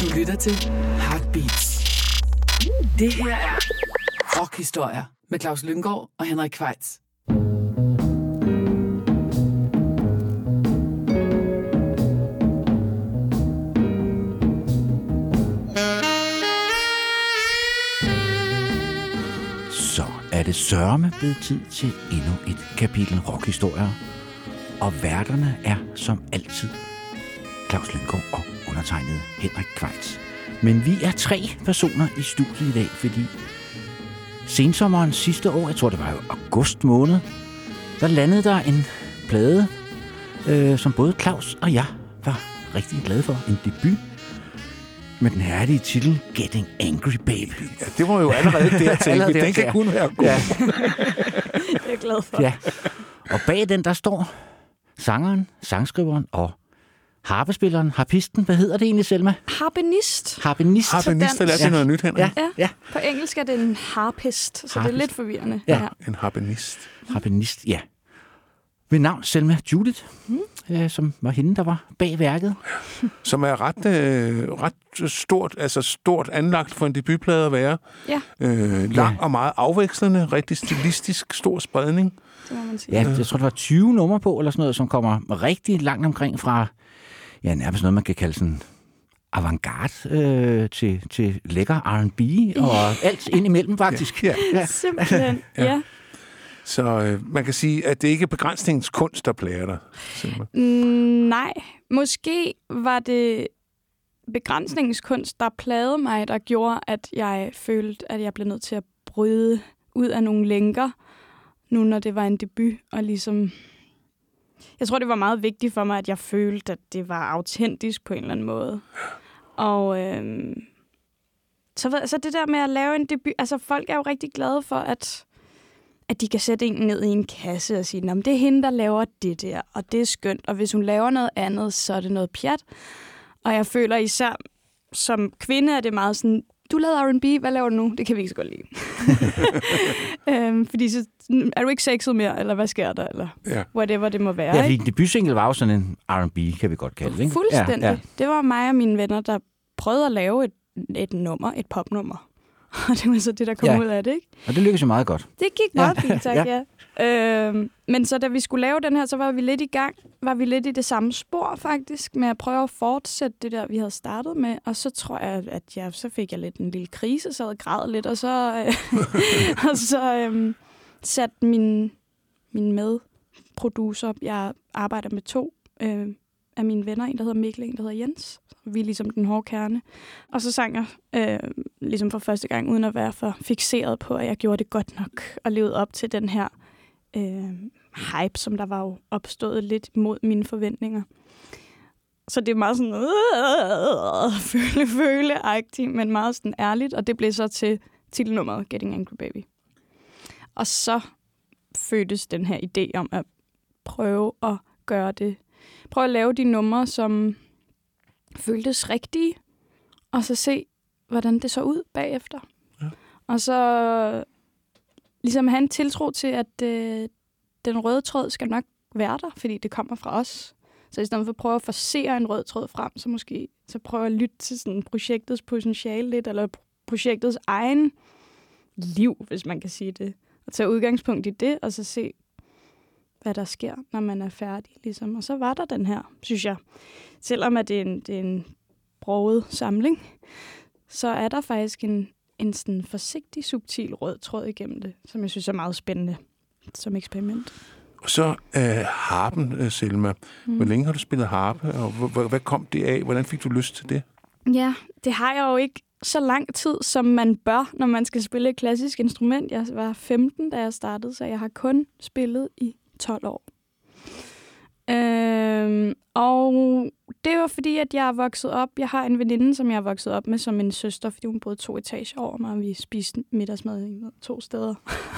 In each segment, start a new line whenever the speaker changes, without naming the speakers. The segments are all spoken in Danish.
Du lytter til Heartbeats. Det her er Rockhistorier med Claus Lyngård og Henrik Kvejts.
Så er det sørme blevet tid til endnu et kapitel rockhistorier. Og værterne er som altid Claus Lyngård og undertegnet Henrik Kvejts. Men vi er tre personer i studiet i dag, fordi sensommeren sidste år, jeg tror det var jo august måned, der landede der en plade, øh, som både Claus og jeg var rigtig glade for. En debut med den herlige titel Getting Angry Baby.
Ja, det var jo allerede der, tænkte
Allerede
Den kan
ja.
kun være god.
Ja.
Jeg er glad for.
Ja. Og bag den, der står sangeren, sangskriveren og harpespilleren, harpisten. Hvad hedder det egentlig, Selma?
Harpenist.
Harpenist.
Harpenist, der lærte
Ja.
ja. noget nyt, Henrik.
Ja,
Ja.
ja.
På engelsk er det en harpist, så det
Harpist.
er lidt forvirrende.
Ja.
En harpenist.
Harpenist, ja. Ved navn Selma Judith,
Mm.
øh, som var hende, der var bag værket.
Som er ret, øh, ret stort, altså stort anlagt for en debutplade at være.
Ja.
Øh, lang
Ja.
og meget afvekslende, rigtig stilistisk, stor spredning.
Det må man sige.
Ja, jeg tror, der var 20 numre på, eller sådan noget, som kommer rigtig langt omkring fra, ja, nærmest noget, man kan kalde sådan avantgarde øh, til, til lækker R&B og alt indimellem, faktisk.
Ja.
ja.
Simpelthen,
Ja.
ja.
Så øh, man kan sige, at det ikke er begrænsningens kunst, der plager dig. Selma.
Mm, nej, måske var det begrænsningens kunst, der plagede mig, der gjorde, at jeg følte, at jeg blev nødt til at bryde ud af nogle lænker, nu når det var en debut, og ligesom... Jeg tror, det var meget vigtigt for mig, at jeg følte, at det var autentisk på en eller anden måde. Og øhm, så, så det der med at lave en debut... Altså, folk er jo rigtig glade for, at at de kan sætte en ned i en kasse og sige, at det er hende, der laver det der, og det er skønt. Og hvis hun laver noget andet, så er det noget pjat. Og jeg føler især, som kvinde er det meget sådan, du lavede R&B, hvad laver du nu? Det kan vi ikke så godt lide. øhm, fordi så er du ikke sexet mere, eller hvad sker der, eller
Ja.
whatever det må være.
Ja, fordi debutsingle var jo sådan en R&B, kan vi godt kalde det, ikke?
Fuldstændig.
Ja,
ja. Det var mig og mine venner, der prøvede at lave et, et nummer, et popnummer. Og det var så det, der kom
Ja.
ja. ud af det, ikke?
Og det lykkedes jo meget godt.
Det gik
Ja.
meget fint, tak, ja. ja. Øhm, men så da vi skulle lave den her, så var vi lidt i gang. Var vi lidt i det samme spor, faktisk, med at prøve at fortsætte det der, vi havde startet med. Og så tror jeg, at jeg, så fik jeg lidt en lille krise, så jeg græd lidt, og så, øh, og så øhm, satte min, min medproducer, jeg arbejder med to øh, af mine venner, en der hedder Mikkel, en der hedder Jens. Vi er ligesom den hårde kerne. Og så sang jeg øh, ligesom for første gang, uden at være for fixeret på, at jeg gjorde det godt nok, og levede op til den her øh, hype, som der var jo opstået lidt mod mine forventninger. Så det er meget sådan øh, føle føle men meget sådan ærligt, og det blev så til titelnummeret Getting Angry Baby. Og så fødtes den her idé om at prøve at gøre det, prøve at lave de numre, som føltes rigtige, og så se, hvordan det så ud bagefter.
Ja.
Og så ligesom have en tiltro til, at øh, den røde tråd skal nok være der, fordi det kommer fra os. Så i stedet for at prøve at forsere en rød tråd frem, så måske så prøve at lytte til sådan projektets potentiale lidt, eller projektets egen liv, hvis man kan sige det. Og tage udgangspunkt i det, og så se, hvad der sker, når man er færdig. Ligesom. Og så var der den her, synes jeg. Selvom at det er en, det er en broget samling, så er der faktisk en, en sådan forsigtig, subtil rød tråd igennem det, som jeg synes er meget spændende som eksperiment.
Og så øh, harpen, øh, Selma.
Mm.
Hvor længe har du spillet harpe, og hvor, hvor, hvad kom det af? Hvordan fik du lyst til det?
Ja, det har jeg jo ikke så lang tid, som man bør, når man skal spille et klassisk instrument. Jeg var 15, da jeg startede, så jeg har kun spillet i 12 år. Øhm, og det var fordi, at jeg er vokset op. Jeg har en veninde, som jeg er vokset op med som en søster, fordi hun boede to etager over mig, og vi spiste middagsmad i to steder.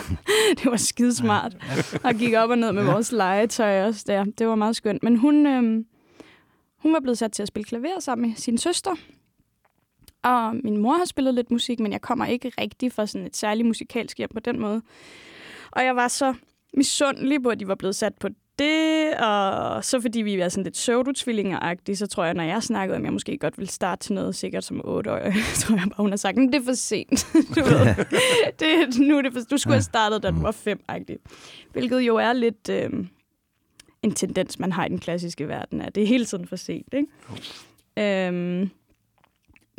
det var skidesmart. Og gik op og ned med vores legetøj også der. Det var meget skønt. Men hun, øhm, hun var blevet sat til at spille klaver sammen med sin søster. Og min mor har spillet lidt musik, men jeg kommer ikke rigtig fra sådan et særligt musikalsk hjem på den måde. Og jeg var så misundelig på, at de var blevet sat på det, og så fordi vi er sådan lidt pseudo så tror jeg, når jeg snakkede om, jeg måske godt vil starte til noget sikkert som 8 år, så tror jeg bare, hun har sagt, det er for sent. du, ved. det, nu er det for, du skulle have startet, da du var fem -agtig. Hvilket jo er lidt øh, en tendens, man har i den klassiske verden, at det er hele tiden for sent. Ikke? Øhm,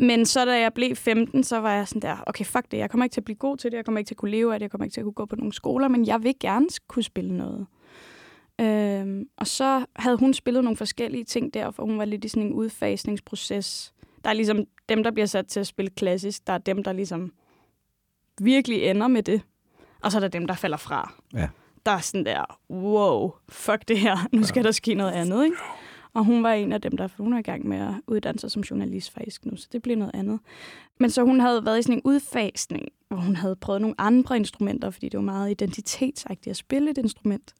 men så da jeg blev 15, så var jeg sådan der, okay, fuck det, jeg kommer ikke til at blive god til det, jeg kommer ikke til at kunne leve af det, jeg kommer ikke til at kunne gå på nogle skoler, men jeg vil gerne kunne spille noget. Øhm, og så havde hun spillet nogle forskellige ting der, for hun var lidt i sådan en udfasningsproces. Der er ligesom dem, der bliver sat til at spille klassisk, der er dem, der ligesom virkelig ender med det. Og så er der dem, der falder fra.
Ja.
Der er sådan der, wow, fuck det her, nu skal ja. der ske noget andet, ikke? Og hun var en af dem, der hun er i gang med at uddanne sig som journalist faktisk nu, så det blev noget andet. Men så hun havde været i sådan en udfasning, hvor hun havde prøvet nogle andre instrumenter, fordi det var meget identitetsagtigt at spille et instrument.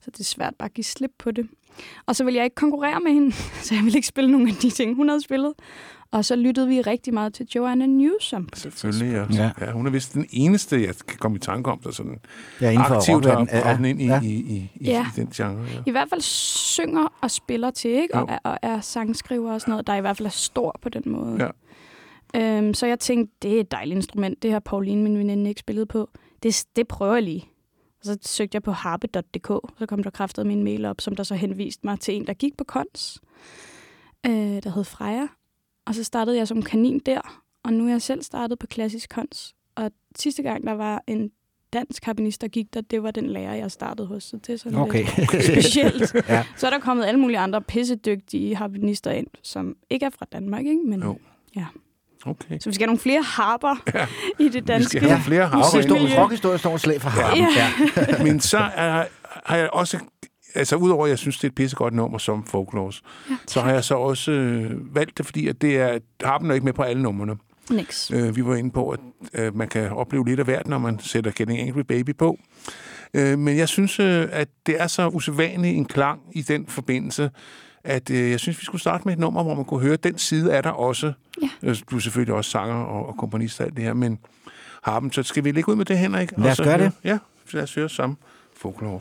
Så det er svært bare at give slip på det. Og så ville jeg ikke konkurrere med hende, så jeg ville ikke spille nogen af de ting, hun havde spillet. Og så lyttede vi rigtig meget til Joanna Newsom.
Selvfølgelig, ja. ja. ja. Hun er vist den eneste, jeg kan komme i tanke om, der sådan
ja,
aktivt har ja, ind i,
ja.
i, i, i,
ja.
i den genre. Ja.
I hvert fald synger og spiller til, ikke? Og, er, og er sangskriver og sådan noget, der i hvert fald er stor på den måde.
Ja.
Øhm, så jeg tænkte, det er et dejligt instrument. Det har Pauline, min veninde, ikke spillet på. Det, det prøver jeg lige. Og så søgte jeg på harpe.dk, så kom der kraftet min mail op, som der så henviste mig til en, der gik på kons, øh, der hed Freja. Og så startede jeg som kanin der, og nu er jeg selv startet på klassisk kons. Og sidste gang, der var en dansk harpenist, der gik der, det var den lærer, jeg startede hos. Så det er sådan
okay.
lidt specielt. ja. Så er der kommet alle mulige andre pissedygtige harpenister ind, som ikke er fra Danmark, ikke? Men,
jo.
Ja.
Okay.
Så vi skal have nogle flere harper ja. i det danske
Vi skal have flere harper.
Rockhistorie står slag for harpen. Ja.
ja. Men så er, har jeg også altså udover at jeg synes, det er et pissegodt nummer som Folklore, ja, så har jeg så også øh, valgt det, fordi at det er, harpen er ikke med på alle numrene.
Nix.
Øh, vi var inde på, at øh, man kan opleve lidt af hvert, når man sætter Getting Angry Baby på. Øh, men jeg synes, øh, at det er så usædvanligt en klang i den forbindelse, at øh, jeg synes, vi skulle starte med et nummer, hvor man kunne høre, at den side er der også.
Ja.
Øh, du er selvfølgelig også sanger og, og komponist og alt det her, men harpen, så skal vi lægge ud med det, Henrik?
Lad os gøre det.
Ja, lad os høre sammen. Folklore.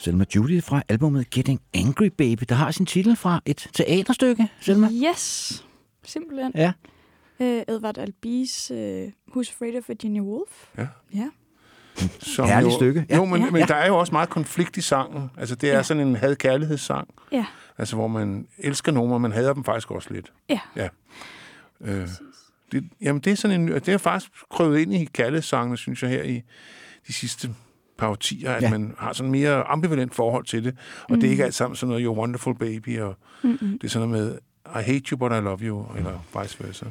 Selma Judy fra albumet Getting Angry Baby, der har sin titel fra et teaterstykke, Selma.
Yes, simpelthen.
Ja.
Øh, Edvard Albis øh, Who's Afraid of Virginia Woolf.
Ja.
Ja.
Som
Herligt
jo,
stykke, ja.
Jo, men,
Ja.
men der er jo også meget konflikt i sangen. Altså, det er
Ja.
sådan en had-kærlighedssang.
Ja.
Altså, hvor man elsker nogen, og man hader dem faktisk også lidt.
Ja.
ja. Øh, det, jamen, det er sådan en... Det er faktisk krøvet ind i kærlighedssangene, synes jeg, her i de sidste par årtier, at
Ja.
ja. man har sådan mere ambivalent forhold til det. Og mm. det er ikke alt sammen sådan noget, you're wonderful baby, og
Mm-mm.
det er sådan noget med, I hate you, but I love you, eller vice versa.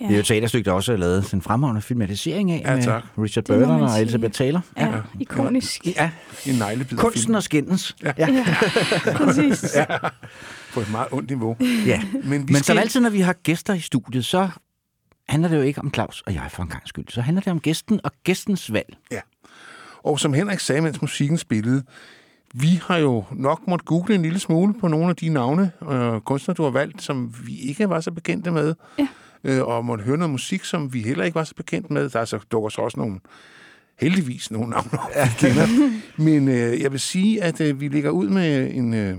Ja.
Det er jo et teaterstykke, der også er lavet en fremragende filmatisering af
Ja,
med
tak.
Richard
Det må
Burton og
sige.
Elizabeth Taylor.
ja. ja. Ikonisk.
Ja,
En neglebid
kunsten og skændens. Ja. ja.
Præcis. Ja.
på et meget ondt niveau.
ja.
Men, vi
Men
skal...
som altid, når vi har gæster i studiet, så handler det jo ikke om Claus og jeg for en gang skyld. Så handler det om gæsten og gæstens valg.
Og som Henrik sagde, mens musikken spillede, vi har jo nok måtte google en lille smule på nogle af de navne og kunstnere, du har valgt, som vi ikke var så bekendte med.
Ja.
Øh, og måtte høre noget musik, som vi heller ikke var så bekendt med. Der er så, dukker så også nogle, heldigvis nogle navne op, vi kender. Men øh, jeg vil sige, at øh, vi ligger ud med en øh,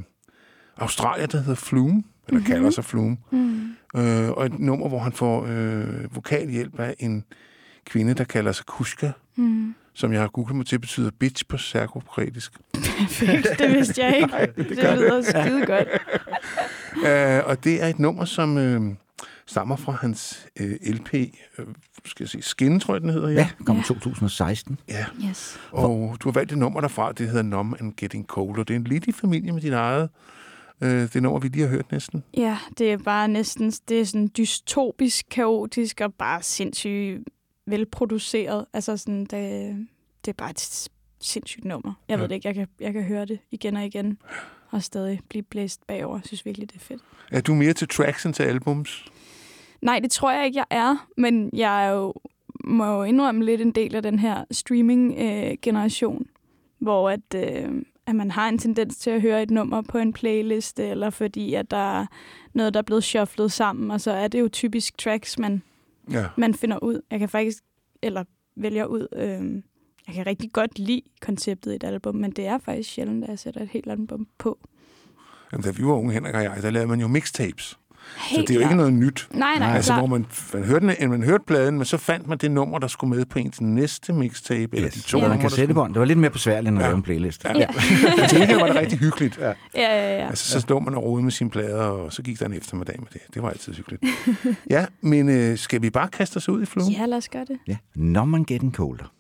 Australier, der hedder Flume, eller mm-hmm. kalder sig Flume.
Mm.
Øh, og et nummer, hvor han får øh, vokalhjælp af en kvinde, der kalder sig Kuska,
Mm.
Som jeg har googlet mig til, betyder bitch på serbokroatisk.
Fedt, det vidste jeg ikke. det,
gør
det lyder skide godt.
Øh, og det er et nummer, som øh, stammer fra hans øh, LP, øh, skal jeg sige, Skin, tror jeg, den hedder.
Ja, kom i
Ja.
2016.
ja.
Yes.
Og du har valgt et nummer derfra, det hedder Numb and Getting Cold, og det er en lidt i familie med dit eget. Øh, det nummer, vi lige har hørt næsten.
Ja, det er bare næsten det er sådan dystopisk, kaotisk og bare sindssygt velproduceret. Altså sådan, det, det er bare et sindssygt nummer. Jeg
Ja.
ved det ikke, jeg kan, jeg kan høre det igen og igen og stadig blive blæst bagover. Jeg synes virkelig, det er fedt.
Er du mere til tracks end til albums?
Nej, det tror jeg ikke, jeg er, men jeg er jo, må jo indrømme lidt en del af den her streaming-generation, hvor at, øh, at man har en tendens til at høre et nummer på en playliste, eller fordi at der er noget, der er blevet shufflet sammen, og så er det jo typisk tracks, man,
Ja.
man finder ud. Jeg kan faktisk, eller vælger ud, øh, jeg kan rigtig godt lide konceptet i et album, men det er faktisk sjældent, at jeg sætter et helt album på.
Jamen, da vi var unge, Henrik og jeg, der lavede man jo mixtapes.
Helt
så det er jo ikke noget nyt.
Nej, nej,
altså,
klart.
hvor man, man, hørte, den- man hørte pladen, men så fandt man det nummer, der skulle med på ens næste mixtape, eller de to
Eller
numre,
en kassettebånd. Det var lidt mere besværligt, end at
Ja.
lave en playlist.
Ja. Til gengæld var det rigtig hyggeligt. Ja.
Ja, ja, ja.
Altså, så stod man og rode med sine plader, og så gik der en eftermiddag med det. Det var altid hyggeligt. ja, men øh, skal vi bare kaste os ud i fluen?
Ja, lad os gøre det.
Ja. Når man getting colder.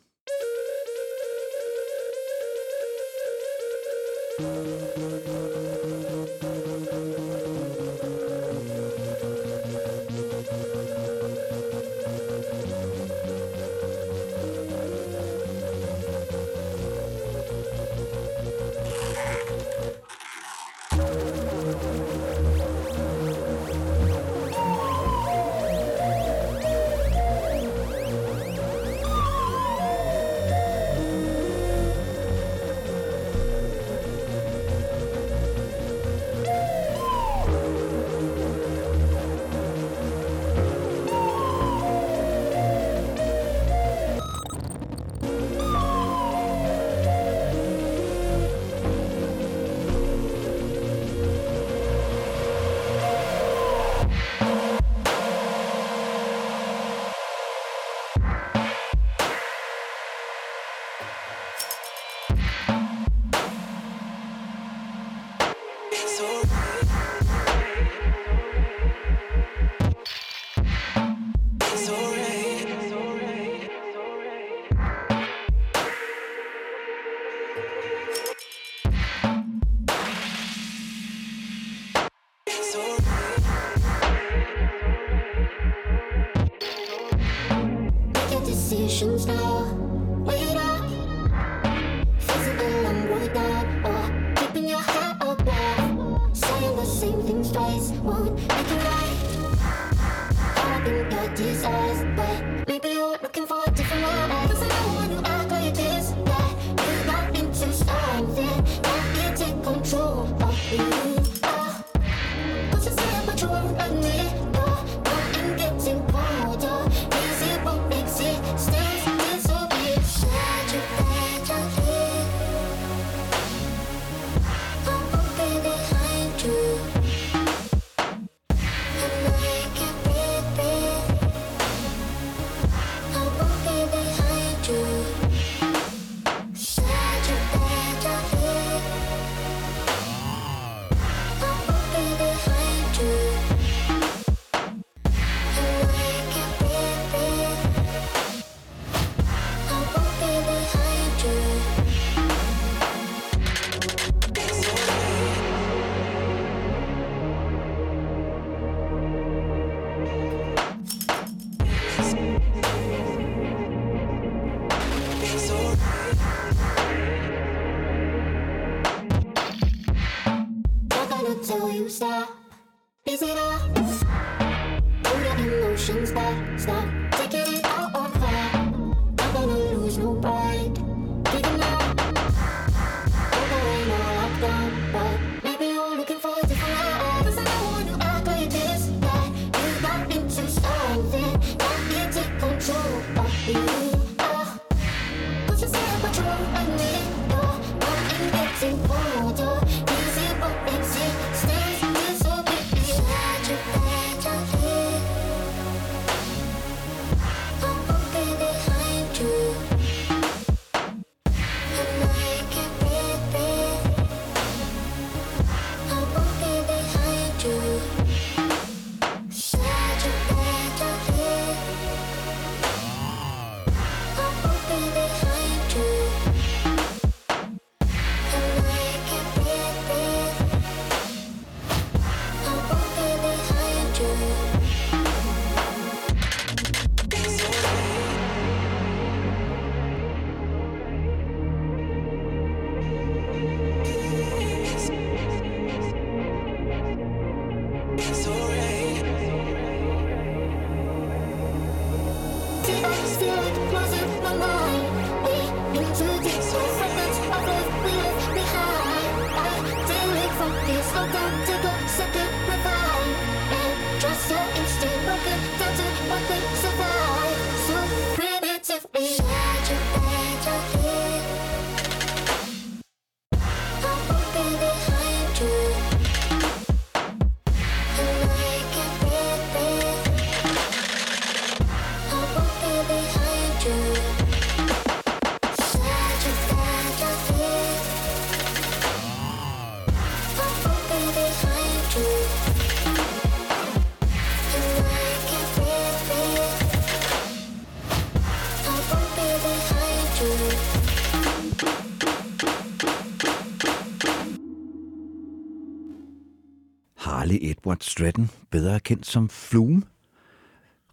Bedre kendt som Flume.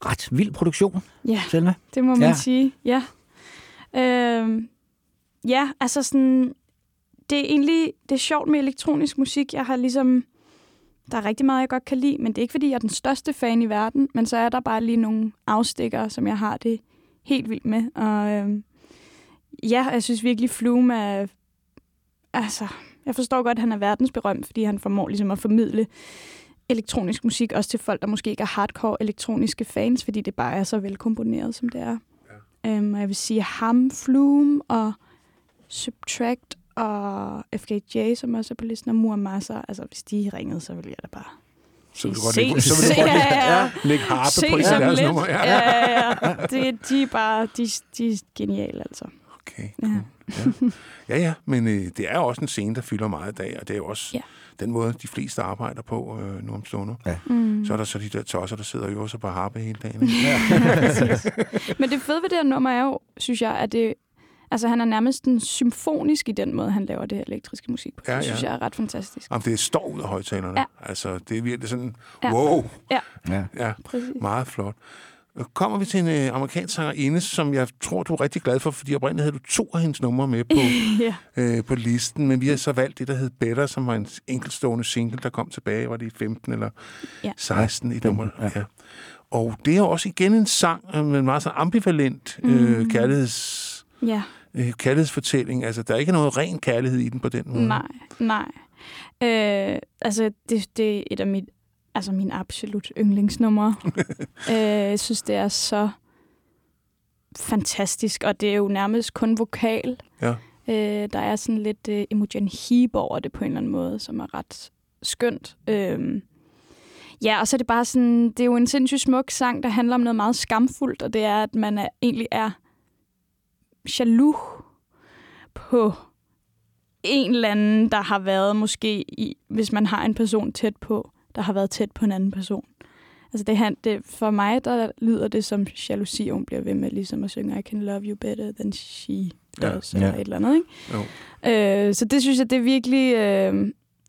Ret vild produktion,
Ja,
Selma.
det må man
Ja.
sige. Ja. Øhm, ja, altså sådan... Det er egentlig det er sjovt med elektronisk musik. Jeg har ligesom... Der er rigtig meget, jeg godt kan lide, men det er ikke, fordi jeg er den største fan i verden, men så er der bare lige nogle afstikker, som jeg har det helt vildt med. Og øhm, ja, jeg synes virkelig, Flume er... Altså, jeg forstår godt, at han er verdensberømt, fordi han formår ligesom at formidle elektronisk musik også til folk, der måske ikke er hardcore elektroniske fans, fordi det bare er så velkomponeret, som det er. Ja. Øhm, og jeg vil sige ham, Flume og Subtract og FKJ, som også er på listen, og Muamasa. Altså, hvis de ringede, så ville jeg da bare
Så vil du godt
se,
lægge, så vil
se,
du godt lægge,
ja, ja.
lægge harpe
se
på en af deres
lidt.
numre.
Ja, ja, ja. Det, de er bare, de, de er geniale, altså.
Okay,
Ja.
cool. Ja. ja, ja, men øh, det er også en scene, der fylder meget i dag, og det er jo også
Ja.
den måde, de fleste arbejder på øh, nu om stunder.
Mm.
Så er der så de der tosser, der sidder og øver sig på harpe hele dagen. Ikke?
Men det fede ved det her nummer er jo, synes jeg, at det, altså, han er nærmest en symfonisk i den måde, han laver det her elektriske musik på.
Ja,
det synes
ja.
jeg er ret fantastisk.
Jamen, det står ud af højtalerne.
Ja.
Altså, det er virkelig sådan,
Ja.
wow.
Ja.
Ja,
Præcis.
meget flot. Kommer vi til en øh, amerikansk sangerinde, som jeg tror, du er rigtig glad for, fordi oprindeligt havde du to af hendes numre med på,
ja.
øh, på listen, men vi har så valgt det, der hed Better, som var en enkeltstående single, der kom tilbage, var det i 15 eller
Ja.
16 i
15,
nummer.
ja.
Ja. Og det er jo også igen en sang øh, med en meget så ambivalent øh, kærligheds,
ja.
øh, kærlighedsfortælling. Altså, der er ikke noget ren kærlighed i den på den måde.
Nej, nej. Øh, altså, det, det er et af mit, altså min absolut yndlingsnumre. øh, jeg synes, det er så fantastisk, og det er jo nærmest kun vokal.
Ja.
Øh, der er sådan lidt øh, Imogen Heap over det på en eller anden måde, som er ret skønt. Øh, ja, og så er det bare sådan, det er jo en sindssygt smuk sang, der handler om noget meget skamfuldt, og det er, at man er, egentlig er jaloux på en eller anden, der har været måske, i, hvis man har en person tæt på, der har været tæt på en anden person. Altså det, han, det, for mig, der lyder det som jalousi, og hun bliver ved med ligesom at synge I can love you better than she
Ja.
does, ja. eller
Ja.
et eller andet, ikke?
Jo.
Øh, så det synes jeg, det er virkelig, øh,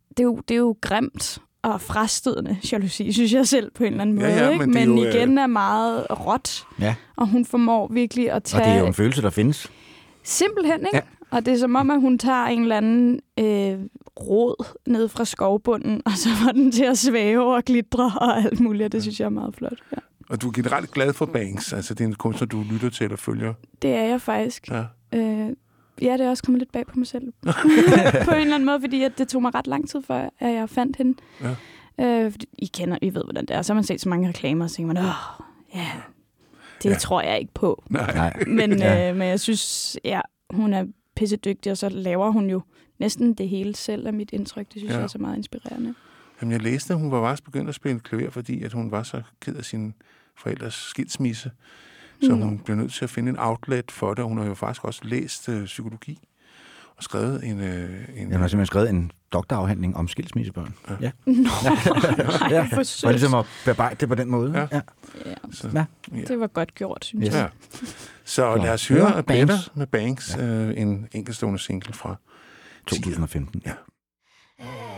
det, er jo, det er jo grimt og frastødende jalousi, synes jeg selv på en eller anden
Ja,
måde.
ja,
ikke?
men er
men
jo, øh,
igen er meget råt,
Ja.
og hun formår virkelig at
Og
tage...
det er jo en følelse, der findes.
Simpelthen, ikke?
Ja.
Ja. Og det er som om, at hun tager en eller anden øh, rod ned fra skovbunden, og så var den til at svæve og glitre og alt muligt, og det synes jeg er meget flot. Ja.
Og du er generelt glad for Banks. Altså, det er en kunstner, du lytter til og følger.
Det er jeg faktisk.
Ja.
Øh, ja, det er også kommet lidt bag på mig selv. på en eller anden måde, fordi at det tog mig ret lang tid, før at jeg fandt hende.
Ja.
Øh, I kender, I ved, hvordan det er. Så har man set så mange reklamer, og så tænker man, åh, ja, det
Ja.
tror jeg ikke på.
Nej.
Nej.
Men,
Ja.
ja. øh, men jeg synes, ja, hun er pissedygtig, og så laver hun jo næsten det hele selv, af mit indtryk. Det synes
Ja.
ja. jeg er så meget inspirerende.
Jamen, jeg læste, at hun var faktisk begyndt at spille klaver, fordi at hun var så ked af sin forældres skilsmisse. Så
Nå.
hun blev nødt til at finde en outlet for det. og Hun har jo faktisk også læst øh, psykologi og skrevet en... Øh, en
Jeg har simpelthen skrevet en doktorafhandling om skilsmissebørn. Ja. ja. ja.
hvor
For ligesom at bearbejde det på den måde.
Ja.
Ja.
Ja,
så,
Ja.
ja.
det var godt gjort, synes
Yes.
jeg.
Ja. Så lad os
høre
høre
Banks.
Better med Banks, ja. øh, en enkeltstående single fra
Joe Giesner finden.
Ja.
Äh,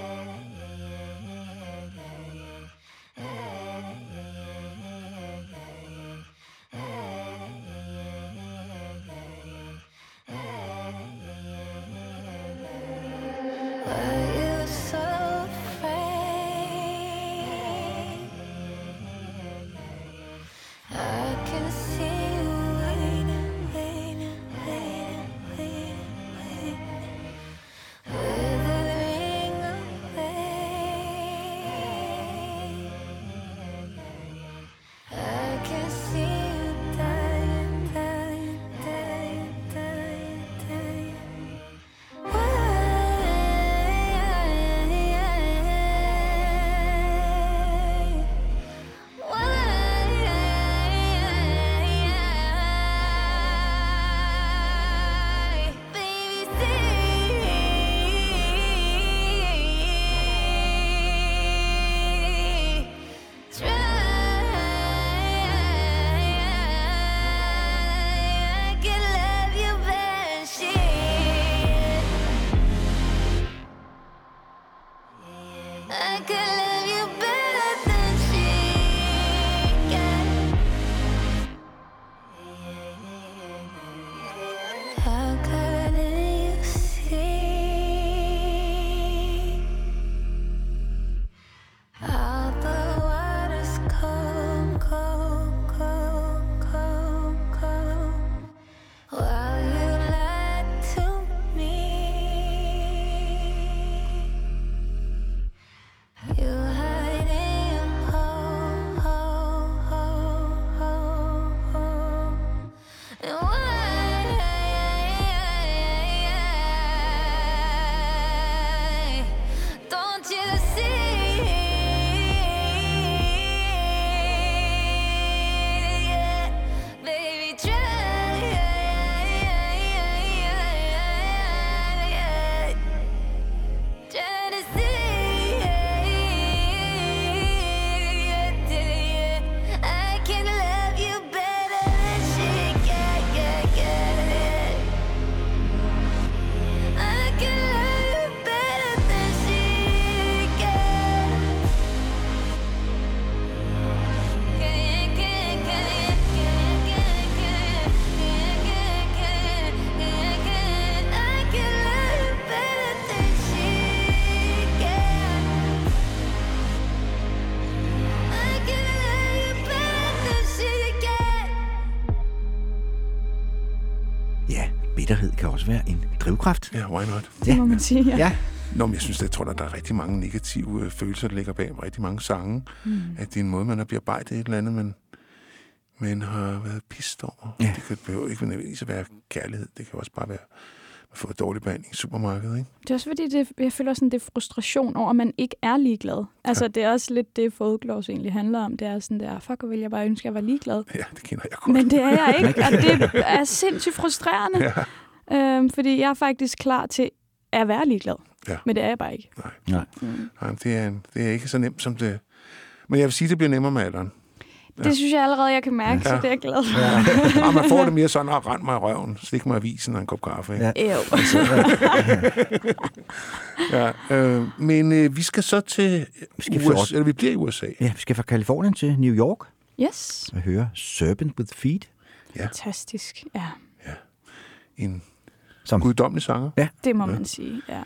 why not?
Det må man sige, ja.
Ja,
Nå, men jeg synes, jeg tror, at der er rigtig mange negative øh, følelser, der ligger bag rigtig mange sange. Mm. At det er en måde, man har bearbejdet et eller andet, men man har været pist over.
Ja.
Det kan behøver ikke nødvendigvis at være kærlighed. Det kan også bare være, at man får dårlig behandling i supermarkedet, ikke?
Det er også fordi, det, jeg føler sådan, det er frustration over, at man ikke er ligeglad. Altså, det er også lidt det, folklore egentlig handler om. Det er sådan der, fuck, vil jeg bare ønske, at jeg var ligeglad.
Ja, det kender jeg godt.
Men det er jeg ikke, og det er sindssygt frustrerende.
Ja.
Øhm, fordi jeg er faktisk klar til at være ligeglad.
Ja.
Men det er jeg bare ikke.
nej.
Nej, det, er, det er ikke så nemt som det... Men jeg vil sige, at det bliver nemmere med alderen.
Det synes jeg allerede, jeg kan mærke, ja. så det er jeg glad for. Ja.
Og man får det mere sådan, at rend mig i røven, stik mig avisen og en kop kaffe. Ikke?
Ja.
Jo.
Ja, øh, men øh, vi skal så til
skal
USA,
for-
eller vi bliver i USA.
Ja, vi skal fra Kalifornien til New York
Yes.
og høre Serpent with Feet,
Fantastisk. Ja,
En
som
guddommelig sanger.
det må man sige. Ja.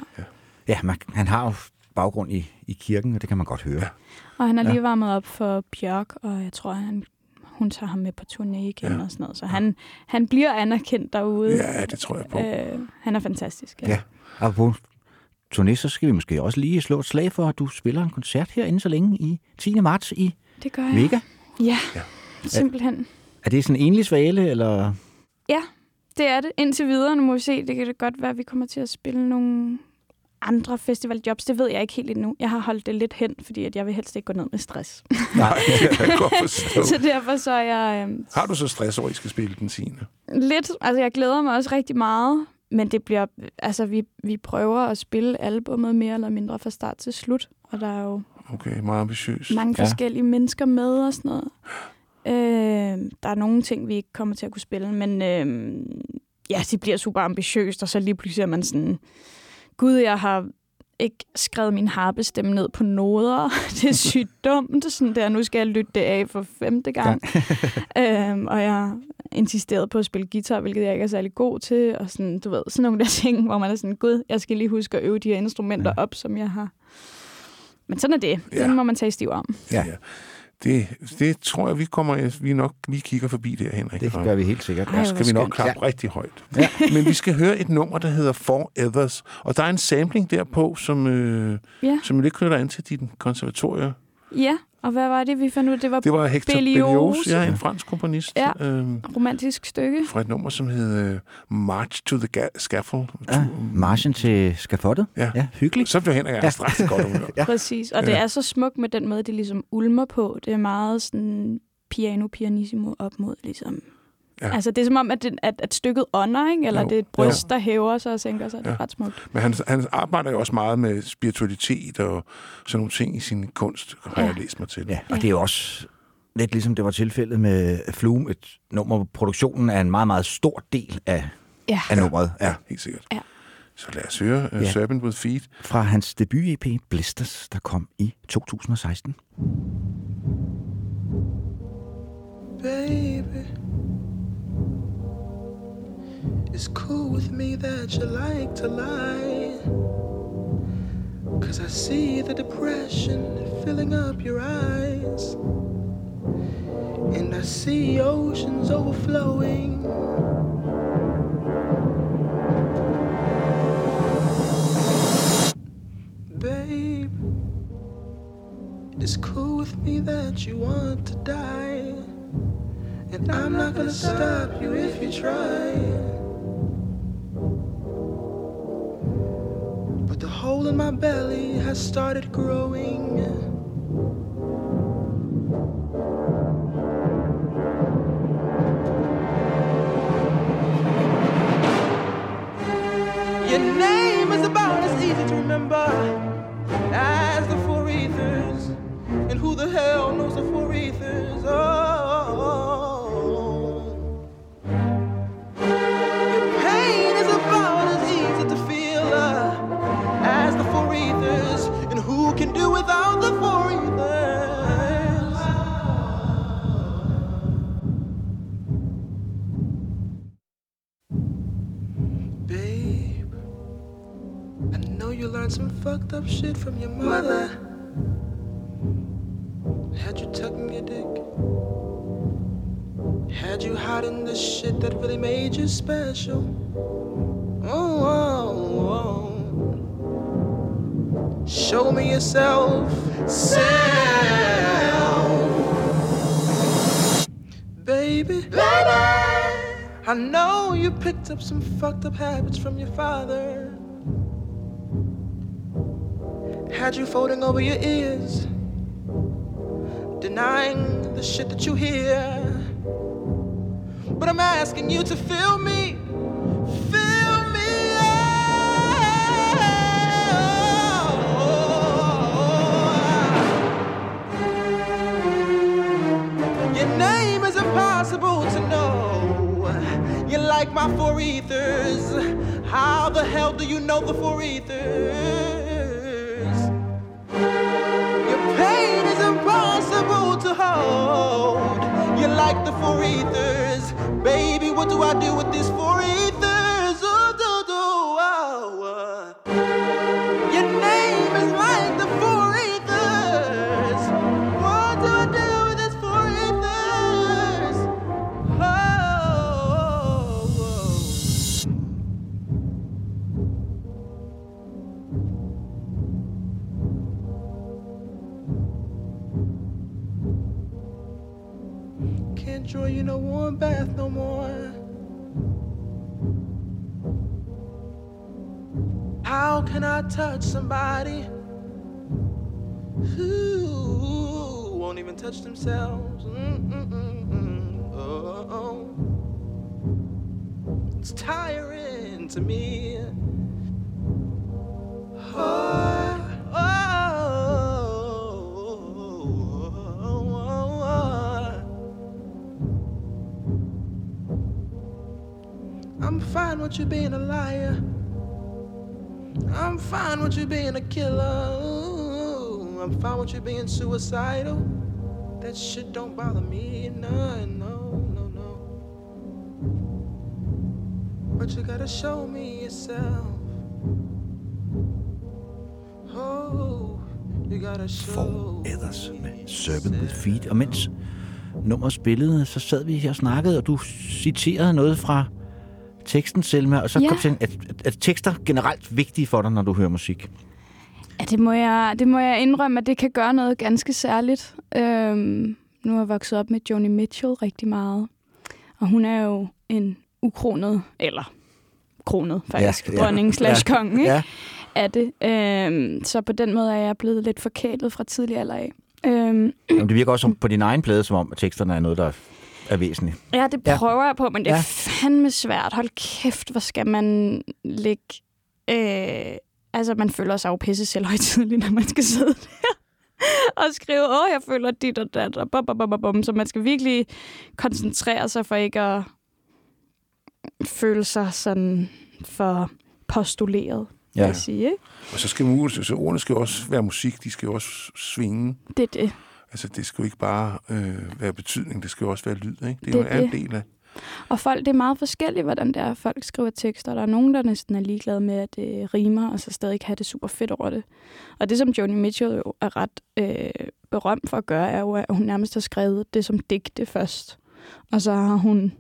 Ja, man, han har jo baggrund i, i kirken, og det kan man godt høre. Ja.
Og han har
Ja.
lige varmet op for Bjørk, og jeg tror, han, hun tager ham med på turné igen
Ja.
og sådan noget. Så han, han bliver anerkendt derude.
Ja, det tror jeg på.
Øh, han er fantastisk.
Ja. Og på turné, så skal vi måske også lige slå et slag for, at du spiller en koncert her inden så længe i 10. marts i
Det gør jeg.
Vega.
Ja, simpelthen.
Er det sådan en enlig svale, eller...
Ja, det er det. Indtil videre, nu må vi se. Det kan det godt være, at vi kommer til at spille nogle andre festivaljobs. Det ved jeg ikke helt endnu. Jeg har holdt det lidt hen, fordi at jeg vil helst ikke gå ned med stress.
Nej, det kan jeg godt forstå.
så derfor så er jeg øh,
Har du så stress over, at I skal spille den 10.
lidt... Altså, jeg glæder mig også rigtig meget. Men det bliver... Altså, vi, vi prøver at spille albummet mere eller mindre fra start til slut. Og der er jo
Okay, meget ambitiøs.
mange
Ja.
forskellige mennesker med og sådan noget. Øh, der er nogle ting, vi ikke kommer til at kunne spille, men øh, ja, det bliver super ambitiøst, og så lige pludselig er man sådan, gud, jeg har ikke skrevet min harpestemme ned på noder. Det er sygt dumt. Sådan der, nu skal jeg lytte det af for femte gang. øhm, og jeg insisterede på at spille guitar, hvilket jeg ikke er særlig god til. Og sådan, du ved, sådan nogle der ting, hvor man er sådan, gud, jeg skal lige huske at øve de her instrumenter op, som jeg har. Men sådan er det.
Ja.
Den må man tage i stiv om.
Ja.
Ja. Det, det tror jeg, vi kommer, vi nok lige kigger forbi der, Henrik.
Det
Og
gør vi helt sikkert.
Ej,
Der
hvor
skal vi nok klappe ja. rigtig højt. Ja. Men vi skal høre et nummer, der hedder For Others. Og der er en sampling derpå, som, øh,
Ja.
som lidt knytter an til din konservatorie.
Ja, og hvad var det, vi fandt ud? Det var,
Det var Hector
Berlioz.
Berlioz, ja, en fransk komponist.
Ja. Et romantisk stykke.
fra et nummer, som hed øh, March to the Ga- Scaffold.
Ja, marchen til skafottet.
Ja.
ja hyggeligt.
Så blev Henrik ja. straks i godt humør.
Ja. Præcis. Og det er så smukt med den måde, det ligesom ulmer på. Det er meget sådan piano pianissimo op mod ligesom...
Ja.
Ja. Altså, det er som om, at, det, at, at stykket ånder, ikke? Eller
Jo.
det er et bryst, der hæver sig og sænker sig. Det er
Ja.
ret smukt.
Men han, han arbejder jo også meget med spiritualitet og sådan nogle ting i sin kunst, har
Ja.
jeg læst mig til.
Ja, og det er jo også lidt ligesom det var tilfældet med Flume, et nummer, hvor produktionen er en meget, meget stor del af,
Ja.
af nummeret. Ja.
ja helt sikkert.
Ja.
Så lad os høre uh,
Ja.
Serpent with Feet.
Fra hans debut-EP Blisters, der kom i 2016.
baby. It's cool with me that you like to lie. Cause I see the depression filling up your eyes. And I see oceans overflowing. Babe, it's cool with me that you want to die. And I'm not gonna stop you if you try. But the hole in my belly has started growing. Your name is about as easy to remember as the four ethers. And who the hell knows the four without the? Babe, I know you learned some fucked up shit from your mother. Had you tucking your dick? Had you hiding the shit that really made you special? Oh, oh, oh. Show me yourself, self. Baby, baby. I know you picked up some fucked up habits from your father. Had you folding over your ears, denying the shit that you hear. But I'm asking you to feel me, my four ethers. How the hell do you know the four ethers? Your pain is impossible to hold. You like the four ethers. Baby, what do I do I touch somebody who won't even touch themselves? Oh, it's tiring to me. Oh, oh, oh, I'm fine with you being a liar. I'm fine with you being a killer. Ooh, I'm fine with you being suicidal. That shit don't bother me none. No, no, no. But you gotta show me yourself. Oh, you gotta show me
med Serpent with Feet. Og mens nummeret spillede, så sad vi her og snakkede, og du citerede noget fra teksten, Selma, og så
Ja.
kom til, at, at, tekster generelt vigtige for dig, når du hører musik.
Ja, det må, jeg, det må jeg indrømme, at det kan gøre noget ganske særligt. Øhm, nu har jeg vokset op med Joni Mitchell rigtig meget. Og hun er jo en ukronet, eller kronet faktisk,
Ja,
ja, dronning slash
Ja,
konge ikke?
Ja,
af det. Øhm, så på den måde er jeg blevet lidt forkælet fra tidlig alder af. Øhm,
Jamen, det virker også som på din egen plade, som om at teksterne er noget, der er væsentligt.
ja, det
Ja.
prøver jeg på, men det er
Ja.
fandme svært. Hold kæft, hvor skal man lægge... Øh, altså, man føler sig jo pisse selvhøjtidlig, når man skal sidde der og skrive, åh, jeg føler dit og dat, og bum, bum, bum, bum. Så man skal virkelig koncentrere sig for ikke at føle sig sådan for postuleret, ja.
Ja.
jeg sige. Ikke?
Og så skal så ordene skal også være musik, de skal også svinge.
Det er det.
Altså, det skal jo ikke bare øh, være betydning, det skal jo også være lyd, ikke? Det,
Det
det
er
er jo en
det.
del af...
Og folk, det er meget forskelligt, hvordan det er, folk skriver tekster. Der er nogen, der næsten er ligeglade med, at det rimer, og så stadig have det super fedt over det. Og det, som Joni Mitchell jo er ret øh, berømt for at gøre, er jo, at hun nærmest har skrevet det som digte først. Og så har hun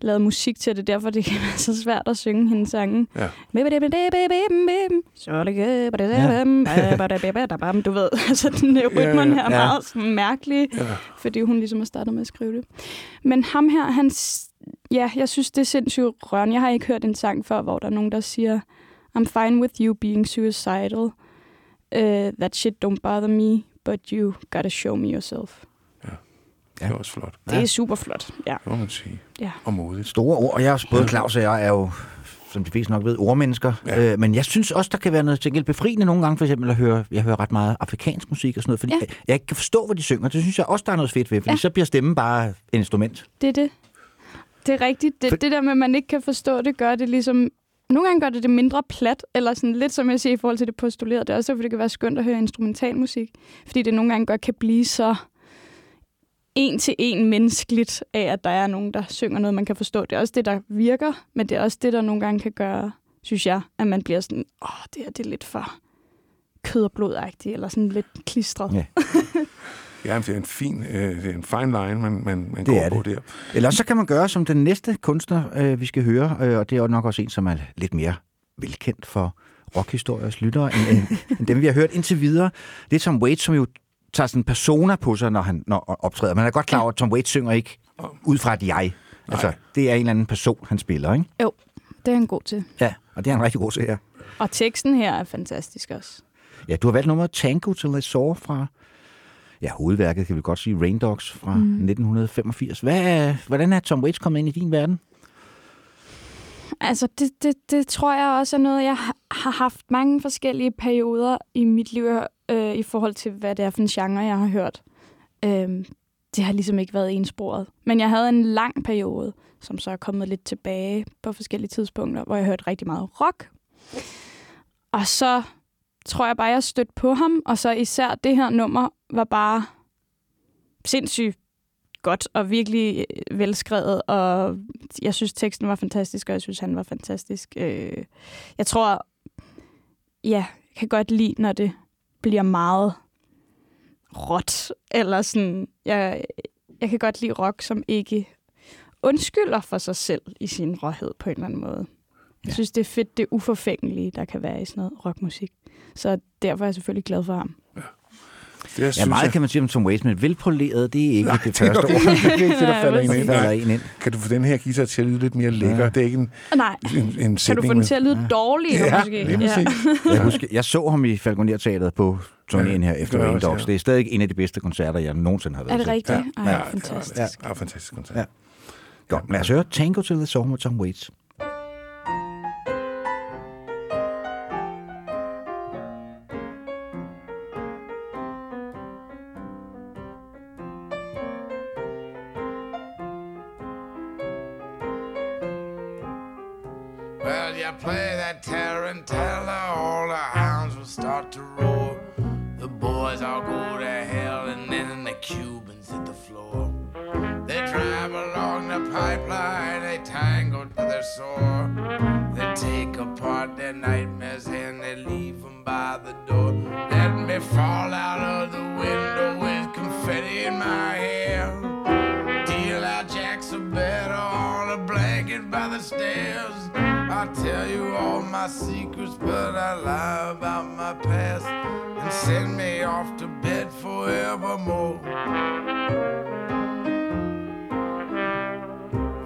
lavet musik til det, derfor det kan være så svært at synge hendes sange.
Ja.
Du ved, altså den der rytmen her er meget sådan mærkelig
Ja.
fordi hun ligesom har startet med at skrive det. Men ham her, han, ja, jeg synes, det er sindssygt rørende. Jeg har ikke hørt en sang før, hvor der er nogen, der siger, I'm fine with you being suicidal. Uh, that shit don't bother me, but you gotta show me yourself.
Det er også flot.
Det er super flot, ja.
Det må man sige.
Ja.
Og modigt.
Store ord, og jeg, både Claus og jeg er jo, som de fleste nok ved, ordmennesker.
Ja.
Ja. Øh, men jeg synes også, der kan være noget til gengæld befriende nogle gange, for eksempel at høre, jeg hører ret meget afrikansk musik og sådan noget, fordi
Ja.
ja. jeg ikke kan forstå, hvad de synger. Det synes jeg også, der er noget fedt ved, fordi
Ja.
ja. så bliver stemmen bare et instrument.
Det er det. Det er rigtigt. Det,
For-
det der med, at man ikke kan forstå det, gør det ligesom... Nogle gange gør det det mindre plat, eller sådan lidt som jeg siger i forhold til det postulerede. Det er også derfor, det kan være skønt at høre instrumentalmusik. Fordi det nogle gange godt kan blive så en til en menneskeligt af, at der er nogen, der synger noget, man kan forstå. Det er også det, der virker, men det er også det, der nogle gange kan gøre, synes jeg, at man bliver sådan, åh, det her det er lidt for kød og blodagtigt, eller sådan lidt klistret.
Ja.
Ja, det er en fin, øh, det er en fine line, man, man, man
Det
går
er
på
det.
der.
Eller så kan man gøre som den næste kunstner, øh, vi skal høre, øh, og det er jo nok også en, som er lidt mere velkendt for rockhistoriers lyttere, end, end, end dem, vi har hørt indtil videre. Det er Tom Waits, som jo tager sådan en persona på sig, når han når optræder. Man er godt klar over, at Tom Waits synger ikke ud fra et jeg. Altså, det er en eller anden person, han spiller, ikke?
Det er han god til.
Ja, og det er han rigtig god til her.
Og teksten her er fantastisk også.
Ja, du har valgt nummeret Tango til I Saw fra, ja, hovedværket kan vi godt sige, Rain Dogs fra mm. 1985. Hvad, hvordan er Tom Waits kommet ind i din verden?
Altså, det, det, det tror jeg også er noget, jeg har- har haft mange forskellige perioder i mit liv øh, i forhold til, hvad det er for en genre, jeg har hørt. Øh, det har ligesom ikke været ensporet. Men jeg havde en lang periode, som så er kommet lidt tilbage på forskellige tidspunkter, hvor jeg hørte rigtig meget rock. Og så tror jeg bare, jeg stødte på ham, og så især det her nummer var bare sindssygt godt og virkelig øh, velskrevet, og jeg synes, teksten var fantastisk, og jeg synes, han var fantastisk. Øh, jeg tror, ja, jeg kan godt lide, når det bliver meget råt, eller sådan, jeg, jeg kan godt lide rock, som ikke undskylder for sig selv i sin råhed på en eller anden måde. Jeg
Ja.
synes, det er fedt, det uforfængelige, der kan være i sådan noget rockmusik. Så derfor er jeg selvfølgelig glad for ham.
Det
Ja, meget
jeg.
kan man sige om Tom Waits, men velpoleret, det er ikke
Nej,
det
det
første ord.
det er ikke det, der falder en ind.
falder en ind.
Kan du få den her guitar til at lyde lidt mere lækker?
Ja.
Det er ikke en,
Nej,
en, en
kan du få den til at lyde dårligere
Ja,
måske?
præcis.
Jeg, husker, jeg så ham i Falconer Teateret på turnéen
Ja,
her efter Rain Dogs.
ja.
Det er stadig en af de bedste koncerter, jeg nogensinde har været
Er det
til.
rigtigt?
Ja.
Ej,
Ja,
fantastisk.
Ja, ja, fantastisk koncert.
Ja. Godt, lad os høre Tango to the Song med Tom Waits.
To roar. The boys all go to hell, and then the Cubans hit the floor. They drive along the pipeline, they tango to their sore. They take apart their nightmares and they leave them by the door. Let me fall out of the window with confetti in my hair. Deal out jacks of better on a blanket by the stairs. I tell you all my secrets, but I lie about my past and send me off to bed forevermore.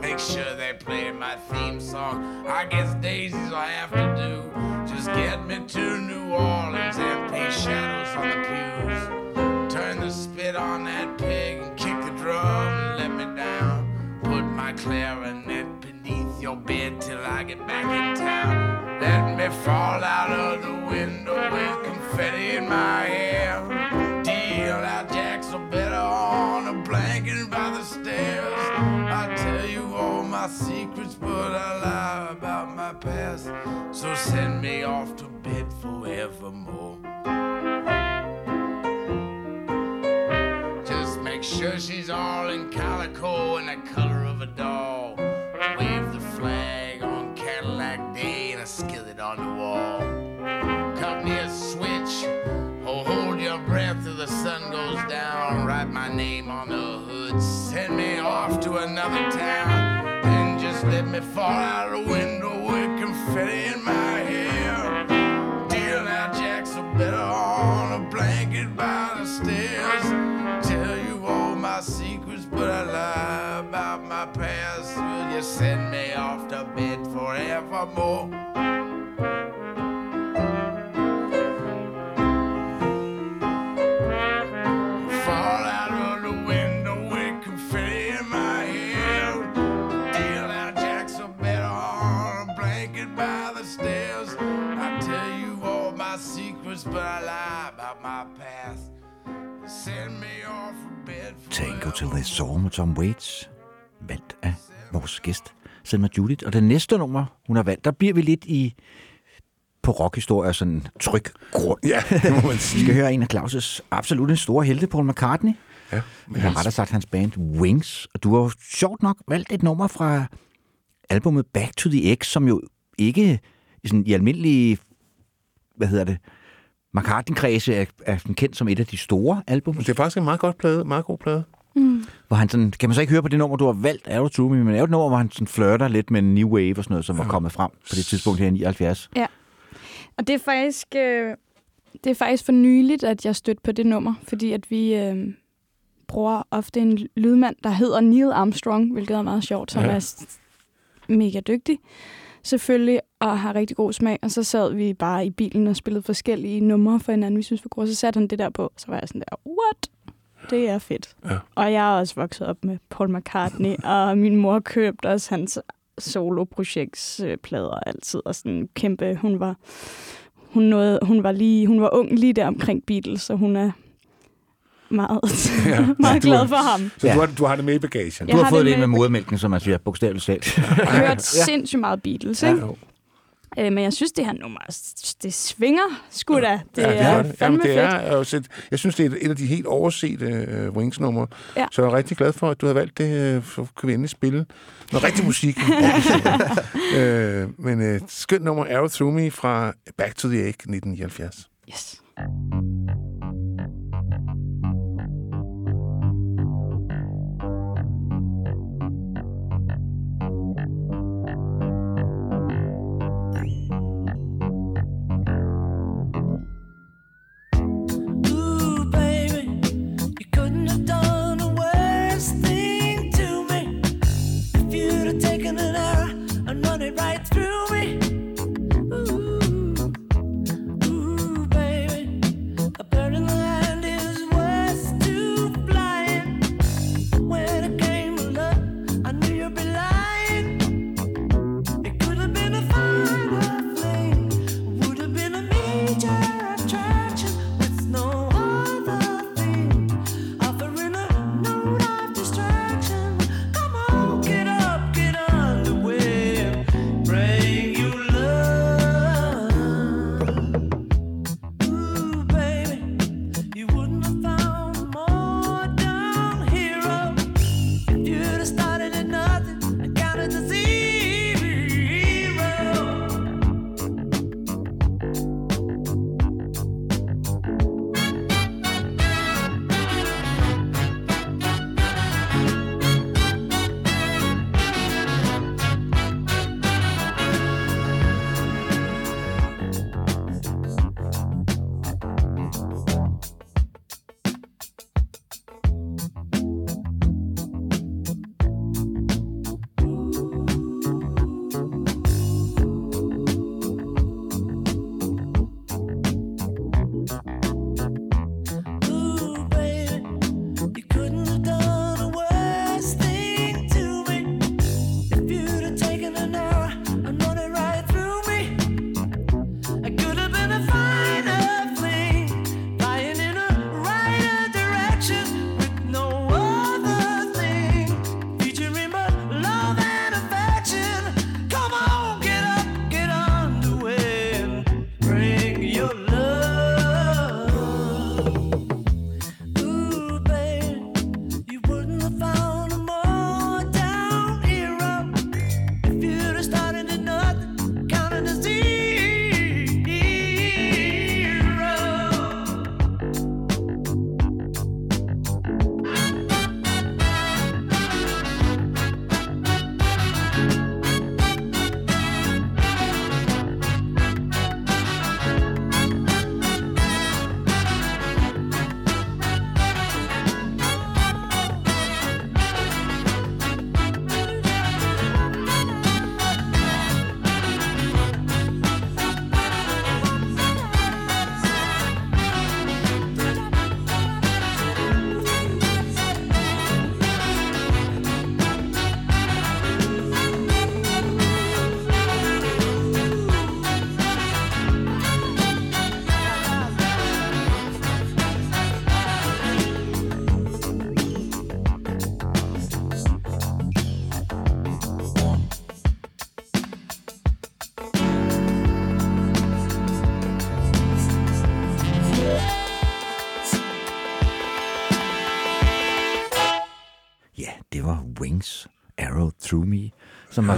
Make sure they play my theme song. I guess daisies I have to do. Just get me to New Orleans and paint shadows on the pews. Turn the spit on that pig and kick the drum and let me down. Put my clarinet your bed till I get back in town. Let me fall out of the window with confetti in my hair. Deal out jacks or better on a blanket by the stairs. I tell you all my secrets, but I lie about my past. So send me off to bed forevermore. Just make sure she's all in calico and the color of a doll. On the wall. Cut me a switch. Oh, hold your breath till the sun goes down. Write my name on the hood. Send me off to another town. And just let me fall out of the window with confetti in my hair. Deal out jacks are better on a blanket by the stairs. Tell you all my secrets, but I lie about my past. Will you send me off to bed forevermore?
Tango to the Song med Tom Waits, valgt af vores gæst, Selma Judith. Og det næste nummer, hun har valgt, der bliver vi lidt i på rockhistorie sådan tryg grund.
Ja, det må man
Vi
sige.
skal høre en af Claus' absolut store helte, Paul McCartney.
Ja,
Eller rettere sagt hans band Wings. Og du har jo sjovt nok valgt et nummer fra albumet Back to the X, som jo ikke i, sådan, i almindelige, hvad hedder det, McCartney-kredse er, er sådan kendt som et af de store album.
det er faktisk en meget godt plade, meget god plade.
Hvor han sådan, kan man så ikke høre på det nummer, du har valgt, Arrow to Me, men det er jo et nummer, hvor han sådan flirter lidt med en new wave og sådan noget, som var kommet frem på det tidspunkt her i 79.
Og det er faktisk, øh, det er faktisk for nyligt, at jeg stødte på det nummer, fordi at vi øh, bruger ofte en lydmand, der hedder Neil Armstrong, hvilket er meget sjovt, som
Ja.
ja. er mega dygtig selvfølgelig, og har rigtig god smag. Og så sad vi bare i bilen og spillede forskellige numre for hinanden, vi synes var gode. Så satte han det der på, så var jeg sådan der, what? Det er fedt.
Ja.
Og jeg er også vokset op med Paul McCartney, og min mor købte også hans solo-projektsplader altid, og sådan kæmpe, hun var, hun, nåede, hun var lige, hun var ung lige der omkring Beatles, så hun er meget,
Ja.
ja. meget
Du er-
glad for ham.
Så
Ja.
du, har, du har det med i bagagen.
Du
Jeg
har,
har
fået
det
med
med-
modermælken, som man siger, bogstaveligt talt.
Jeg har hørt sindssygt meget Beatles, ikke?
Jo.
Øh, men jeg synes, det her nummer, det svinger sgu da. Det
Ja, det
er
er
fandme
Jamen, det
fedt.
er, også et, jeg synes, det er et, af de helt oversete uh, Wings-numre.
Ja.
Så jeg er rigtig glad for, at du har valgt det, uh, for kan vi endelig spille noget rigtig musik. uh, men uh, skønt nummer, Arrow Through Me fra Back to the Egg 1979.
Yes.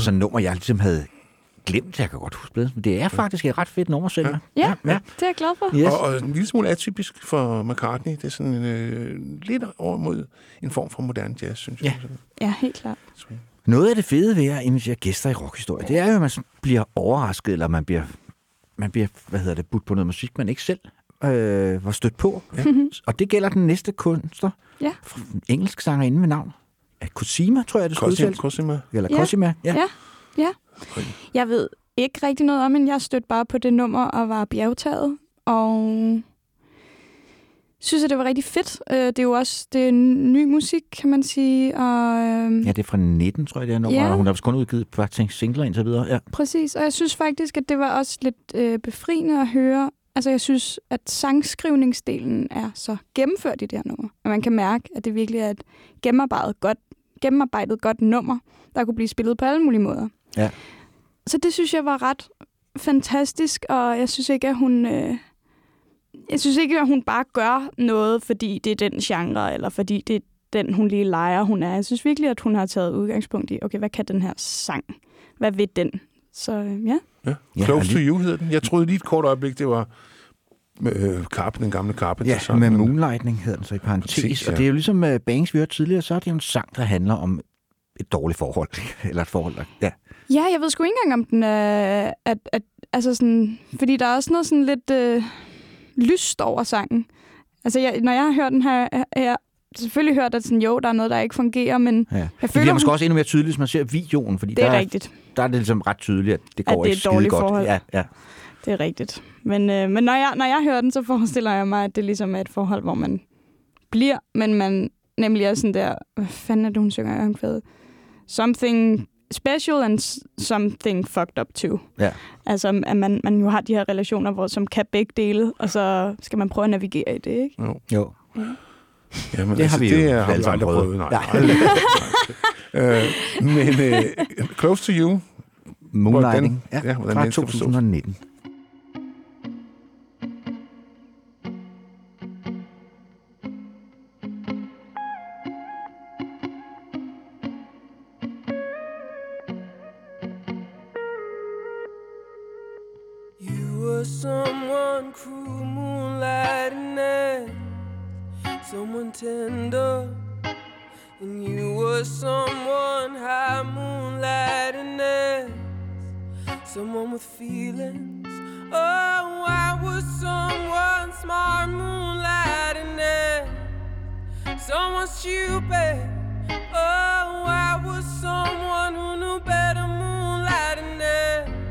Sådan et nummer, jeg ligesom havde glemt. Jeg kan godt huske det, men det er faktisk et ret fedt nummer, Selma.
Ja,
ja.
det er jeg glad for.
Yes.
Og, og en lille smule atypisk for McCartney. Det er sådan øh, lidt over mod en form for moderne jazz, synes jeg.
Ja, helt klart.
Noget af det fede ved at invitere gæster i rockhistorie, det er jo, at man bliver overrasket, eller man bliver, man bliver hvad hedder det, budt på noget musik, man ikke selv øh, var stødt på. Ja. Og det gælder den næste kunstner.
Ja.
En engelsk sangerinde med navn. Cosima, tror jeg, det
Cosima,
udtales.
Cosima.
Eller
Ja.
Cosima, ja.
Ja. Ja. Jeg ved ikke rigtig noget om, men jeg stødte bare på det nummer og var bjergtaget. Og synes, at det var rigtig fedt. Øh, Det er jo også det er ny musik, kan man sige. Og, øhm,
Ja, det er fra 19, tror jeg, det er nummer.
Ja.
Hun har kun udgivet faktisk singler indtil videre. Ja.
Præcis, og jeg synes faktisk, at det var også lidt øh, befriende at høre. Altså, jeg synes, at sangskrivningsdelen er så gennemført i det her nummer. Og man kan mærke, at det virkelig er et gennemarbejdet godt, gennemarbejdet godt nummer, der kunne blive spillet på alle mulige måder.
Ja.
Så det synes jeg var ret fantastisk, og jeg synes ikke, at hun... Øh, jeg synes ikke, at hun bare gør noget, fordi det er den genre, eller fordi det er den, hun lige leger, hun er. Jeg synes virkelig, at hun har taget udgangspunkt i, okay, hvad kan den her sang? Hvad vil den? Så øh, ja.
Ja.
Ja,
Close
og
to You hedder den. Jeg troede lige et kort øjeblik, det var øh, Carpen, den gamle Carpen.
Ja, med Moonlightning hedder den så i parentes.
Præcis, ja.
Og det er jo ligesom uh, Bangs, vi hørte tidligere, så er det jo en sang, der handler om et dårligt forhold. Eller et forhold, der... Ja.
Ja, jeg ved sgu ikke engang, om den er... At, at, altså sådan, fordi der er også noget sådan lidt øh, lyst over sangen. Altså, jeg, når jeg har hørt den her... Har selvfølgelig hørt, at sådan, jo, der er noget, der ikke fungerer, men
ja.
jeg
Det
føler,
bliver måske
hun,
også endnu mere tydeligt, hvis man ser videoen, fordi
det er
der,
rigtigt.
der er det ligesom ret tydeligt, at det
At
går
det er
ikke skide godt.
forhold.
Ja, ja.
Det er rigtigt. Men, øh, men når, jeg, når jeg hører den, så forestiller jeg mig, at det ligesom er et forhold, hvor man bliver, men man nemlig er sådan der... Hvad fanden er det, hun synger i omkvædet? Something special and something fucked up too.
Ja.
Altså, at man, man jo har de her relationer, hvor, som kan begge dele, og så skal man prøve at navigere i det, ikke?
Jo.
Jo.
Ja, men
Det har vi jo
det er, har
alle
vi
sammen
aldrig
prøvet.
Nej,
Ja.
aldrig. Nej. øh, men øh, Close to You,
Moonlighting.
Hvordan- ja, hvordan
fra
den skal forstås.
2019.
Someone cruel, moonlight and night, someone tender. And you were someone high, moonlight and night, someone with feelings. Oh, I was someone smart, moonlight and night, someone stupid. Oh, I was someone who knew better, moonlight and night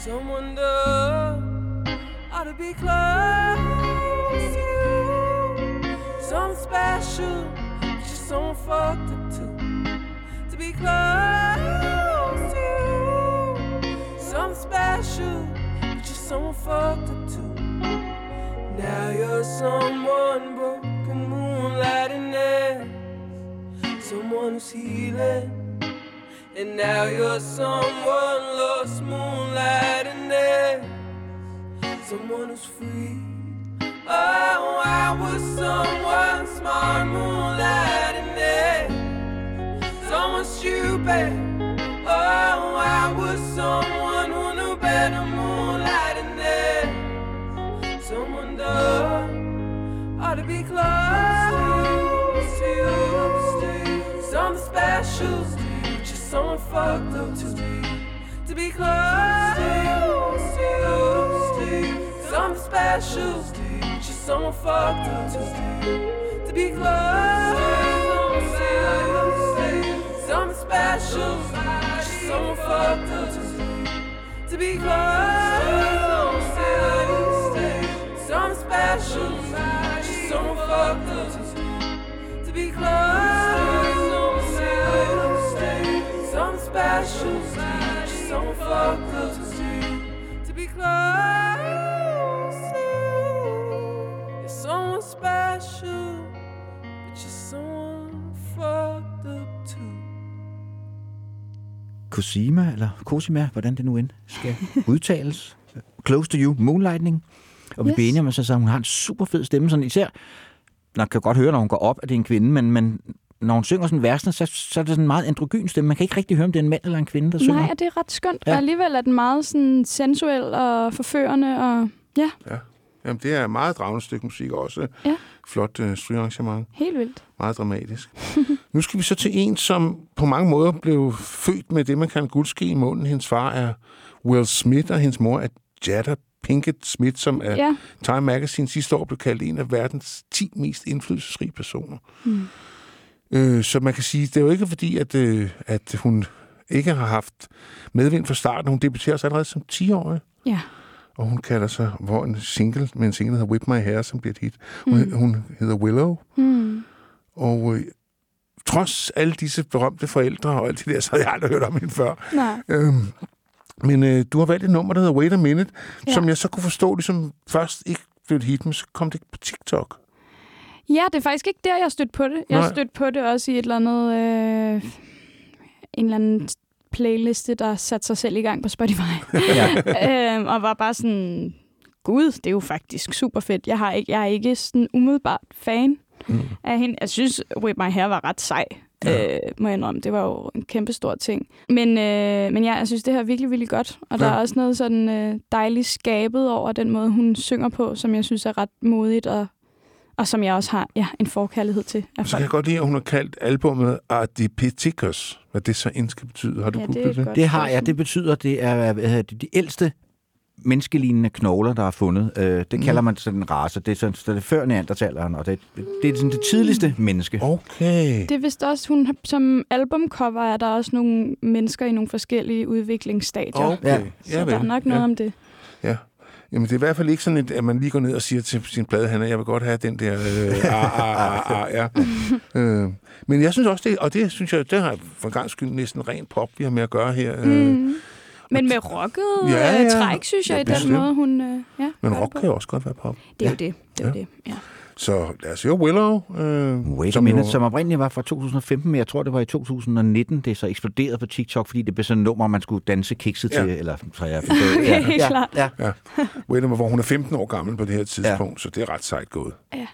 someone to ought to be close to you. Something special, just someone fucked up to. To be close to you. Something special, just someone fucked up to. Now you're someone broken, moonlight and air. Someone who's healing. And now you're someone lost, moonlight and air. Someone who's free. Oh, I was someone smart, moonlight and air. Someone stupid. Oh, I was someone who knew better, moonlight and air. Someone dumb ought to be close to you. Something special, just someone fucked up to be. To be close Special, just someone fucked up to. To be close. Something special, just someone fucked up to. To be close. Something special, just someone fucked up to. To be close. Something special, just someone fucked up to. To be close
Cosima, eller Cosima, hvordan det nu end skal udtales. Close to You, Moonlightning. Og vi
Yes.
bliver enige om, at hun har en super fed stemme. Sådan især, man kan godt høre, når hun går op, at det er en kvinde, men, men når hun synger sådan versene, så, så er det sådan en meget androgyn stemme. Man kan ikke rigtig høre, om det er en mand eller en kvinde, der synger.
Nej, og det er ret skønt.
Ja.
Og alligevel er den meget sådan sensuel og forførende. Og ja,
Ja. Jamen, det er et meget dragende stykke musik, og også
Ja.
flot øh, strygearrangement.
helt vildt.
Meget dramatisk. nu skal vi så til en, som på mange måder blev født med det, man kalder guldske i munden. Hendes far er Will Smith, og hendes mor er Jada Pinkett Smith, som er
Ja.
Time Magazine sidste år blev kaldt en af verdens 10 mest indflydelsesrige personer.
Mm.
Øh, så man kan sige, det er jo ikke fordi, at, øh, at hun ikke har haft medvind fra starten. Hun debuterer sig allerede som 10-årig,
Ja.
Og hun kalder sig hvor en single, med en single, der hedder Whip My Hair, som bliver et hit. Hun,
Mm.
hun hedder Willow,
Mm.
og øh, trods alle disse berømte forældre og alt det der, så har jeg aldrig hørt om hende før.
Nej.
Øhm, men øh, du har valgt et nummer, der hedder Wait a Minute, ja. Som jeg så kunne forstå, ligesom først ikke blev et hit, men så kom det på TikTok.
Ja, det er faktisk ikke der, jeg stødt på det. Jeg stødt på det også i et eller andet... Øh, en eller anden playliste, der satte sig selv i gang på Spotify.
Ja.
øhm, og var bare sådan... Gud, det er jo faktisk super fedt. Jeg, har ikke, jeg er ikke sådan umiddelbart fan
Mm.
af hende. Jeg synes, Whip My Hair var ret sej,
Ja.
øh, må jeg indrømme. Det var jo en kæmpe stor ting. Men, øh, men ja, jeg synes, det her er virkelig, virkelig godt. Og der
Ja.
er også noget sådan øh, dejligt skabet over den måde, hun synger på, som jeg synes er ret modigt, og, og som jeg også har ja, en forkærlighed til. Af
Så kan
folk.
jeg godt lide, at hun har kaldt albumet Adipeticus. Hvad det så end skal betyde. Har du
Ja,
ja,
det
det?
godt
Det har jeg. Det betyder, at det er hvad hedder det, de ældste menneskelignende knogler, der er fundet. Øh, det kalder man sådan en race. Det er, sådan, så det er før neandertaleren, og det, det er sådan det tidligste menneske.
Okay.
Det er vist også, hun som albumcover er der også nogle mennesker i nogle forskellige udviklingsstadier.
Okay.
Ja.
Så der er nok noget
ja.
om det.
Ja. Jamen, det er i hvert fald ikke sådan, at- at man lige går ned og siger til sin pladehandler, jeg vil godt have den der... Øh, ah, ah, ah, ah, ja. øh, men jeg synes også, det, og det synes jeg, det har for en gang skyld næsten ren pop, vi har med at gøre her. Øh,
Mm. Men med rocket
Ja,
ja,
ja.
ja. træk, synes jeg,
Ja,
ja, i den måde, hun... Øh, ja,
men rock kan jo også godt være pop.
Det er jo det. Det er
Ja.
det, ja.
Så lad os høre Willow. Øh,
Wait a
som
minute,
jo-
som oprindeligt var fra 2015, men jeg tror, det var i 2019. Det er så eksploderet på TikTok, fordi det blev sådan et nummer, man skulle danse kikset
Ja.
til. Eller, så jeg
Okay, helt klart.
Ja.
Ja. Wait a minute, hvor hun er 15 år gammel på det her tidspunkt, ja. så det er ret sejt gået.
Ja.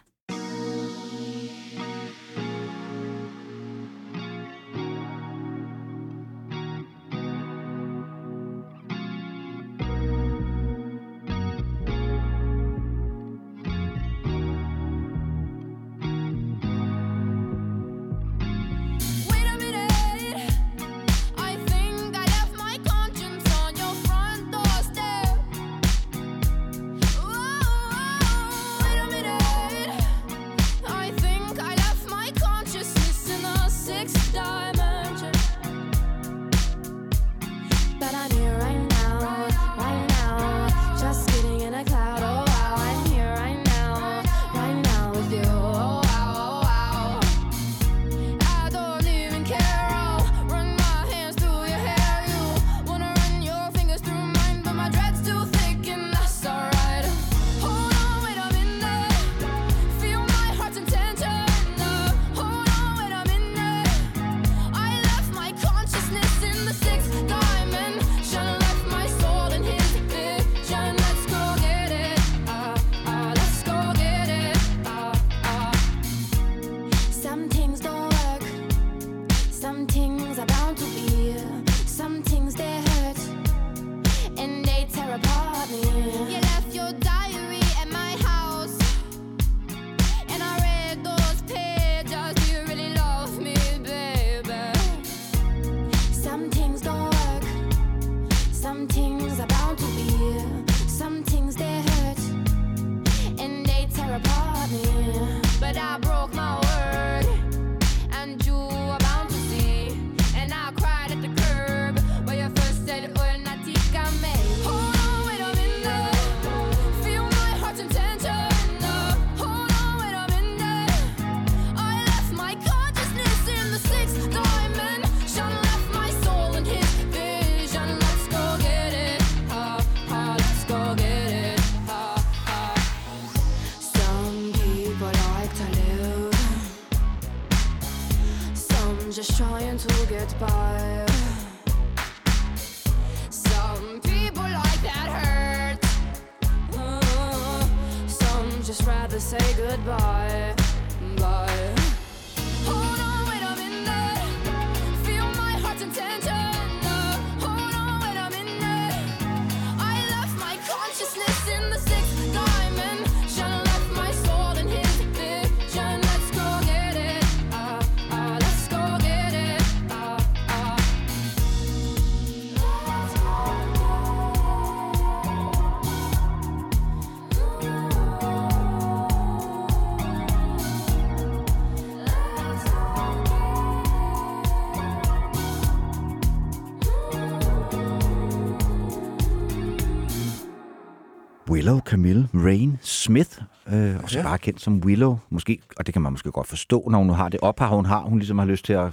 Smith, øh, også
Ja.
ja. bare kendt som Willow, måske, og det kan man måske godt forstå, når hun nu har det ophav, hun har, hun ligesom har lyst til at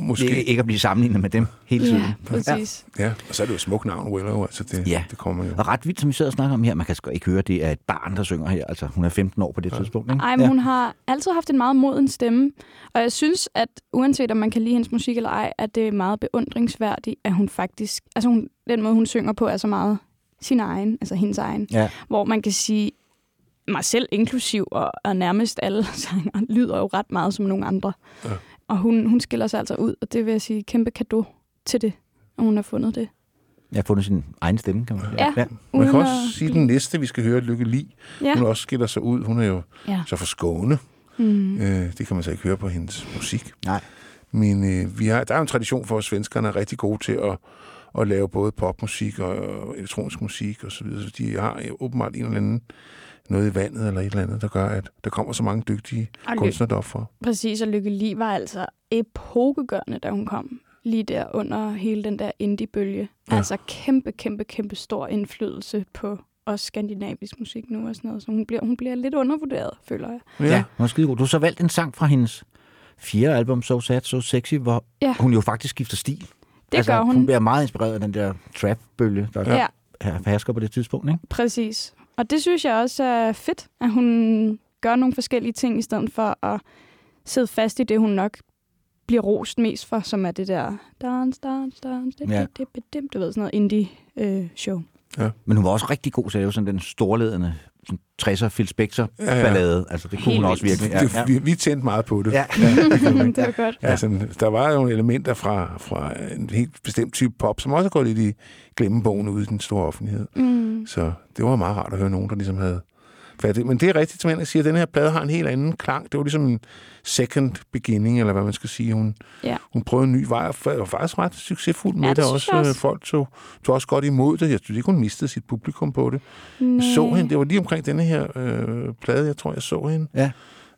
Måske.
ikke, ikke at blive sammenlignet med dem hele tiden.
Ja, præcis.
Ja, og så er det jo et smukt navn, Willow. Altså det,
Ja.
det kommer jo.
Og ret vildt, som vi sidder og snakker om her, man kan sgu ikke høre, det er et barn, der synger her. Altså, hun er 15 år på det tidspunkt, ikke?
Ej, men hun har altid haft en meget moden stemme. Og jeg synes, at uanset om man kan lide hendes musik eller ej, at det er meget beundringsværdigt, at hun faktisk... Altså hun, den måde, hun synger på, er så meget sin egen, altså hendes egen.
Ja.
Hvor man kan sige, mig selv inklusiv, og, og nærmest alle sanger, lyder jo ret meget som nogle andre.
Ja.
Og hun, hun skiller sig altså ud, og det vil jeg sige kæmpe kado til det, at hun har fundet det.
Jeg har fundet sin egen stemme, kan man sige.
Ja.
Man
Uden
kan
at
også sige,
blive-
den næste, vi skal høre, Lykke Li,
Ja.
hun også skiller sig ud. Hun er jo
Ja.
så for skåne.
Mm.
Øh, det kan man så ikke høre på hendes musik.
Nej.
Men øh, vi har, der er jo en tradition for, at svenskerne er rigtig gode til at, at lave både popmusik og elektronisk musik og så videre. Så de har jo åbenbart en eller anden noget i vandet eller et eller andet, der gør, at der kommer så mange dygtige
Og
kunstnere derfra.
Præcis, og Lykke Li var altså epokegørende, da hun kom. Lige der under hele den der indie-bølge.
Ja.
Altså kæmpe, kæmpe, kæmpe stor indflydelse på også skandinavisk musik nu og sådan noget. Så hun bliver, hun bliver lidt undervurderet, føler jeg.
Ja, ja hun er skidegod. Du har så valgt en sang fra hendes fjerde album, So Sad, So Sexy, hvor
Ja.
hun jo faktisk skifter stil.
Det altså, gør hun.
Hun bliver meget inspireret af den der trap-bølge, der
Ja.
ja. hersker på det tidspunkt, ikke?
Præcis. Og det synes jeg også er fedt, at hun gør nogle forskellige ting, i stedet for at sidde fast i det, hun nok bliver rost mest for, som er det der dance, dance, dance,
Ja.
ja. dip, dip, du ved, sådan noget indie-show.
Men hun var også rigtig god til at lave sådan den storledende 60'er Phil Spector-ballade. Ja, ja. Altså, det kunne
Helt
hun også virkelig.
Det, vi, vi tændte meget på det.
Ja.
det var godt.
Ja. Altså, der var jo elementer fra, fra en helt bestemt type pop, som også er gået lidt i glemmebogen ude i den store offentlighed.
Mm.
Så det var meget rart at høre nogen, der ligesom havde fattet. Men det er rigtigt, som jeg siger, at den her plade har en helt anden klang. Det var ligesom en second beginning, eller hvad man skal sige. Hun,
Ja.
hun prøvede en ny vej, og var faktisk ret succesfuld med
Ja,
det,
det
også.
jeg også.
Øh, Folk tog, tog også godt imod det. Jeg synes ikke, hun mistede sit publikum på det.
Nej.
Så hende, det var lige omkring denne her øh, plade, jeg tror, jeg så hende.
Ja.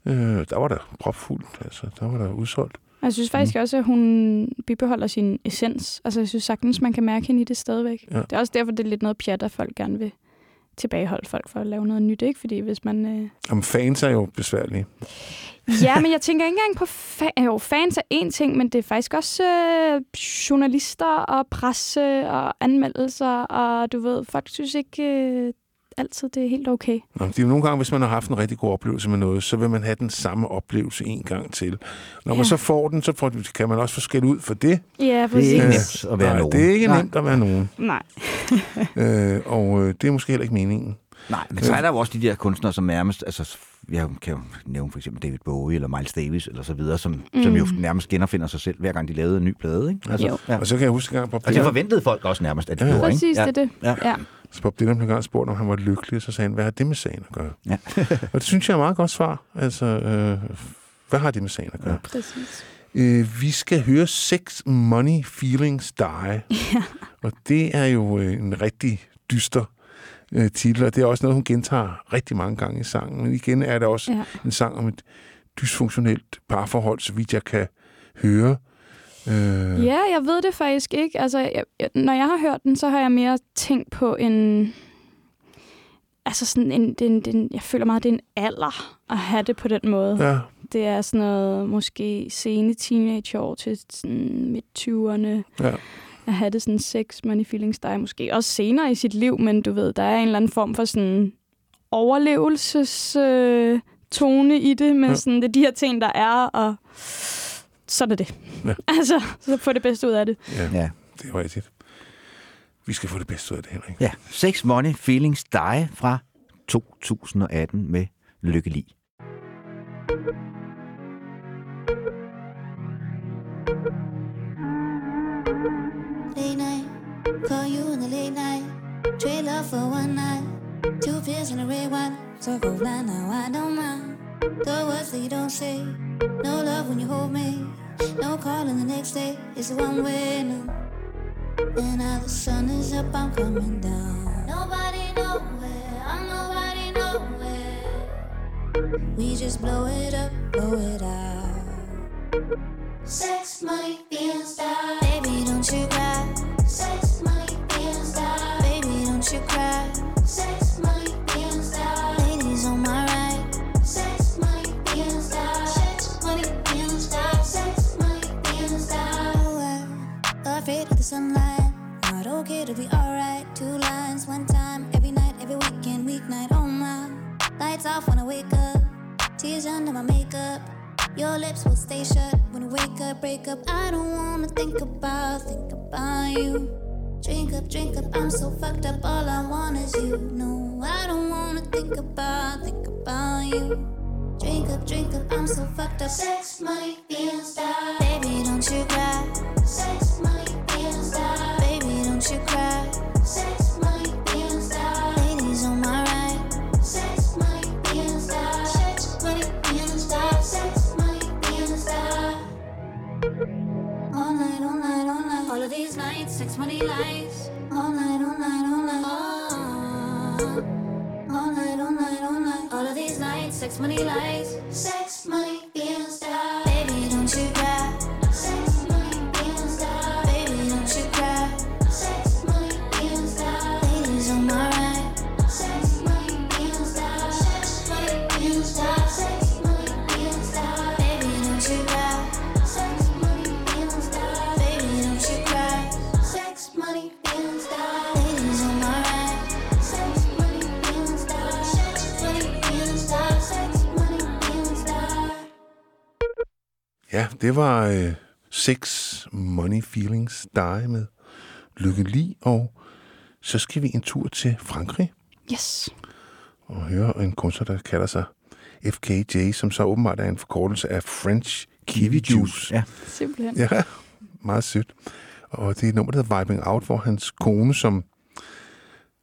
Øh, der var der propfuldt, altså. Der var der udsolgt.
Og jeg synes faktisk også, at hun bibeholder sin essens. Altså, jeg synes sagtens, man kan mærke hende i det stadigvæk.
Ja.
Det er også derfor, det er lidt noget pjat, at folk gerne vil tilbageholde folk for at lave noget nyt, ikke? Fordi hvis man... Øh...
Jamen, fans er jo besværlige.
Ja, men jeg tænker ikke engang på... Fa- jo, fans er en ting, men det er faktisk også øh, journalister og presse og anmeldelser, og du ved, folk synes ikke øh, altid, det er helt okay.
Nå, det er jo nogle gange, hvis man har haft en rigtig god oplevelse med noget, så vil man have den samme oplevelse en gang til. Når man
Ja.
så får den, så får, kan man også få skæld ud for det.
Ja,
Det er
præcis.
ikke nemt at være
Nej,
nogen.
det er ikke
Nej.
nemt at være nogen.
Nej.
Øh, og øh, det er måske heller ikke meningen.
Nej, men så er der jo også de der kunstnere, som nærmest... Altså, jeg kan jo nævne for eksempel David Bowie eller Miles Davis eller så videre, som, mm. som jo nærmest genopfinder sig selv, hver gang de lavede en ny plade. Ikke? Altså,
Jo.
ja.
Og så kan jeg huske en gang, Bob
Og det
Dylan,
forventede folk også nærmest, at de
Ja.
gjorde.
Præcis,
ikke?
det er det.
Ja.
Ja.
Så Bob Dylan blev engang spurgt, om han var lykkelig, så sagde han, hvad har det med sagen at gøre?
Ja.
og det synes jeg er et meget godt svar. Altså, øh, hvad har det med sagen at gøre?
Præcis.
Øh, vi skal høre Sex, Money, Feelings, Die.
Ja.
Og det er jo øh, en rigtig dyster øh, titel, og det er også noget, hun gentager rigtig mange gange i sangen. Men igen er det også
Ja.
en sang om et dysfunktionelt parforhold, så vidt jeg kan høre. Øh,
Ja, jeg ved det faktisk ikke. Altså, jeg, jeg, når jeg har hørt den, så har jeg mere tænkt på en... Altså sådan en, den, den, jeg føler meget, det er en alder at have det på den måde.
ja.
Det er sådan noget måske sene teenageår til sådan midt-20'erne.
Ja.
At have det sådan sex, money, feelings, der er måske også senere i sit liv, men du ved, der er en eller anden form for sådan overlevelses øh, tone i det, med
ja.
sådan, det er de her ting, der er, og så er det.
Ja.
Altså, så få det bedste ud af det.
ja,
Ja.
det er rigtigt. Vi skal få det bedste ud af det, Henrik.
ja. Sex, Money, Feelings, Die fra 2018 med Lykke Li.
Late night, call you in the late night. Trade love for one night. Two pills and a red wine. So go blind now, I don't mind. The words that you don't say. No love when you hold me. No calling the next day. It's a one way now. And now the sun is up, I'm coming down. Nobody nowhere, I'm nobody nowhere. We just blow it up, blow it out. Sex, money, feelings, die. Baby, don't you cry. Sex, money, feelings, die. Baby, don't you cry. Sex, money, sunlight. Not okay to be alright. Two lines, one time, every night, every weekend, weeknight. Oh my. Lights off when I wake up. Tears under my makeup. Your lips will stay shut when I wake up, break up. I don't wanna think about, think about you. Drink up, drink up, I'm so fucked up. All I want is you. No, I don't wanna think about, think about you. Drink up, drink up, I'm so fucked up. Sex, money, being style. Baby, don't you cry. Sex, money, being style. Baby, don't you cry. Sex, money, being style. Ladies on my right.
Ja, det var øh, Sex Money Feelings Die med Lykke Li, og så skal vi en tur til Frankrig
Yes.
og høre en kunstner, der kalder sig FKJ, som så åbenbart er en forkortelse af French Kiwi Juice.
Ja.
Simpelthen.
Ja, meget sødt. Og det er et nummer, der hedder Vibing Out, hvor hans kone, som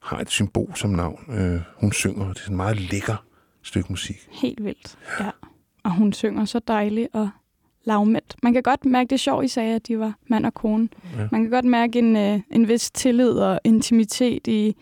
har et symbol som navn, øh, hun synger. Det er sådan en meget lækker stykke musik.
Helt vildt. Ja. Og hun synger så dejligt og lavmælt. Man kan godt mærke, det er sjovt, I sagde, at de var mand og kone.
Ja.
Man kan godt mærke en, øh, en vis tillid og intimitet i,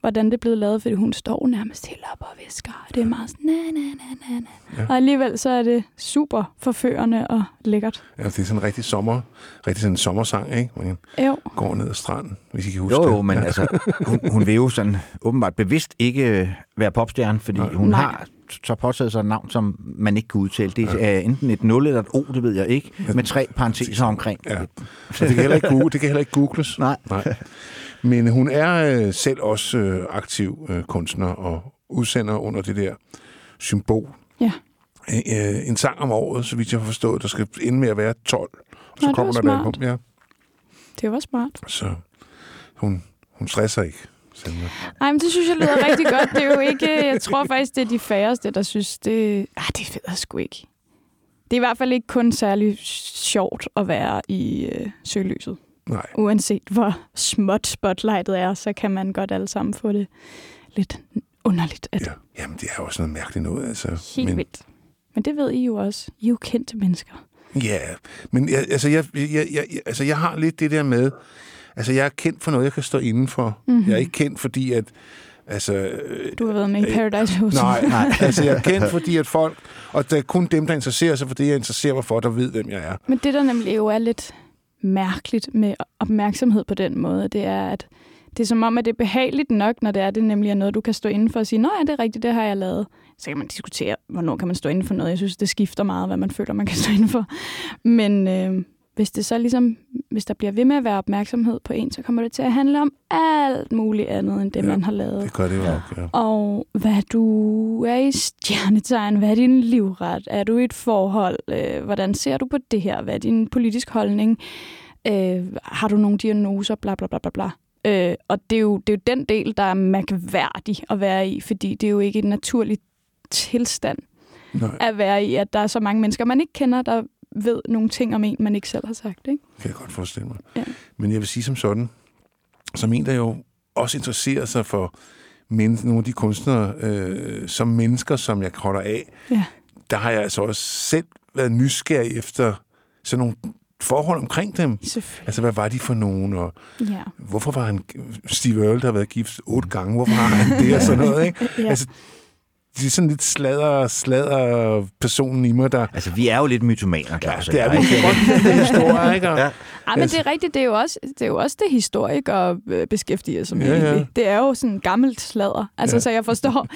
hvordan det er blevet lavet, fordi hun står nærmest helt op og visker. Og det er meget sådan, na, na, na, na, na.
Ja.
Og alligevel så er det super forførende og lækkert.
Ja, det er sådan en rigtig sommer, rigtig sådan en sommersang, ikke? Man
Jo,
går ned ad stranden, hvis I kan huske
Jo, jo,
det.
men
ja.
altså, hun, hun vil jo sådan åbenbart bevidst ikke øh, være popstjerne, fordi
Nej.
hun
Nej.
har så påtaget sig et navn, som man ikke kan udtale. Det er enten et 0 eller et O, det ved jeg ikke, med tre parenteser omkring.
Ja. Og det kan heller ikke, google, det kan heller ikke googles.
Nej.
Nej. Men hun er øh, selv også øh, aktiv øh, kunstner og udsender under det der symbol.
Ja.
Øh, en sang om året, så vidt jeg har forstået, der skal ende med at være 12. Og så
Nå, det
kommer
var
der et
smart.
album. Ja.
det var smart.
Så hun, hun stresser ikke. Selma.
Ej, men det synes jeg lyder rigtig godt. Det er jo ikke... Jeg tror faktisk, det er de færreste, der synes, det... Ah, det ved jeg sgu ikke. Det er i hvert fald ikke kun særlig sjovt at være i øh, søgelyset.
Nej.
Uanset hvor småt spotlightet er, så kan man godt alle sammen få det lidt underligt. At
Ja. Jamen, det er jo også noget mærkeligt noget. Altså.
Helt
men,
vildt. Men det ved I jo også. I er jo kendte mennesker.
Ja, men jeg, altså, jeg, jeg, jeg, altså, jeg har lidt det der med, altså, jeg er kendt for noget, jeg kan stå inden for.
Mhm.
Mm-hmm. Jeg er ikke kendt, fordi at, altså, øh,
Du har været med i
Øh,
Paradise Hotel.
nej, nej, altså, jeg er kendt, fordi at folk, og det er kun dem, der interesserer sig for det, jeg interesserer mig for, der ved, hvem jeg er.
Men det, der nemlig jo er lidt mærkeligt med opmærksomhed på den måde, det er, at det er som om, at det er behageligt nok, når det er det nemlig er noget, du kan stå inden for og sige, nå ja, det er rigtigt, det har jeg lavet. Så kan man diskutere, hvornår kan man stå inden for noget. Jeg synes, det skifter meget, hvad man føler, man kan stå inden for. Men øh, hvis det så ligesom, hvis der bliver ved med at være opmærksomhed på en, så kommer det til at handle om alt muligt andet, end det,
Ja,
man har lavet.
Det gør det jo nok, ja.
Og hvad du er i stjernetegn, hvad er din livret, er du i et forhold, øh, hvordan ser du på det her, hvad er din politisk holdning, øh, har du nogle diagnoser, bla bla bla bla bla. Øh, og det er, jo, det er jo den del, der er mærkværdig at være i, fordi det er jo ikke en naturlig tilstand
Nej,
at være i, at der er så mange mennesker, man ikke kender, der ved nogle ting om en, man ikke selv har sagt. Ikke?
kan jeg godt forestille mig.
Ja.
Men jeg vil sige som sådan, som en, der jo også interesserer sig for men, nogle af de kunstnere, øh, som mennesker, som jeg holder af,
Ja.
der har jeg altså også selv været nysgerrig efter sådan nogle forhold omkring dem. Altså, hvad var de for nogen, og
Ja.
hvorfor var han Steve Earle, der har været gift otte gange, hvorfor har han det og sådan noget, ikke?
Ja.
Altså, det er sådan lidt sladder, sladder personen i mig, der...
Altså, vi er jo lidt mytomaner,
Ja,
Claus.
det er vi. godt lide den historie, ikke? Og,
Ja.
ja.
Men det er rigtigt. Det er jo også det, er jo også det historikere øh, beskæftiger sig med.
Ja, ja.
Ja, Det er jo sådan gammelt sladder. Altså,
Ja.
ja. så jeg forstår,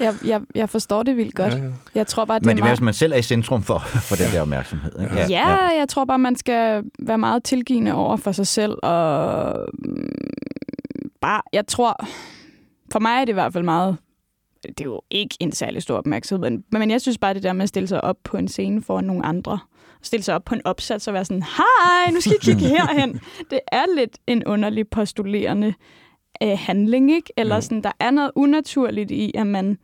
jeg, jeg, jeg forstår det vildt godt.
Ja,
Ja,
ja.
Jeg tror bare, det
Men
er
det er mere,
meget...
hvis man selv er i centrum for, for den der opmærksomhed. Ikke?
Ja, ja, jeg tror bare, man skal være meget tilgivende over for sig selv, og mm, bare, jeg tror, for mig er det i hvert fald meget, det er jo ikke en særlig stor opmærksomhed, men, men jeg synes bare, det der med at stille sig op på en scene for nogle andre, stille sig op på en opsats og være sådan, hej, nu skal I kigge herhen. Det er lidt en underlig postulerende øh, handling, ikke? Eller sådan, der er noget unaturligt i, at man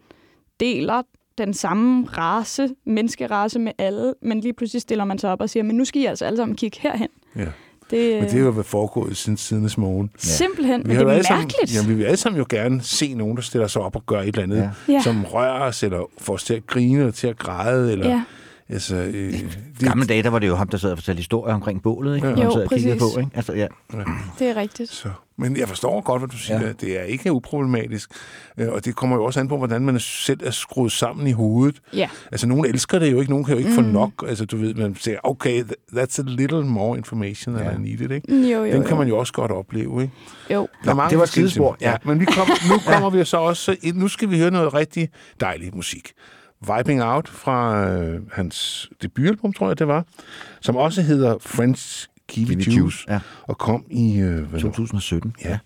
deler den samme race, menneskerace med alle, men lige pludselig stiller man sig op og siger, men nu skal I altså alle sammen kigge herhen.
Ja.
Det,
Men det er jo været foregået siden tidernes morgen.
simpelthen, men
har
det er
alle sammen,
mærkeligt.
jamen, vi vil alle sammen jo gerne se nogen, der stiller sig op og gør et eller andet,
Ja.
Ja.
som rører os, eller får os til at grine, eller til at græde, eller...
ja.
Altså, øh, det,
Gamle dage, der var det jo ham, der sad og fortalte historier omkring bålet, ikke?
Ja.
Ja.
Jo,
sad og kiggede
præcis.
på, ikke? Altså, ja.
Det er rigtigt.
Så. Men jeg forstår godt, hvad du siger.
Ja.
Ja. Det er ikke uproblematisk. Øh, Og det kommer jo også an på, hvordan man selv er skruet sammen i hovedet.
Ja.
Altså, nogen elsker det jo ikke. Nogen kan jo ikke mm. få nok. Altså, du ved, man siger, okay, that's a little more information than
Ja.
I needed, ikke?
Jo, jo,
Den kan
jo.
man jo også godt opleve, ikke?
jo.
Der er mange
det var sidespor,
ting. Ja. Men vi kom, nu kommer vi så også ind. Nu skal vi høre noget rigtig dejlig musik. Vibing Out fra øh, hans debutalbum, tror jeg det var, som også hedder French Kiwi,
Kiwi
Juice,
Juice, ja.
og kom i... Øh, hvad nu?
2017.
Ja.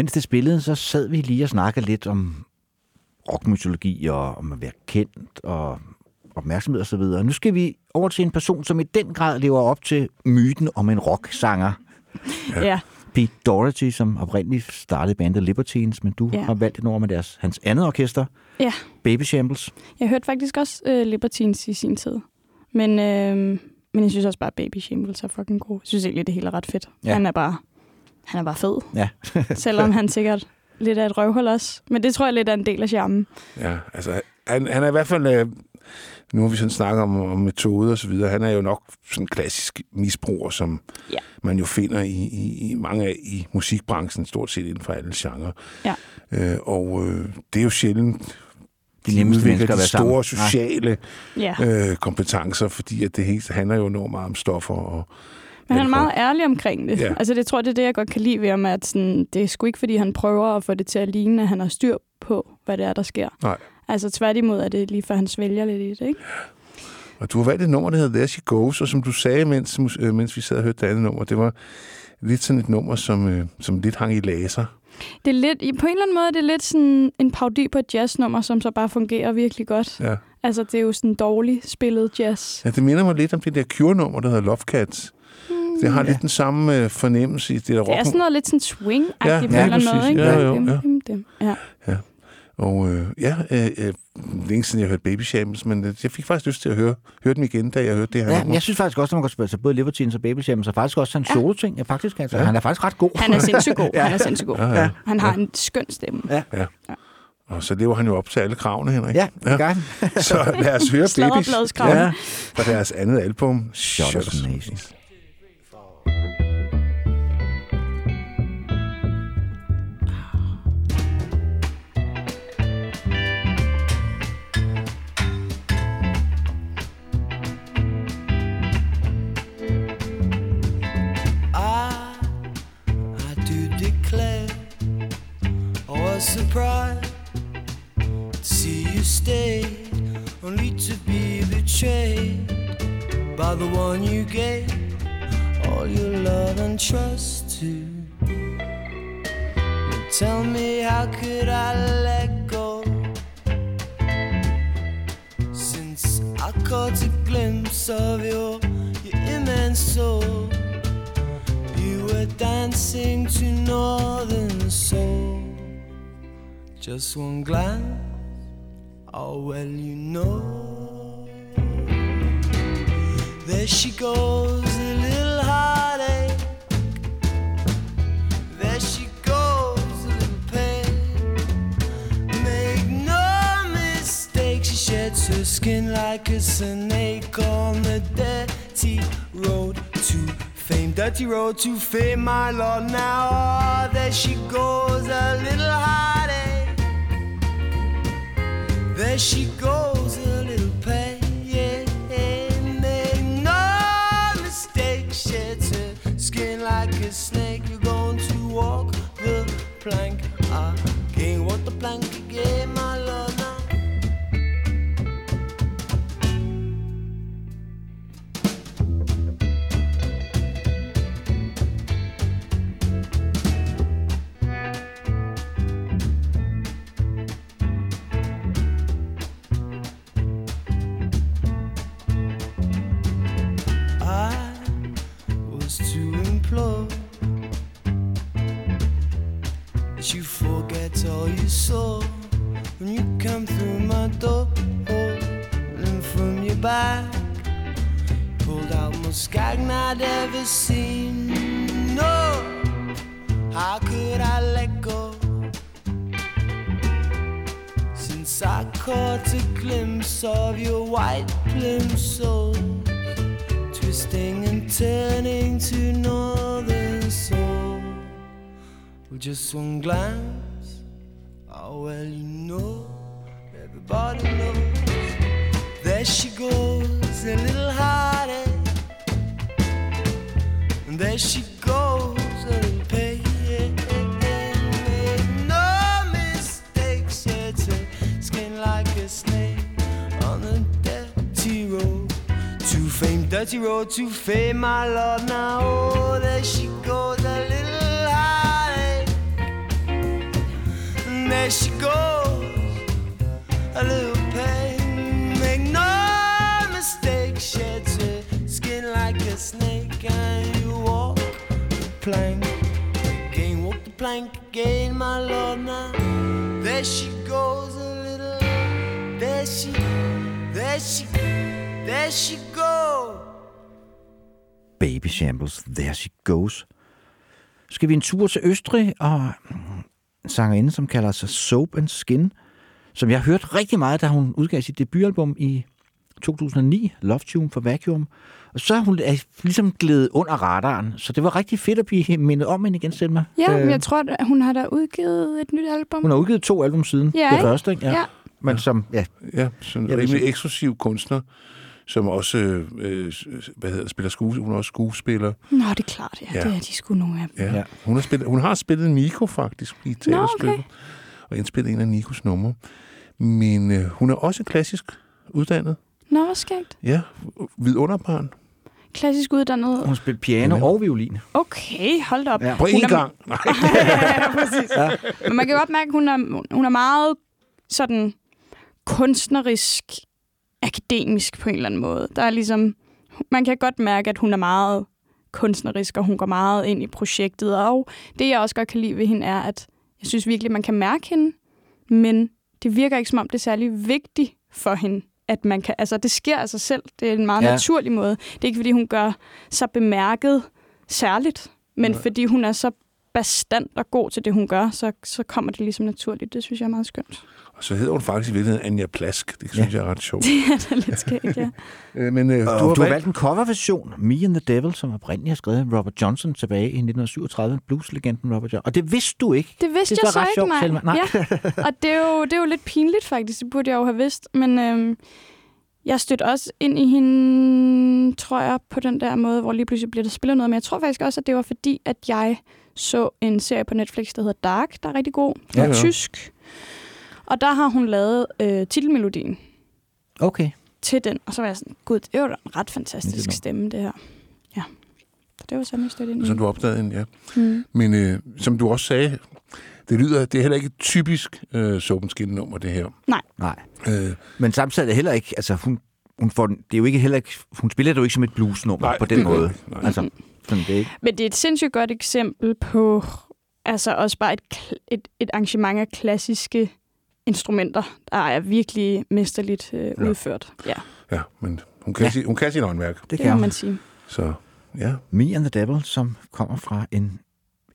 Mens det spillede, så sad vi lige og snakkede lidt om rockmytologi og om at være kendt og opmærksomhed osv. Og nu skal vi over til en person, som i den grad lever op til myten om en rocksanger.
Ja. ja.
Pete Doherty, som oprindeligt startede bandet Libertines, men du
Ja.
har valgt et nummer med deres, hans andet orkester,
ja.
Baby Shambles.
Jeg hørte faktisk også uh, Libertines i sin tid. Men, øh, men jeg synes også bare, at Baby Shambles er fucking god. Jeg synes egentlig, det hele er ret fedt.
Ja.
Han er bare han er bare fed.
Ja.
Selvom han sikkert lidt af et røvhul også. Men det tror jeg lidt er en del af charmen.
Ja, altså, han, han er i hvert fald... Øh, nu har vi sådan snakket om, om metode og så videre. Han er jo nok sådan en klassisk misbruger, som
Ja.
man jo finder i, i, i mange af i musikbranchen, stort set inden for alle genrer.
Ja.
Øh, og øh, det er jo sjældent,
De nemmeste
udvikler de store
sammen.
Sociale
Ja.
øh, kompetencer, fordi at det hele handler jo enormt meget om stoffer. Og,
Men han er meget ærlig omkring det.
Ja.
Altså, det tror det er det, jeg godt kan lide ved ham, at sådan, det er sgu ikke, fordi han prøver at få det til at ligne, at han har styr på, hvad det er, der sker.
Nej.
Altså, tværtimod er det lige for, han svælger lidt i det, ikke?
Og du har valgt et nummer, der hedder There She Goes, og som du sagde, mens, øh, mens vi sad og hørte det andet nummer, det var lidt sådan et nummer, som, øh, som lidt hang i laser.
Det er lidt, på en eller anden måde er det lidt sådan en parodi på et jazznummer, som så bare fungerer virkelig godt.
Ja.
Altså, det er jo sådan dårligt spillet jazz.
ja, det minder mig lidt om det der Cure-nummer, der hedder Love Cats. Det har lidt den samme øh, fornemmelse i det der
Det er
rock.
sådan noget lidt sådan swing-agtigt
Ja, ja,
eller
præcis.
ikke?
Ja, jo, ja.
dim. ja.
Og øh, ja, øh, øh, længe siden jeg hørte Baby Shambles, men øh, jeg fik faktisk lyst til at høre, høre dem igen, da jeg hørte det her
Ja,
nummer.
jeg synes faktisk også, at man kan spille sig både Libertines og Baby Shambles, og faktisk også hans
Ja.
solo-ting. Ja, faktisk, altså,
Ja.
ja. Han er faktisk ret god.
Han er sindssygt god.
Ja.
Han er sindssygt god.
Ja, ja.
Han har en skøn stemme.
Og så lever han jo op til alle kravene, Henrik.
Ja, det gør han.
Så lad os høre Baby
Sladderbladskravene.
ja, fra deres andet album,
Shutters Nations.
Was surprised to see you stay, only to be betrayed by the one you gave all your love and trust to. Tell me, how could I let go? Since I caught a glimpse of your, your immense soul. You were dancing to Northern Soul. Just one glance, oh well, you know. There she goes, a little heartache. There she goes, a little pain. Make no mistake, she sheds her skin like a snake on the dirty road to fame. Dirty road to fame, my lord. Now, oh, there she goes, she goes, Just one glance, oh well, you know, everybody knows. There she goes, a little heartache, and there she goes. goes in pain. No mistakes, it's a skin like a snake on the dirty road to fame. Dirty road to fame, my lord. Now, oh, there she there she goes.
Baby Shambles, There She Goes. Skal vi en tur til Østrig, og en sangerinde, som kalder sig Soap and Skin, som jeg hørte rigtig meget, da hun udgav sit debutalbum i 2009, Love Tune for Vacuum. Og så er hun er ligesom glædet under radaren, så det var rigtig fedt at blive mindet om hende igen, Selma.
Ja,
Øh,
men jeg tror, at hun har da udgivet et nyt album.
Hun har udgivet to album siden.
Ja,
det første, ikke?
Ja.
Men som, ja,
Ja, sådan en rimelig eksklusiv kunstner, som også øh, hvad hedder, spiller skuespiller. Hun er også skuespiller.
Nå, det er klart, ja.
Ja.
Det er de sgu nogle af dem.
Ja.
Ja.
Hun, har spillet, hun har spillet Nico faktisk i teaterstykket.
okay.
Og indspillet en af Nikos numre. Men øh, hun er også klassisk uddannet.
Nå, hvor skægt.
Ja, vidunderbarn.
Klassisk uddannet.
hun spillede piano
Ja.
og violin.
Okay, hold op.
Ja.
På
Hun
én
er-
gang. Nej.
ja, præcis. Ja. Men man kan godt mærke, at hun er, hun er meget sådan kunstnerisk, akademisk på en eller anden måde. Der er ligesom, man kan godt mærke, at hun er meget kunstnerisk, og hun går meget ind i projektet. Og det, jeg også godt kan lide ved hende, er, at jeg synes virkelig, man kan mærke hende, men det virker ikke, som om det er særlig vigtigt for hende, at man kan... Altså, det sker af sig selv. Det er en meget
Ja.
ja. naturlig måde. Det er ikke, fordi hun gør sig bemærket særligt, men
Nej.
fordi hun er så bastant og god til det, hun gør, så, så kommer det ligesom naturligt. Det synes jeg er meget skønt.
Og så hedder hun faktisk i virkeligheden Anja Plask. Det synes ja. jeg er ret sjovt.
Det er da lidt skægt, ja.
Øh, Men øh, du, har
du har
valgt...
en coverversion, Me and the Devil, som oprindeligt har skrevet af Robert Johnson tilbage i 1937, blueslegenden Robert Johnson. Og det vidste du ikke.
Det vidste
Det
jeg så
ret
ikke,
sjovt,
nej.
Nej.
Ja. Og det er, jo, det er jo lidt pinligt, faktisk. Det burde jeg jo have vidst. Men øhm, jeg stødte også ind i hende, tror jeg, på den der måde, hvor lige pludselig bliver der spillet noget. Men jeg tror faktisk også, at det var fordi, at jeg så en serie på Netflix, der hedder Dark, der er rigtig god.
Ja,
Ja,
ja.
tysk. Og der har hun lavet øh, titelmelodien
Okay.
til den. Og så var jeg sådan, gud, det var da en ret
Det
fantastisk
er
stemme, det her. Ja. Så det var sådan, jeg stødte ind i.
Som du opdagede en, ja.
Mm.
Men øh, som du også sagde, det lyder, det er heller ikke et typisk øh, nummer det her.
Nej.
Øh,
Men samtidig er det heller ikke, altså hun, hun får, den- det er jo ikke heller ikke, hun spiller det jo ikke som et bluesnummer
Nej,
på den
det
måde.
det ikke. Nej.
Altså, sådan det er ikke.
Men det er et sindssygt godt eksempel på altså også bare et, et, et arrangement af klassiske instrumenter, der er virkelig mesterligt øh,
Ja.
udført. Ja,
ja, men hun kan,
Ja.
ja. Sige, hun kan sin håndværk.
Det
det
kan
må
hun.
man sige.
Så ja,
Me and the Devil, som kommer fra en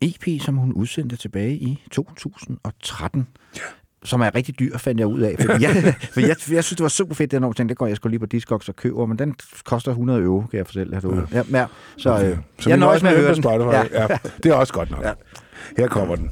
EP, som hun udsendte tilbage i 2013. Ja. Som er rigtig dyr, fandt jeg ud af. Fordi jeg, for jeg, jeg synes, det var super fedt, den år. Tænkte, det går jeg sgu lige på Discogs og køber, men den koster 100 euro, kan jeg fortælle derude. Ja. Ja, så
okay.
øh,
så
jeg nøjes med at høre
på
den.
Spotify. Ja. ja. det er også godt nok.
Ja.
Ja. Her kommer den.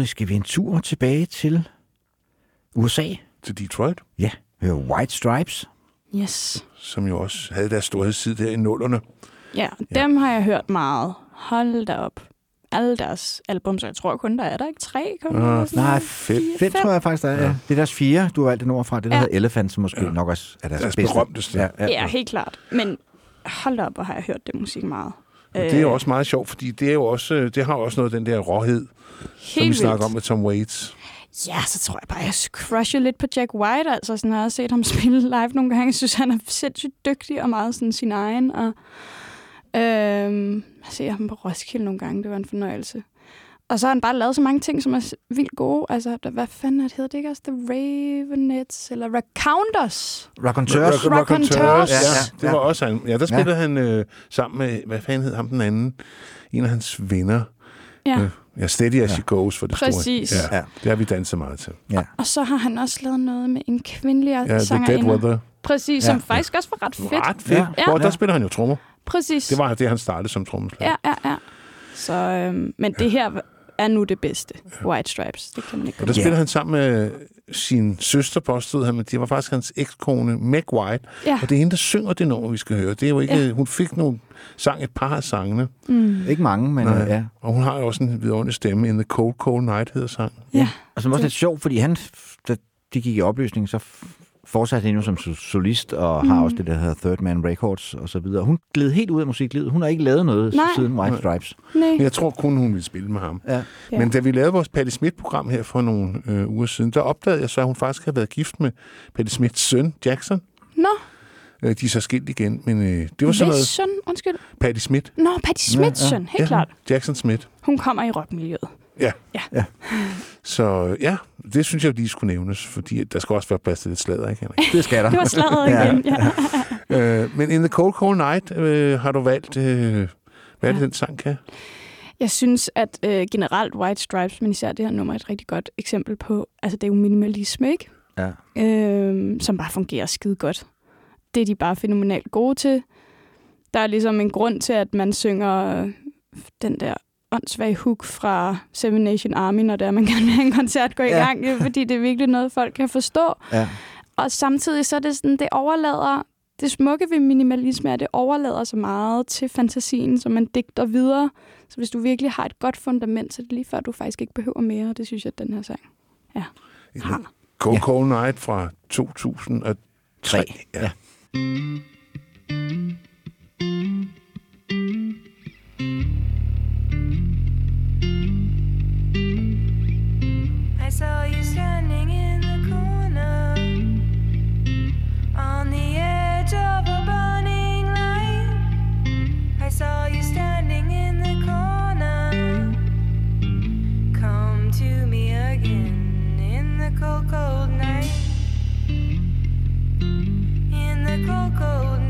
Østrig skal vi en tur tilbage til USA.
Til Detroit,
Ja, høre White Stripes.
Yes.
som jo også havde deres storhedstid der i nullerne.
Ja, dem har jeg hørt meget. Hold da op. Alle deres album, så jeg tror kun, der er der ikke tre. Kun, eller sådan
Nej, fem,
Fire,
fem tror jeg faktisk, der er. Ja. Det er deres fire, du har valgt den ord fra. Det der
Ja.
ja. hedder Elephant, som måske ja. nok også er deres,
Deres
bedste.
berømteste.
Ja, ja.
Ja, helt klart. Men hold da op, hvor har jeg hørt det musik meget.
Og det er jo også meget sjovt, fordi det, er jo også, øh, det har også noget den der råhed, som vi
Helt
snakker om med Tom Waits.
Ja, så tror jeg bare, jeg crusher lidt på Jack White. Altså, sådan, jeg har set ham spille live nogle gange. Jeg synes, han er sindssygt dygtig og meget sådan sin egen. Og, øhm, jeg ser ham på Roskilde nogle gange. Det var en fornøjelse. Og så har han bare lavet så mange ting, som er vildt gode. Altså, der, hvad fanden er det, hedder det ikke også? The Ravenets eller Raconteurs? Raconteurs.
Raconteurs.
Ja,
Ja,
ja,
det
ja.
var også han. Ja, der spillede han øh, sammen med, hvad fanden hed ham den anden? En af hans venner.
Ja.
Øh, Ja, Steady as she goes for det
Præcis.
store. Ja,
Ja.
det har vi danset meget til.
Og så har han også lavet noget med en kvindelig
Ja, The Dead
sangerinde.
Weather.
Præcis,
Ja.
som faktisk også var ret fedt.
Ret fedt.
Ja.
Ja. Hvor
Ja.
der spiller han jo trommer.
Præcis.
Det var det, han startede som trommeslager.
Ja, ja, ja. Så, øhm, men det her er nu det bedste. White Stripes. Det kan man ikke
Og der
Ja.
spiller han sammen med sin søster, påstod han, men det var faktisk hans ekskone, Meg White.
Ja.
Og det er hende, der synger det nummer, vi skal høre. Det er jo ikke,
Ja.
ja. Hun fik nogle sang et par af sangene,
Mm.
Ikke mange, men
Nej.
ja.
og hun har jo også en vidunderlig stemme. In the Cold, Cold Night hedder sang.
Ja.
Og som også er lidt sjovt, fordi han, da de gik i opløsning, så f- fortsatte han jo som so- solist, og mm. har også det, der hedder Third Man Records og så videre. Hun gled helt ud af musiklivet. Hun har ikke lavet noget
Nej.
siden White Stripes.
Nej.
Men jeg tror kun, hun ville spille med ham.
Ja.
Ja.
Ja. Men da vi lavede vores Patti Smith-program her for nogle øh, uger siden, der opdagede jeg så, at hun faktisk havde været gift med Patti Smiths søn, Jackson.
Nå,
Øh, de er så skilt igen, men øh, det var sådan noget
søn, undskyld.
Patti Smith.
Nå, Patti Smiths
Ja, ja.
søn, helt klart.
Jackson Smith.
Hun kommer i rockmiljøet.
Ja.
Ja.
Ja.
Så ja, det synes jeg lige skulle nævnes, fordi der skal også være plads til lidt sladder, ikke Henrik?
Det skal der.
Det var
Ja.
igen. Ja.
øh, men In the Cold Cold Night øh, har du valgt, øh, hvad er det,
Ja.
den sang kan?
Jeg synes, at øh, generelt White Stripes, men især det her nummer, er et rigtig godt eksempel på, altså det er jo minimalisme, ikke?
Ja.
øh, som bare fungerer skide godt. Det er de bare fænomenalt gode til. Der er ligesom en grund til, at man synger øh, den der åndssvage hook fra Seven Nation Army, når det er, man gerne vil have en koncert gå i
Ja.
gang, ja. fordi det er virkelig noget, folk kan forstå.
Ja.
Og samtidig så er det sådan, det overlader, det smukke ved minimalisme er, at det overlader så meget til fantasien, som man digter videre. Så hvis du virkelig har et godt fundament, så er det lige før, du faktisk ikke behøver mere, og det synes jeg, at den her sang
the
har.
Cold
Ja.
Cold Night fra 2003.
Tre.
Ja.
Ja.
I cold, cold night. In the cold, cold night.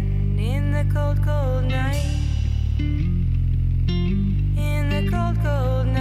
cold, cold night. In the cold, cold night.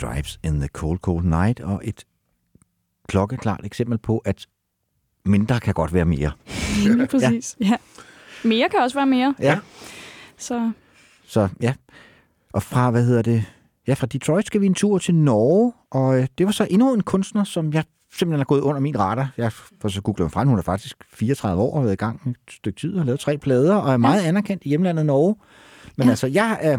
Stripes in the Cold Cold Night, og et klokkeklart eksempel på, at mindre kan godt være mere.
Lige præcis. Ja. ja. Mere kan også være mere.
Ja.
Så
Så ja. Og fra, hvad hedder det? Ja, fra Detroit skal vi en tur til Norge, og øh, det var så endnu en kunstner, som jeg simpelthen er gået under min radar. Jeg får så googlet mig frem, hun er faktisk 34 år og har været i gang et stykke tid og har lavet tre plader, og er meget anerkendt i hjemlandet Norge. Men ja. altså, jeg er,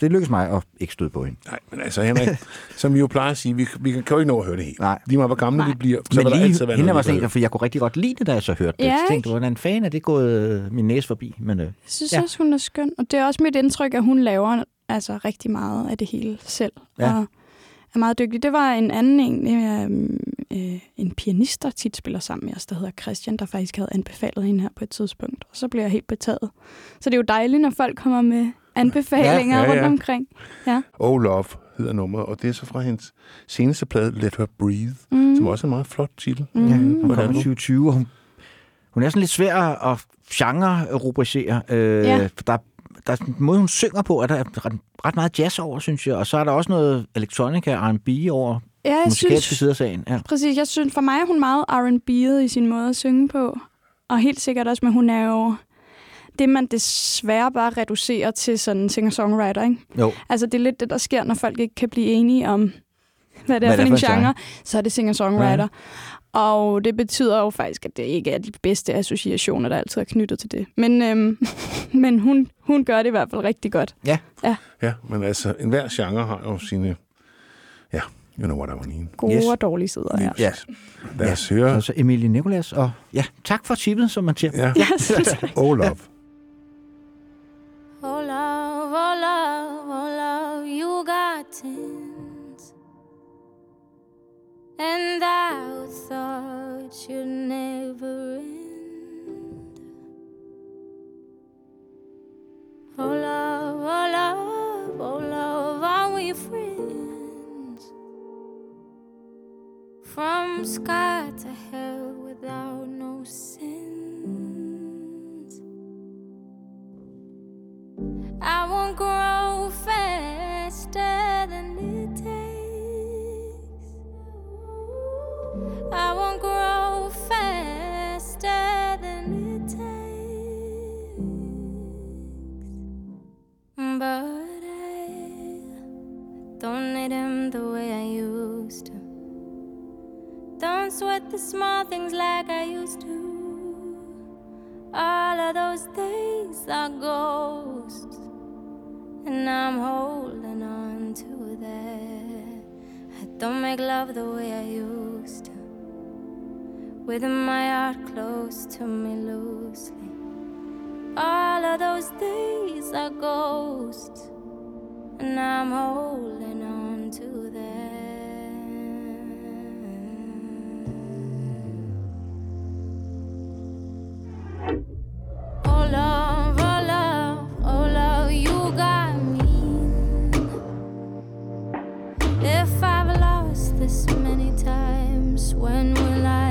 det lykkedes mig at ikke støde på hende.
Nej, men altså Henrik, som vi jo plejer at sige, vi, vi kan jo ikke nå at høre det helt.
Nej.
Lige meget hvor gamle vi bliver, så
Men
vil der
lige
altid være
hende
noget,
var sådan en, for jeg kunne rigtig godt lide det, da jeg så hørte det.
Ja,
så tænkte, hvordan fanden er det gået øh, min næse forbi? Men, øh,
jeg synes
ja.
også, hun er skøn. Og det er også mit indtryk, at hun laver altså rigtig meget af det hele selv.
Ja.
Og er meget dygtig. Det var en anden en, øh, øh, en pianist, der tit spiller sammen med os, der hedder Christian, der faktisk havde anbefalet hende her på et tidspunkt. Og så blev jeg helt betaget. Så det er jo dejligt, når folk kommer med anbefalinger
Ja, ja,
rundt
ja.
omkring. Ja.
Oh Love hedder nummeret, og det er så fra hendes seneste plade, Let Her Breathe,
Mm.
som også er en meget flot titel.
ja,
Mm.
hun kom i
Hvordan?
2020, og hun, hun er sådan lidt svær at genre-rubricere. Øh,
Ja.
Der, der er en måde, hun synger på, at der er ret, ret meget jazz over, synes jeg. Og så er der også noget elektronika og R&B over
Ja, jeg synes,
sider af sagen. Ja.
præcis. Jeg synes, for mig er hun meget R&B'et i sin måde at synge på. Og helt sikkert også, men hun er jo det, man desværre bare reducerer til sådan singer-songwriter, ikke?
Jo.
Altså, det er lidt det, der sker, når folk ikke kan blive enige om, hvad det er
Hvad
for
det er
en
for en
genre, så er det singer-songwriter. Og det betyder jo faktisk, at det ikke er de bedste associationer, der altid er knyttet til det. Men, øhm, men hun, hun gør det i hvert fald rigtig godt.
Ja, men altså, enhver genre har jo sine, ja, you know what I mean.
Gode
Yes.
yes. og dårlige sider, ja.
Ja.
Lad os høre.
Og så Emilie Nicolas, og ja, tak for tippet, som man siger.
Ja.
Ja, selv tak.
Oh Love.
Oh love, oh love, oh love, you got tins. And I thought you'd never end. Oh love, oh love, oh love, are we friends? From sky to hell without no sins. I won't grow faster than it takes. I won't grow faster than it takes. But I don't need him the way I used to. Don't sweat the small things like I used to. All of those days are ghosts, and I'm holding on to that. I don't make love the way I used to, with my heart close to me loosely. All of those days are ghosts, and I'm holding on to that. This many times, when will I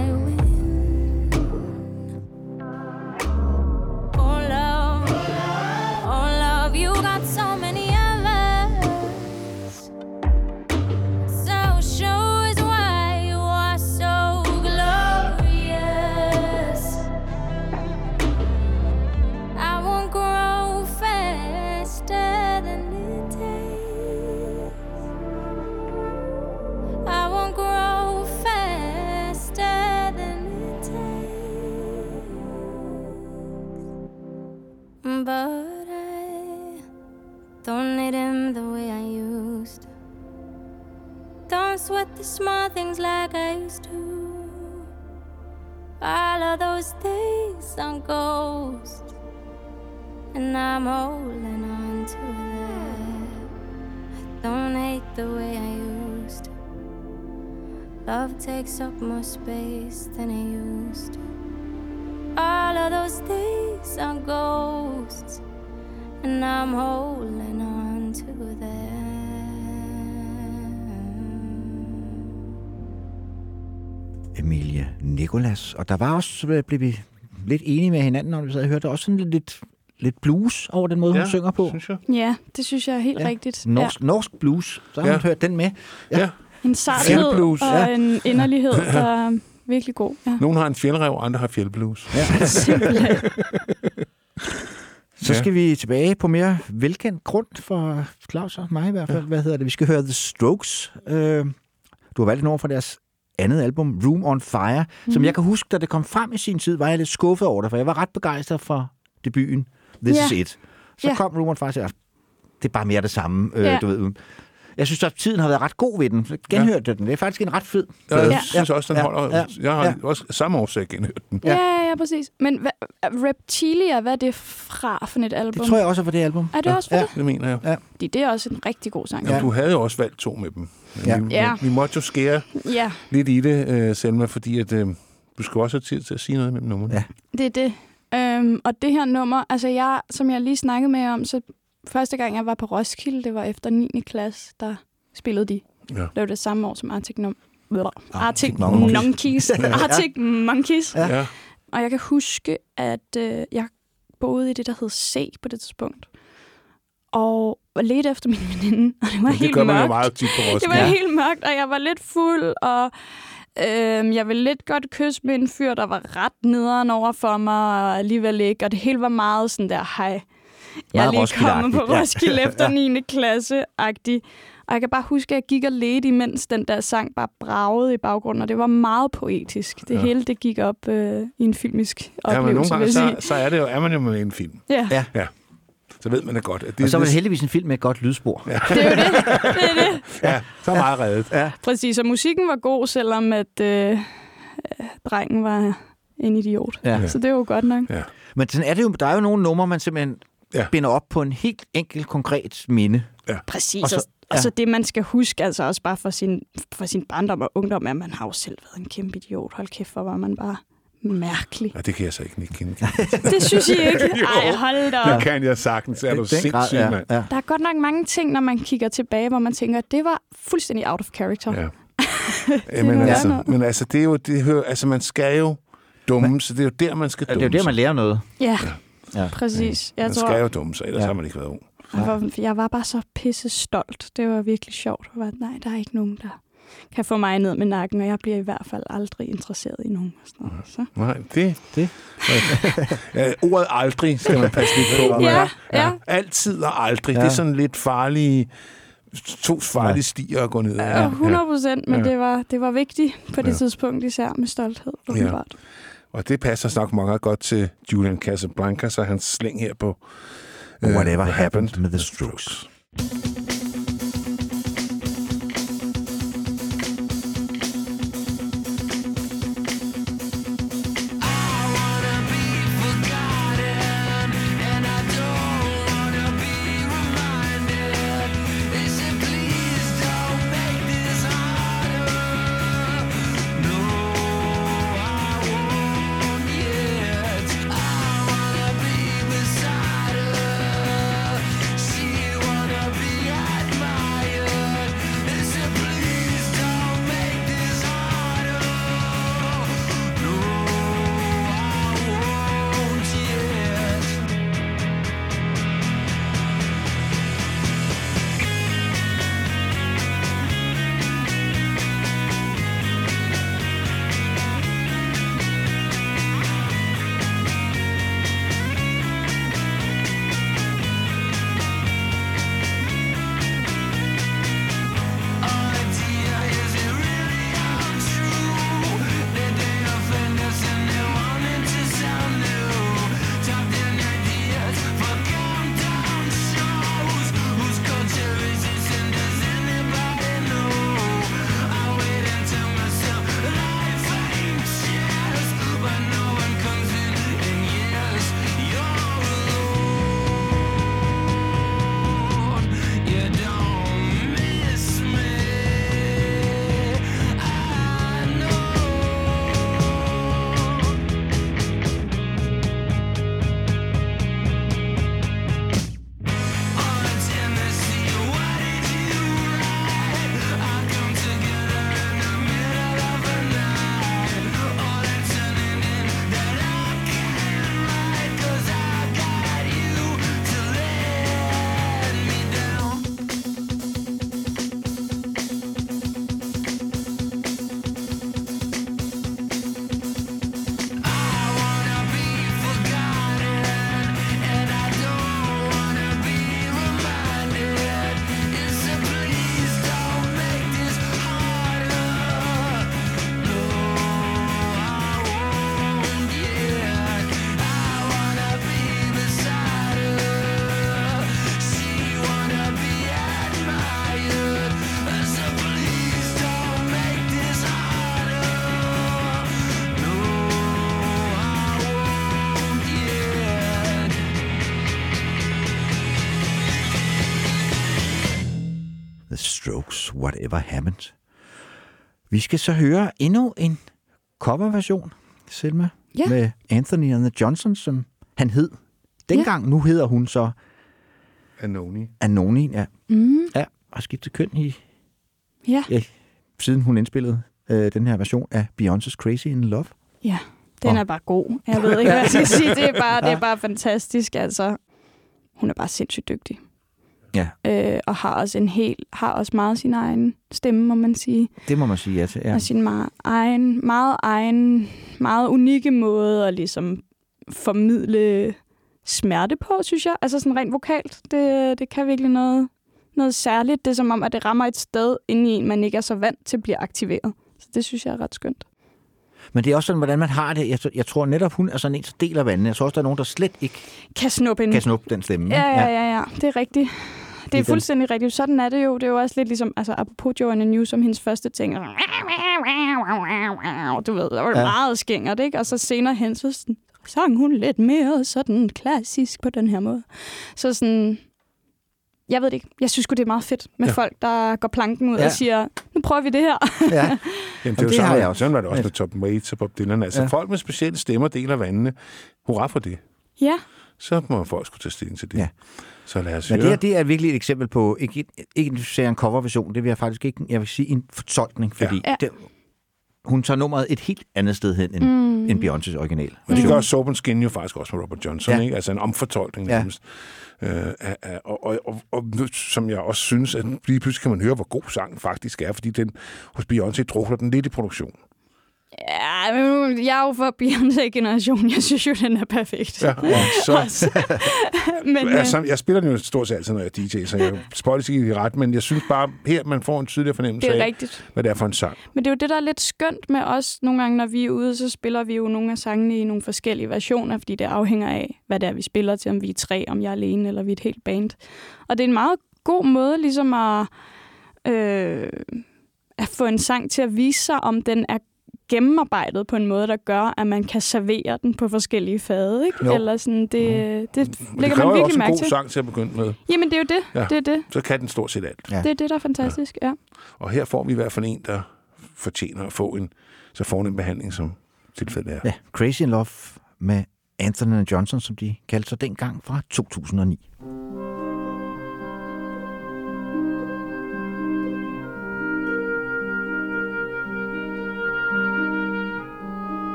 But I don't need him the way I used to. Don't sweat the small things like I used to. All of those days are ghosts, and I'm holding on to that. I don't hate the way I used to. Love takes up more space than it used to. All of those days are ghosts, and I'm holding on to that.
Emilie Nicolas. Og der var også, øh, blev vi lidt enige med hinanden, når vi sad og hørte, også sådan lidt, lidt lidt blues over den måde, hun synger på.
synes jeg.
Ja, det synes jeg er helt
Ja.
rigtigt.
Norsk, norsk blues, så har
Ja.
man hørt den med.
Ja. ja.
En sarthed og
Ja.
en inderlighed, der er virkelig god. Ja.
Nogle har en fjeldrev, andre har fjeldblues.
Ja.
Simpelthen.
Så
Ja.
skal vi tilbage på mere velkendt grund for Claus og mig i hvert fald. Hvad hedder det? Vi skal høre The Strokes. Øh, du har valgt en over fra deres andet album, Room on Fire, mm. som jeg kan huske, da det kom frem i sin tid, var jeg lidt skuffet over det, for jeg var ret begejstret for debuten This
Ja.
Is It. Så
Ja.
kom Room on Fire, så jeg, det er bare mere det samme, øh,
Ja.
du ved. Jeg synes, at tiden har været ret god ved den. Genhørte jeg den. Det er faktisk en ret fed.
Jeg
plade.
ja. synes også, den
Ja.
holder.
Ja.
Jeg har
Ja.
også samme årsag genhørt den.
Ja, ja, ja, præcis. Men hva, Reptilia, hvad er det fra for et album?
Det tror jeg også er for det album.
Er det også for
Ja.
det?
Det mener jeg.
Ja.
Det er også en rigtig god sang.
Ja.
Ja.
Du havde jo også valgt to med dem.
Ja.
Vi,
Ja.
vi måtte jo skære
Ja,
lidt i det, øh, Selma, fordi at, øh, du skal også have tid til at sige noget mellem numrene.
Ja.
det er det. Øhm, og det her nummer, altså jeg, som jeg lige snakkede med om, så første gang jeg var på Roskilde, det var efter 9. klasse, der spillede de.
Ja.
Det var det samme år som Arctic, Num- Arctic
Arctic Monkeys.
Arctic Monkeys.
Ja.
Ja.
Og jeg kan huske, at øh, jeg boede i det, der hed C på det tidspunkt. Og var lidt efter min veninde, og det var
Men
helt
det gør man jo
mørkt.
meget tit på
Det
Roskilde.
var
Ja.
helt mørkt, og jeg var lidt fuld, og øh, jeg ville lidt godt kysse med en fyr, der var ret nederen over for mig, og alligevel ikke. Og det hele var meget sådan der, hej, jeg er lige kommet på
Roskilde-agtigt, ja.
Roskilde efter
Ja.
9. klasse-agtig. Og jeg kan bare huske, at jeg gik og ledte, imens den der sang bare bragede i baggrunden, og det var meget poetisk. Det
Ja.
ja. hele, det gik op øh, i en filmisk
Ja, men nogle
oplevelse, vil
gange, så,
sige.
så er, det jo, er man jo med i en film.
Ja,
Ja.
Så ved man da godt, at det,
Og så var det
det,
heldigvis en film med et godt lydspor.
Ja.
det er jo det. det, er det.
ja, så er meget reddet.
Ja.
Præcis, og musikken var god, selvom at øh, drengen var en idiot.
Ja.
Så det var jo godt nok.
Men sådan er det jo, der er jo nogle numre, man simpelthen
Ja.
ja. binder op på en helt enkelt, konkret minde.
Præcis.
Og så-
så, og så det, man skal huske, altså også bare for sin, for sin barndom og ungdom, er, at man har jo selv været en kæmpe idiot. Hold kæft, hvor var man bare mærkelig.
Ja, det kan jeg så ikke kende.
Det synes I ikke? Ej, hold da
Det
op.
kan jeg sagtens. Er du
Den grad,
sindssyg,
ja,
mand?
ja.
Der er godt nok mange ting, når man kigger tilbage, hvor man tænker, det var fuldstændig out of character.
Ja.
Det
Ja, men,
må være
altså,
noget.
men altså, det er jo, det hører, altså, man skal jo dumme, så det er jo der, man skal
Ja,
dumme
det er jo der, man lærer noget.
Ja,
Ja.
Præcis. Jeg
Man
tror,
skal jo dumme sig, ellers
Ja.
har man ikke været ung.
jeg var, jeg var bare så pisse stolt. Det var virkelig sjovt. Jeg var, nej, der er ikke nogen, der kan få mig ned med nakken, og jeg bliver i hvert fald aldrig interesseret i nogen. Og sådan noget. Så.
Nej, det...
Det.
ja, ordet aldrig skal man passe lidt på.
Ja, ja.
Altid og aldrig.
Ja.
Det er sådan lidt farlige... To farlige stier at gå ned ad.
Ja, 100 procent, men
Ja.
det, var, det var vigtigt på det
Ja.
tidspunkt, især med stolthed. åbenbart.
Og det passer nok meget godt til Julian Casablanca, så hans slæng her på... øh,
Whatever
What
happened with the Strokes.
She
Vi skal så høre endnu en coverversion, Selma,
Ja.
med Anthony and the Johnsons, som han hed. Dengang, ja. nu hedder hun så
Anoni.
Anoni, ja.
Mm.
Ja, og skiftet køn i,
Ja.
ja, siden hun indspillede øh, den her version af Beyoncé's Crazy in Love.
Ja, den
Og-
er bare god. Jeg ved ikke, hvad jeg skal sige. Det er bare, det er bare fantastisk. Altså, hun er bare sindssygt dygtig.
Ja,
Øh, og har også en helt, har også meget sin egen stemme, må man sige.
det må man sige ja til. Ja.
Og sin meget egen, meget egen, meget unikke måde at ligesom formidle smerte på, synes jeg. Altså sådan rent vokalt. Det, det kan virkelig noget, noget særligt. Det er som om, at det rammer et sted inde i en, man ikke er så vant til bliver aktiveret. Så det synes jeg er ret skønt.
Men det er også sådan, hvordan man har det. Jeg, jeg tror netop, hun er sådan en, der deler vandene. Jeg tror også, der er nogen, der slet ikke
Kan snuppe en
kan snuppe den stemme.
Ja, ja, ja, ja. Det er rigtigt. Det er fuldstændig rigtigt. Sådan er det jo. Det er jo også lidt ligesom, altså apropos Joanna New, som hendes første ting. Du ved, der var det
Ja.
meget skængert, ikke? Og så senere hen, så sådan, sang hun lidt mere sådan klassisk på den her måde. Så sådan, jeg ved det ikke. Jeg synes det er meget fedt med
Ja.
ja. folk, der går planken ud
Ja.
ja. og siger, nu prøver vi det her.
ja.
Jamen, det er
det
jo
har
sådan,
jeg også.
sådan var det også
Ja.
med Top Waits og Bob Dylan. Altså,
Ja.
ja. folk med specielle stemmer deler vandene. Hurra for det.
ja.
Så må folk skulle tage stilling til det.
Ja.
Ja. Så lad os
Men det her, det er virkelig et eksempel på, ikke, ikke du siger en coverversion, det vil jeg faktisk ikke, jeg vil sige en fortolkning, fordi
Ja.
det, hun tager nummeret et helt andet sted hen end, mm. end Beyoncés original.
Men det gør Soap Skin jo faktisk også med Robert Johnson,
Ja.
ja. ikke? Altså en omfortolkning
Ja.
nærmest. Øh, og, og, og, og, nu- som jeg også synes, at lige pludselig kan man høre, hvor god sangen faktisk er, fordi den hos Beyoncé drukner den lidt i produktion.
Ja, men jeg er jo for Beyoncé-generation. Jeg synes jo, den er perfekt.
Ja, og så,
men,
altså, jeg spiller den jo stort set altid, når jeg er DJ, så jeg spoiler ikke i ret, men jeg synes bare, her man får en tydelig fornemmelse
det er
af,
rigtigt.
hvad det er for en sang.
Men det er jo det, der er lidt skønt med os. Nogle gange, når vi er ude, så spiller vi jo nogle af sangene i nogle forskellige versioner, fordi det afhænger af, hvad det er, vi spiller til, om vi er tre, om jeg er alene, eller vi er et helt band. Og det er en meget god måde ligesom at, øh, at få en sang til at vise sig, om den er gennemarbejdet på en måde, der gør, at man kan servere den på forskellige fade, ikke?
Jo.
Eller sådan, det, det
Men det
lægger man
jo også
virkelig
en
mærke
god
til.
sang til at begynde med.
Jamen, det er jo det.
Ja.
Det er det.
Så kan den stort set alt.
Ja.
Det er det, der er fantastisk, ja.
Og her får vi i hvert fald en, der fortjener at få en så fornem behandling, som tilfældet er.
Ja, Crazy in Love med Anthony Johnson, som de kaldte sig dengang fra 2009.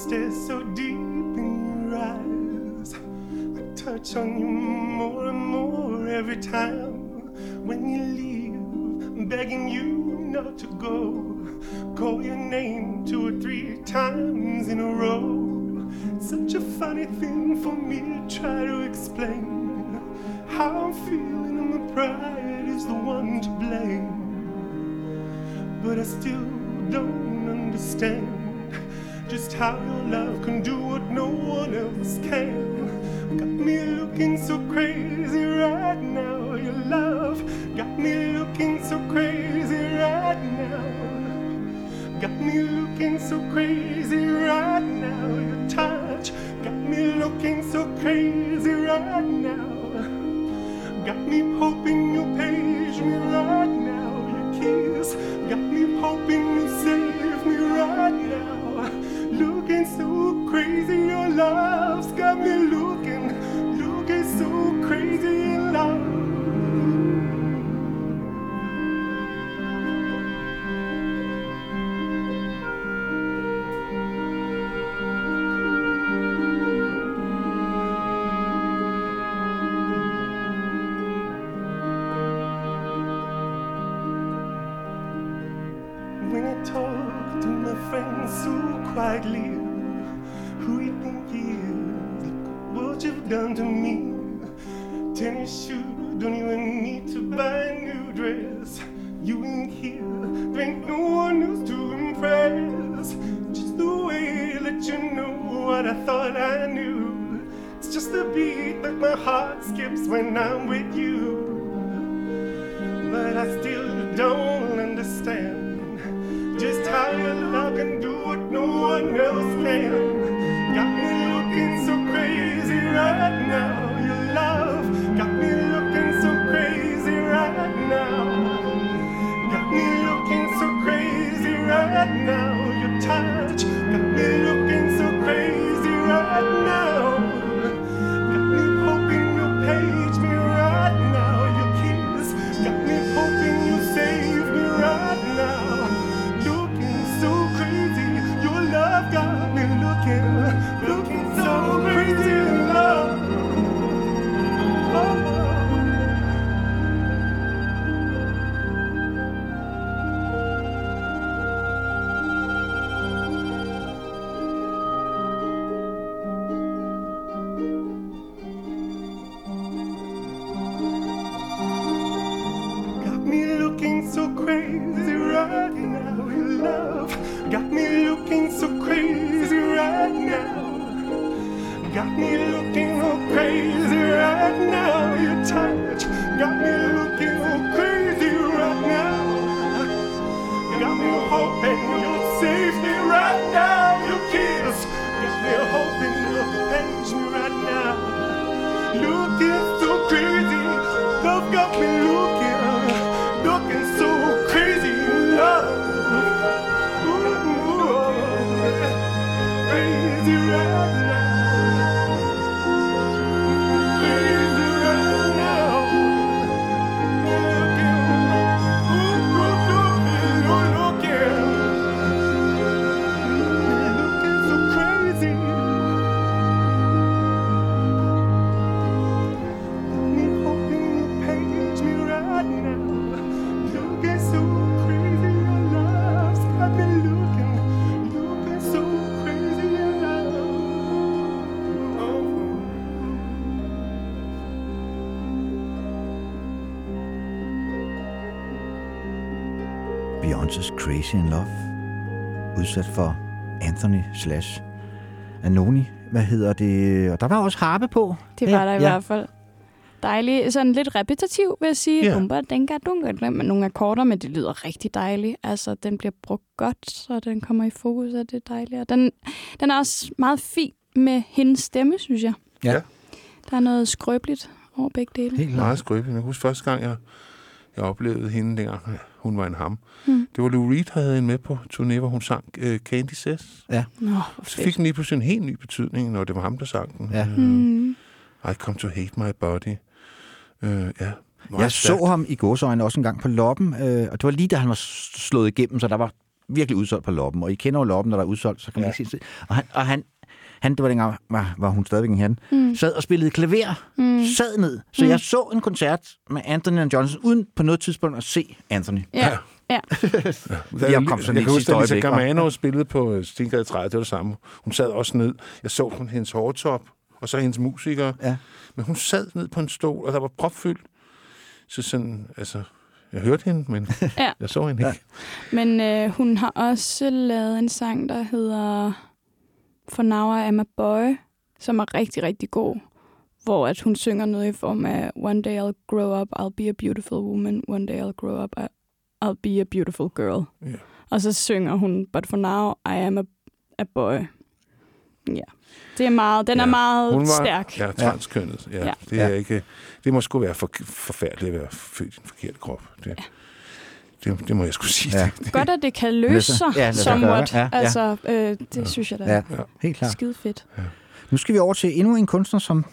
Stare so deep in your eyes. I touch on you more and more every time. When you leave, begging you not to go. Call your name two or three times in a row. Such a funny thing for me to try to explain how I'm feeling, and my pride is the one to blame. But I still don't understand just how your love can do what no one else can. Got me looking so crazy right now. Your love got me looking so crazy right now. Got me looking so crazy right now. Your touch got me looking so crazy right now. Got me hoping you'll page me right now. Your kiss got me hoping you'll save me right now. So crazy, your love's got me skips when Crazy in Love.
Udsat for Anthony slash Anoni. Hvad hedder det? Og der var også harpe på.
Det var der i hvert fald. Dejlig, sådan lidt repetitiv, vil jeg sige.
Ja.
Umba, denga, dunga, med nogle akkorder, men det lyder rigtig dejligt. Altså, den bliver brugt godt, så den kommer i fokus, og det er dejligt. Og den, den er også meget fin med hendes stemme, synes jeg.
Ja.
Der er noget skrøbeligt over begge dele.
Helt meget skrøbeligt. Jeg kan huske første gang, jeg, jeg oplevede hende, dengang hun var en ham.
Mm.
Det var Lou Reed, der havde hende med på turné, hvor hun sang uh, Candy Says.
Ja.
Nå,
Så fik den lige pludselig en helt ny betydning, når det var ham, der sang den.
Ja.
Øh,
Mm.
I come to hate my body. Uh, ja. Meget
Jeg så
stærkt.
ham i gåsøjne også en gang på Loppen, øh, og det var lige da han var slået igennem, så der var virkelig udsolgt på Loppen. Og I kender jo Loppen, når der er udsolgt, så kan man
Ja.
ikke se det. Og han, og han, han det var dengang, var, var hun stadigvæk en han,
Mm.
sad og spillede klaver,
Mm.
sad ned. Så
Mm.
jeg så en koncert med Anthony and Johnson, uden på noget tidspunkt at se Anthony.
Ja, ja.
Lige op kom sådan
jeg kan huske, at Lisa? Germano spillede på øh, Stengade 30, det var det samme. Hun sad også ned. Jeg så kun hendes hårtop, og så hendes musikere.
Ja.
Men hun sad ned på en stol, og der var propfyldt. Så sådan, altså, jeg hørte hende, men
Ja.
jeg så hende ikke.
Men øh, hun har også lavet en sang, der hedder For Now I Am a Boy, som er rigtig, rigtig god. Hvor at hun synger noget i form af One day I'll grow up, I'll be a beautiful woman. One day I'll grow up, I'll be a beautiful girl.
Ja.
Og så synger hun But for now I am a, a boy. Ja. Det er meget, den er meget
Hun var,
stærk.
Ja, transkønnet. Ja,
Ja.
ja. Det, er ikke, det må sgu være for, forfærdeligt at være født i en forkert krop. Det, det, det må jeg skulle sige.
Ja.
Det,
Godt, at det kan løse sig,
Ja,
somewhat.
Ja, ja.
Altså, øh, det synes jeg da
Ja,
er
helt klart.
skide fedt.
Nu skal vi over til endnu en kunstner, som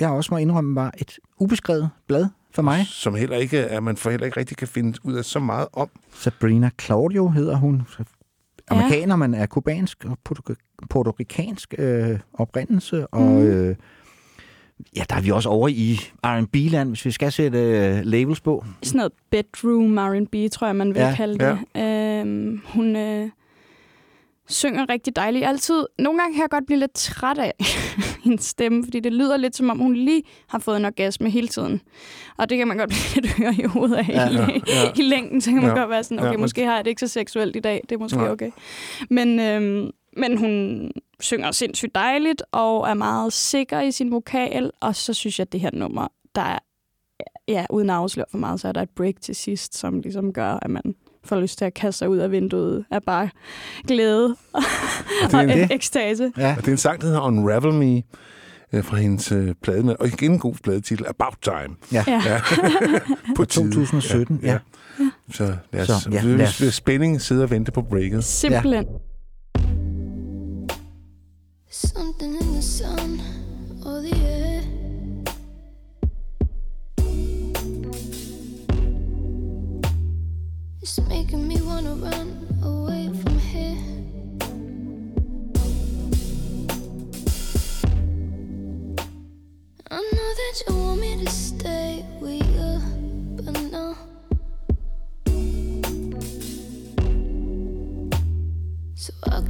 jeg også må indrømme var et ubeskrevet blad for mig.
Som heller ikke, at man for heller ikke rigtig kan finde ud af så meget om.
Sabrina Claudio hedder hun. Amerikaner, men er kubansk og portug- portorikansk øh, oprindelse. Og
Mhm.
øh, ja, der er vi også over i R&B-land, hvis vi skal sætte øh, labels på.
sådan noget bedroom R&B, tror jeg, man vil
Ja,
ja, kalde det. Ja. Øhm, hun øh, synger rigtig dejligt. Altid, nogle gange kan jeg godt blive lidt træt af hendes stemme, fordi det lyder lidt som om, hun lige har fået en orgasme hele tiden. Og det kan man godt blive lidt høre i hovedet af
Ja,
ja,
ja,
i,
ja.
i længden. Så kan man
Ja,
godt være sådan,
ja,
okay,
men-
måske har jeg det ikke så seksuelt i dag. Det er måske
Nej.
okay. Men, øhm, men hun synger sindssygt dejligt, og er meget sikker i sin vokal. Og så synes jeg, at det her nummer, der er ja, uden at afsløre for meget, så er der et break til sidst, som ligesom gør, at man får lyst til at kaste sig ud af vinduet af bare glæde og,
det er
og
en
ekstase.
Ja.
Og det er en sang, der hedder Unravel Me, øh, fra hendes øh, plade med, og igen en god pladetitel, About Time.
Ja.
Ja.
På
Fra 2017, ja.
Så lad os,
Så, ja,
ja,
lad os-
spænding sidde og vente på breaket.
Simpelthen.
Something in the sun or the air. It's making me wanna run away from here. I know that you want me to stay with you,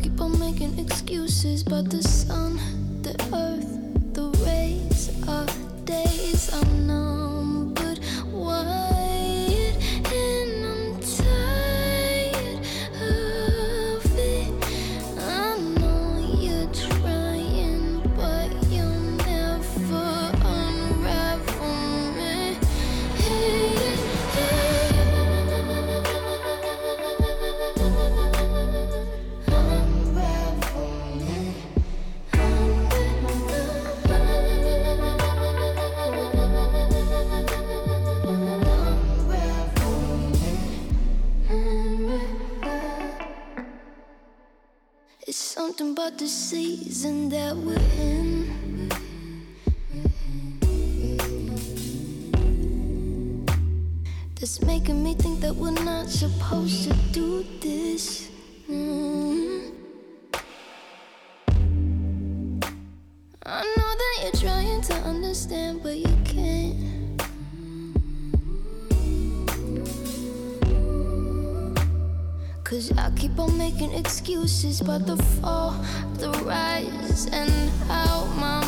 Keep on making excuses, but the sun, the earth, the rays, our days. Are something about the season that we're in. That's making me think that we're not supposed to do this. Mm. I know that you're trying to understand, but you making excuses but the fall, the rise, and how my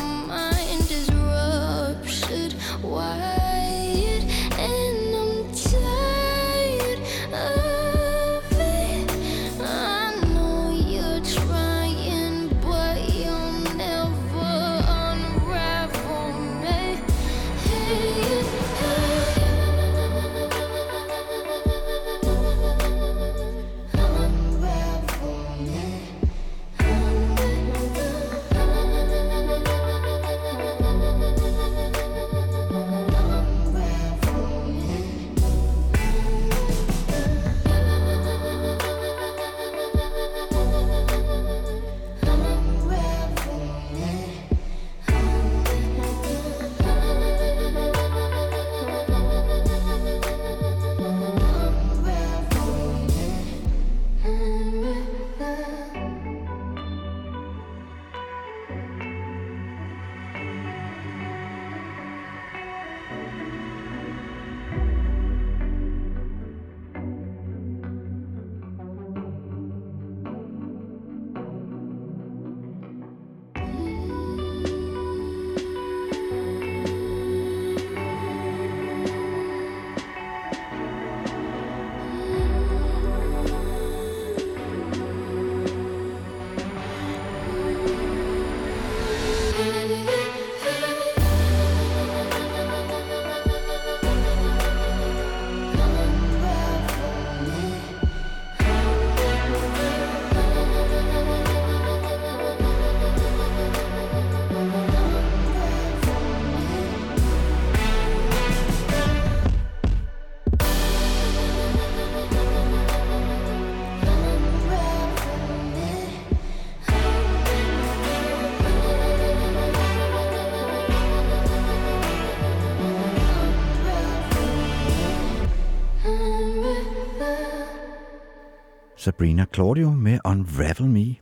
Sabrina Claudio med Unravel Me.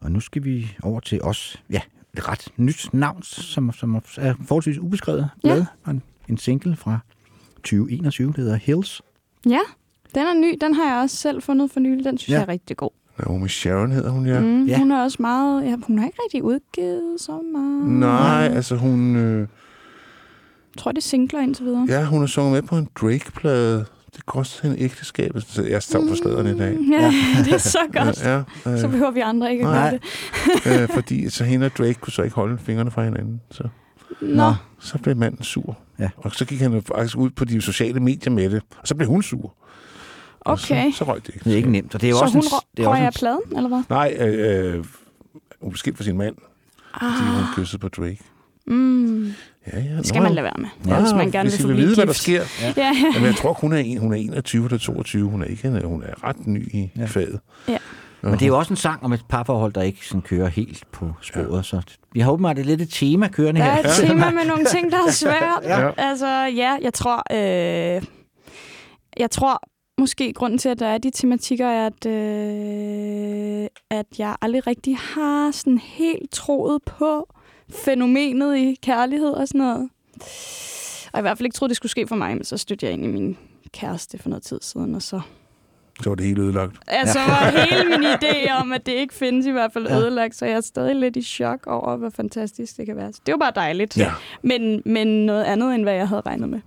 Og nu skal vi over til os, ja, et ret nyt navn, som, som er forholdsvis ubeskrevet blad. Ja. En, en single fra 2021, der hedder Hills.
Ja, den er ny. Den har jeg også selv fundet for nylig. Den synes
Ja.
jeg er rigtig god.
Naomi Sharon hedder hun, ja.
Mm.
Ja.
Hun er også meget... Ja, hun har ikke rigtig udgivet så meget.
Nej, altså hun... Øh,
Jeg tror, det er singler indtil videre.
ja, hun har sunget med på en Drake-plade. Hende ægteskabet. Så jeg står på sladerne i dag.
Ja, det er så godt.
Ja, øh,
Så behøver vi andre ikke at gøre det.
øh, fordi så hende og Drake kunne så ikke holde fingrene fra hinanden. Så,
Nå.
så blev manden sur.
Ja.
Og så gik han faktisk ud på de sociale medier med det. Og så blev hun sur. Og så,
Okay.
så røg det ikke.
Det er ikke nemt, og det er
Så
også
hun
en, det er også
røg af pladen, eller hvad?
Nej, øh, øh, hun blev skilt fra sin mand, fordi
Ah,
hun kyssede på Drake.
mm,
Ja, ja.
det skal man lade være med,
Ja,
hvis man gerne
hvis
vil
vil vide, hvad der
gift.
sker.
Ja, ja.
Jamen, jeg tror, hun er, en, hun er 21 eller 22. Hun er, ikke, hun er ret ny i
Ja.
faget.
Ja.
Men det er jo også en sang om et parforhold, der ikke sådan kører helt på sporet. Ja. Så vi har åbenbart det er lidt et tema kørende
Der
her.
er et tema med nogle ting, der er svært.
Ja.
Altså, ja, jeg tror, øh, jeg tror måske grunden til, at der er de tematikker, er, at, øh, at jeg aldrig rigtig har sådan helt troet på fænomenet i kærlighed og sådan noget. Og i hvert fald ikke troet, det skulle ske for mig, men så stødte jeg ind i min kæreste for noget tid siden, og så
Så var det helt ødelagt.
Altså var hele min idé om, at det ikke findes i hvert fald
Ja.
ødelagt, så jeg er stadig lidt i chok over, hvor fantastisk det kan være. Så det var bare dejligt.
Ja.
Men, men noget andet, end hvad jeg havde regnet med.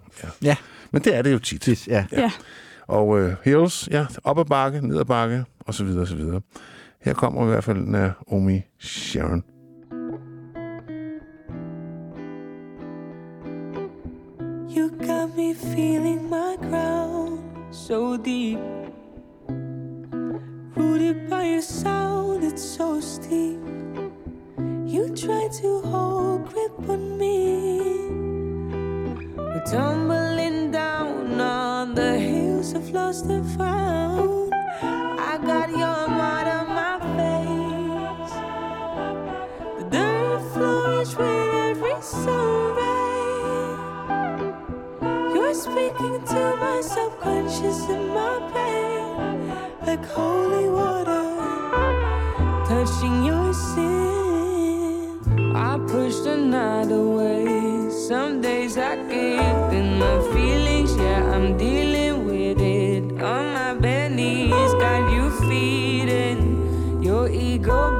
Men det er det jo tit.
Tit, ja.
Ja.
Og øh, Hills, ja, op ad bakke, ned ad bakke, og så videre, og så videre. Her kommer i hvert fald Naomi Sharon.
Feeling my ground so deep. Rooted by a sound, it's so steep. You try to hold grip on me. We're tumbling down on the hills of lost and found. I got your mind on my face. The dirt floors with every sunrise. Speaking to my subconscious and my pain, like holy water, touching your sin. I push the night away. Some days I in my feelings, yeah, I'm dealing with it. On my bare knees, got you feeding, your ego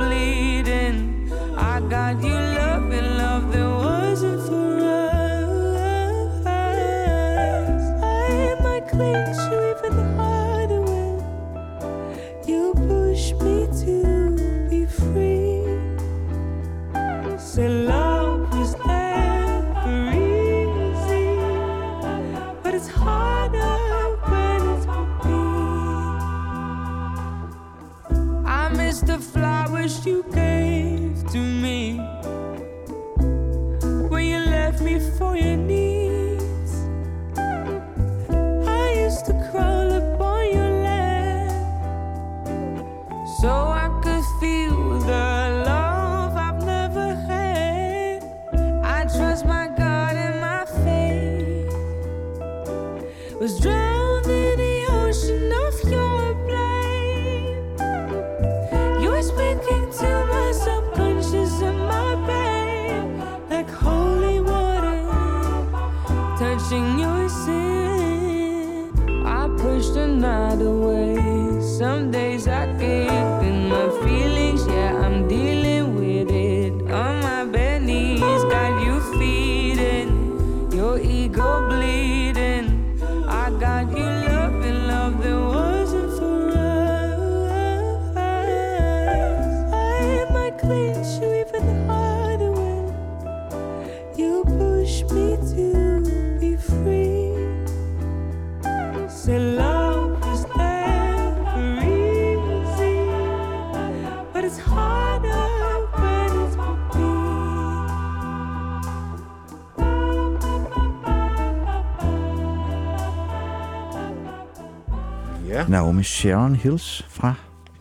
Naomi Sharon Hills fra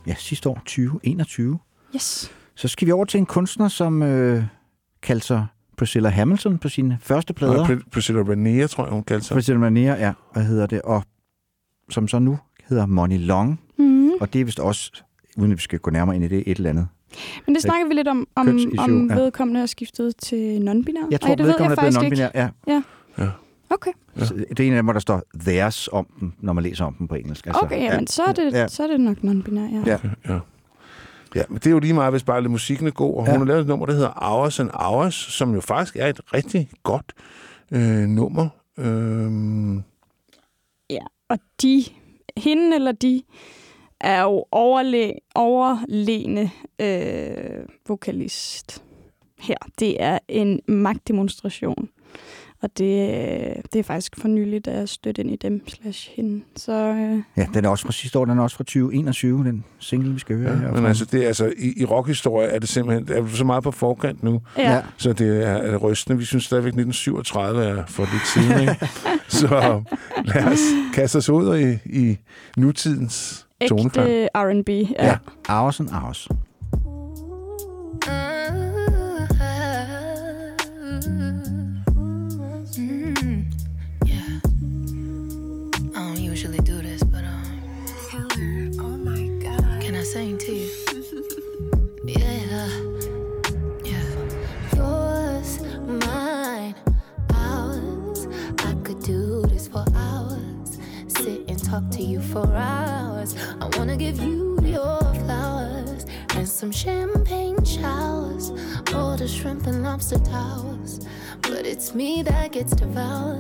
ja, sidste år, 2021.
Yes.
Så skal vi over til en kunstner, som øh, kaldte sig Priscilla Hamilton på sine første plader.
Og Pr- Priscilla Renea, tror jeg, hun kaldte sig.
Priscilla Mania, ja, hvad hedder det? Og som så nu hedder Money Long.
Mm.
Og det er vist også, uden at vi skal gå nærmere ind i det, et eller andet.
Men det snakker vi lidt om, om, om
ja.
vedkommende er skiftet til non-binær.
Jeg tror,
Ej, det ved
vedkommende er blevet
faktisk ikke.
non-binær. Ja.
Okay,
Ja. Det er en af dem, hvor der står theirs om dem, når man læser om dem på engelsk. Altså,
okay jamen, så, er det,
Ja.
så er det nok non-binær, ja.
Ja.
Ja. Ja, men det er jo lige meget, hvis bare lidt musikken er god. Og
Ja.
hun har lavet et nummer, der hedder Hours and Hours, som jo faktisk er et rigtig godt øh, nummer. Øhm,
Og de, hende eller de, er jo overle, overlegne øh, vokalist her. Det er en magtdemonstration. Og det, øh, det er faktisk for nyligt, at jeg stødte ind i dem slash hende. Så øh,
Ja, den er også fra sidste år, den er også fra 2021, den single, vi skal høre
Ja, men altså, det er, altså i, i rockhistorie er det simpelthen er vi så meget på forkant nu,
ja.
så det er, er rystende. Vi synes stadigvæk, 1937 er for lidt siden, ikke? så lad os kaste os ud i, i nutidens toneklang.
ægte R&B. Ja.
Ja, Hours and Hours.
Mm,
me that gets devoured.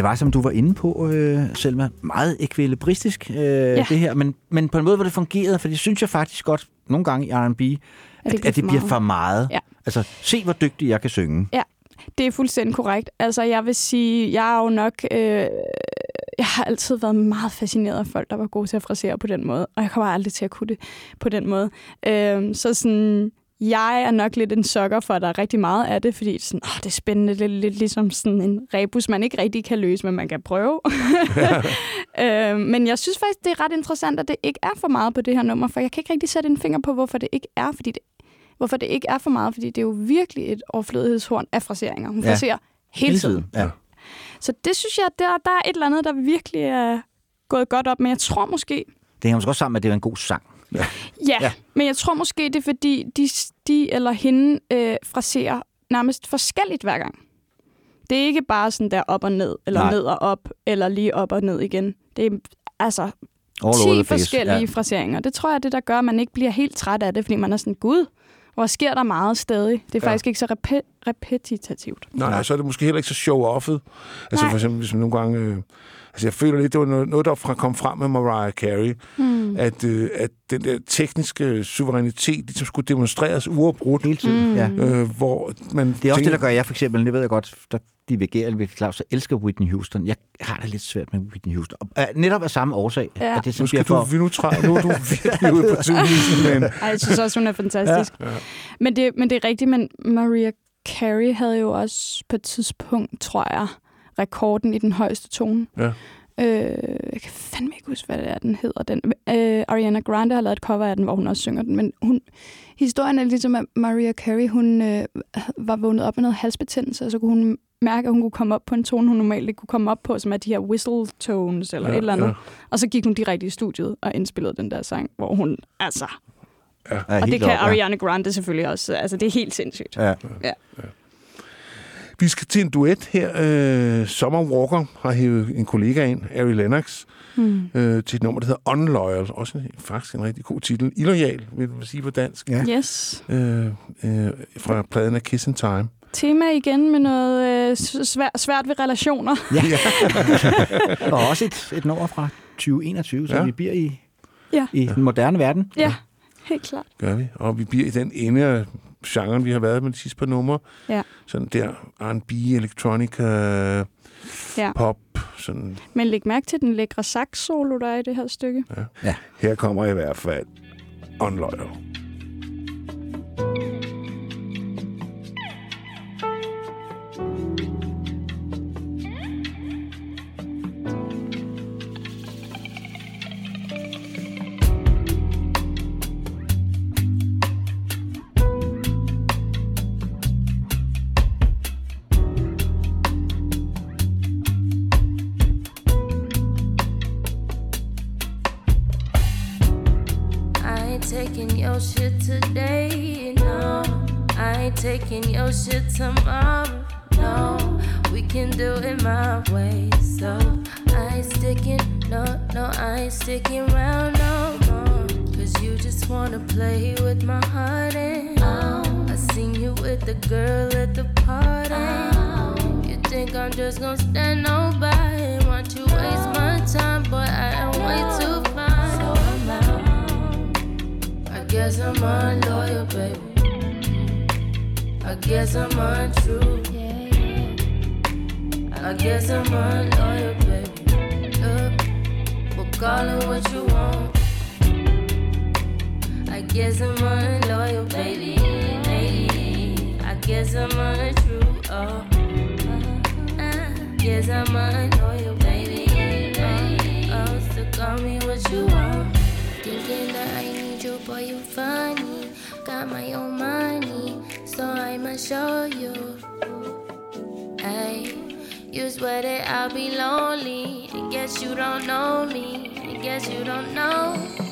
Det var, som du var inde på, øh, Selma, meget ekvilibristisk, øh, ja. det her, men, men på en måde, hvor det fungerede, for det synes jeg faktisk godt nogle gange i R&B, at, at, at det bliver for meget.
Ja.
Altså, se hvor dygtig jeg kan synge.
Ja, det er fuldstændig korrekt. Altså, jeg vil sige, jeg er jo nok... Øh, jeg har altid været meget fascineret af folk, der var gode til at frasere på den måde, og jeg kommer aldrig til at kunne det på den måde. Øh, så sådan, jeg er nok lidt en sokker for, at der er rigtig meget af det, fordi sådan, åh, det er spændende, lidt, lidt ligesom sådan en rebus, man ikke rigtig kan løse, men man kan prøve. øh, men jeg synes faktisk, det er ret interessant, at det ikke er for meget på det her nummer, for jeg kan ikke rigtig sætte en finger på, hvorfor det ikke er, fordi det hvorfor det ikke er for meget, fordi det er jo virkelig et overflødighedshorn af fraseringer. Hun
Ja.
fraserer hele tiden.
Ja.
Så det synes jeg, der, der er et eller andet, der virkelig er gået godt op. Men jeg tror måske,
Det hænger måske også sammen med, at det er en god sang. Ja.
ja, men jeg tror måske, det er fordi, de, de eller hende øh, fraserer nærmest forskelligt hver gang. Det er ikke bare sådan der op og ned, eller
Nej.
Ned og op, eller lige op og ned igen. Det er altså
All over
10
the place.
forskellige
Ja.
fraseringer. Det tror jeg er det, der gør, at man ikke bliver helt træt af det, fordi man er sådan, gud, hvor sker der meget stadig. Det er
Ja.
faktisk ikke så repe- repetitivt.
Nej, nej, så er det måske heller ikke så show-offet. Altså
Nej.
for eksempel, hvis man nogle gange... Øh, altså jeg føler lidt, det var noget, noget der fra, kom frem med Mariah Carey,
Hmm.
at, øh, at den der tekniske suverænitet ligesom skulle demonstreres uafbrudt.
Hele tiden,
Mm.
ja.
Øh, hvor man
Det er også
tænker,
det, der gør jeg for eksempel, det ved jeg godt, der divergerer ved Claus, jeg elsker Whitney Houston. Jeg har det lidt svært med Whitney Houston. Og, uh, netop af samme årsag.
Ja.
At det
Nu skal
bliver
du,
for...
nu, træ, nu er du virkelig ude på tidligsen, men...
Ej, jeg synes også, hun er fantastisk.
Ja, ja.
Men, det, men det er rigtigt, men Maria Carey havde jo også på et tidspunkt, tror jeg, rekorden i den højeste tone.
Ja.
Øh, jeg kan fandme ikke huske, hvad det er, den hedder. Den. Øh, Ariana Grande har lavet et cover af den, hvor hun også synger den. Men hun, historien er ligesom, at Maria Carey hun, øh, var vågnet op med noget halsbetændelse, og så kunne hun mærke, at hun kunne komme op på en tone, hun normalt ikke kunne komme op på, som er de her whistle tones eller
Ja,
et eller andet.
ja.
Og så gik hun direkte i studiet og indspillede den der sang, hvor hun, altså...
Ja.
Ja,
og det kan
op, ja.
Ariana Grande selvfølgelig også. Altså, det er helt sindssygt.
Ja.
Ja.
Vi skal til en duet her. Øh, Summer Walker har hævet en kollega ind, Ari Lennox,
Hmm.
øh, til et nummer, der hedder Unloyal. Også en, faktisk en rigtig god titel. Illoyal, vil man sige på dansk.
Ja.
Yes.
Øh, øh, fra pladen af Kiss in Time.
Tema igen med noget øh, svært, svært ved relationer.
Ja. og også et, et nummer fra 2021, så
Ja.
ja. vi bliver i,
Ja.
i den moderne verden.
Ja, helt klart.
Gør vi. Og vi bliver i den ende af genren, vi har været med de sidste par numre.
Ja.
Sådan der R&B, electronica,
Ja.
pop. Sådan.
Men læg mærke til den lækre sax-solo, der er i det her stykke.
Ja.
Ja.
Her kommer i hvert fald Unloyal.
I your shit today, no. I ain't taking your shit tomorrow, no. We can do it my way, so I ain't sticking, no, no, I ain't sticking around no more. Cause you just wanna play with my heart, and I seen you with the girl at the party. Oh, You think I'm just gonna stand and watch you waste my time, but I am way too guess I'm unloyal, baby. I guess I'm untrue. I guess I'm unloyal, baby. Uh, well, call it what you want. I guess I'm unloyal, baby. Maybe. I guess I'm untrue. Oh. I guess I'm unloyal, baby. Oh, oh, so call me what you want. Thinking that I boy, you funny. Got my own money, so I'ma show you. Hey, you swear that I'll be lonely. I guess you don't know me. I guess you don't know.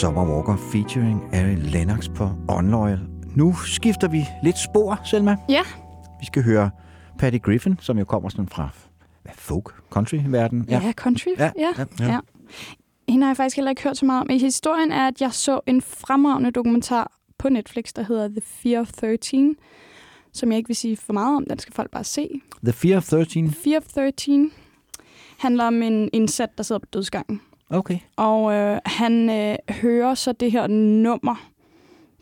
Summer Walker featuring Ari Lennox på Unloyal, Nu skifter vi lidt spor, Selma.
Ja.
Vi skal høre Patty Griffin, som jo kommer sådan fra hvad, folk, country-verden.
Ja, ja country.
Ja,
Ja.
ja.
ja. ja. Hende har jeg faktisk heller ikke hørt så meget om. I historien er, at jeg så en fremragende dokumentar på Netflix, der hedder The Fear of 13, som jeg ikke vil sige for meget om. Den skal folk bare se.
The Fear of 13.
Fear of 13 handler om en indsat, der sidder på dødsgangen.
Okay.
Og øh, han øh, hører så det her nummer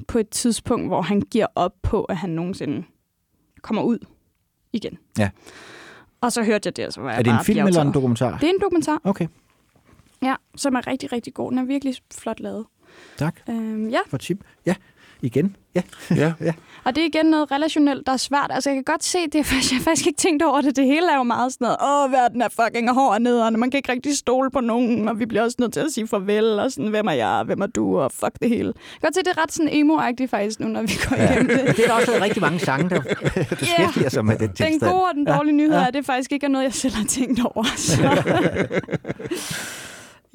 på et tidspunkt, hvor han giver op på, at han nogensinde kommer ud igen.
Ja.
Og så hørte jeg det, så var jeg
Er det en film eller en dokumentar?
Det er en dokumentar.
Okay,
Ja, som er rigtig, rigtig god. Den er virkelig flot lavet.
tak
Øhm, ja,
for tip. Ja, igen. Ja.
Ja.
ja.
og det er igen noget relationelt, der er svært. Altså, jeg kan godt se det, jeg har faktisk ikke tænkt over det. Det hele er jo meget sådan noget, åh, verden er fucking hård og nederen, man kan ikke rigtig stole på nogen, og vi bliver også nødt til at sige farvel, og sådan, hvem er jeg, hvem er du, og fuck det hele. Jeg kan godt se, det er ret sådan emo-agtigt faktisk nu, når vi går
Ja.
igennem det.
Det er der også rigtig mange sange, der beskæftiger sig med den tilstand.
Den gode og den
Ja.
dårlige nyhed
Ja.
er, at det faktisk ikke er noget, jeg selv har tænkt over. Så.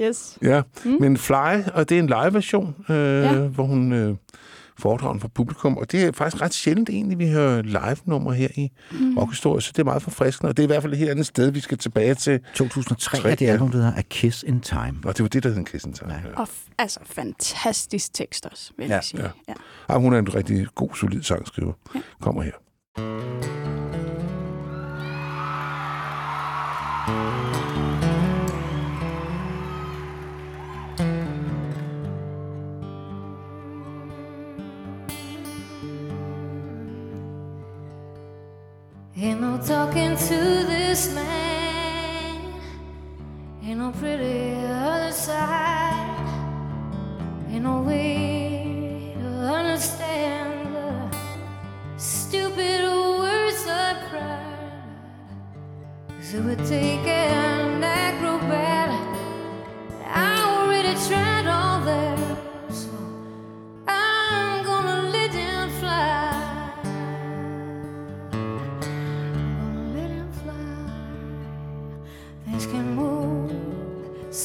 yes.
Ja,
Mm.
men Fly, og det er en live-version, øh,
ja.
hvor hun øh, foredrager den for publikum, og det er faktisk ret sjældent egentlig, vi hører live-nummer her i
Mm.
rockhistorie, så det er meget forfriskende, og det er i hvert fald et helt andet sted, vi skal tilbage til.
2003 er det album, der hedder A Kiss in Time.
Og det var det, der hed Kiss in Time. Ja.
Og f- altså, fantastisk tekst også, vil
Ja,
jeg sige.
ja.
Ja.
Ja, hun er en rigtig god, solid sangskriver. Ja. Kommer her.
Ain't no talking to this man. Ain't no pretty other side. Ain't no way to understand the stupid words I cried. Cause it would take an acrobat. I already tried all that.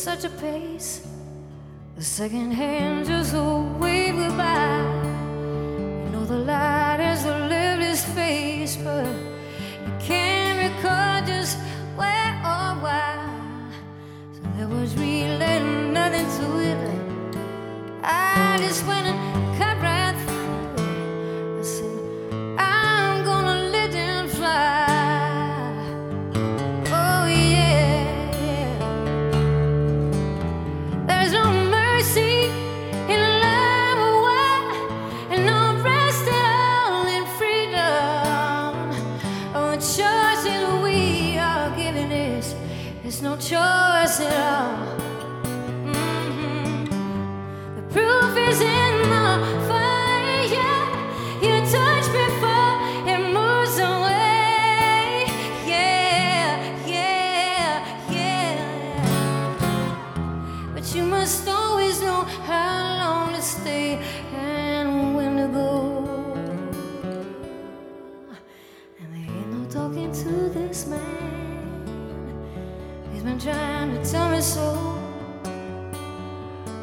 Such a pace. The second hand just wave goodbye. You know the light is the his face, but you can't recall just where or why. So there was really nothing to it. I just went and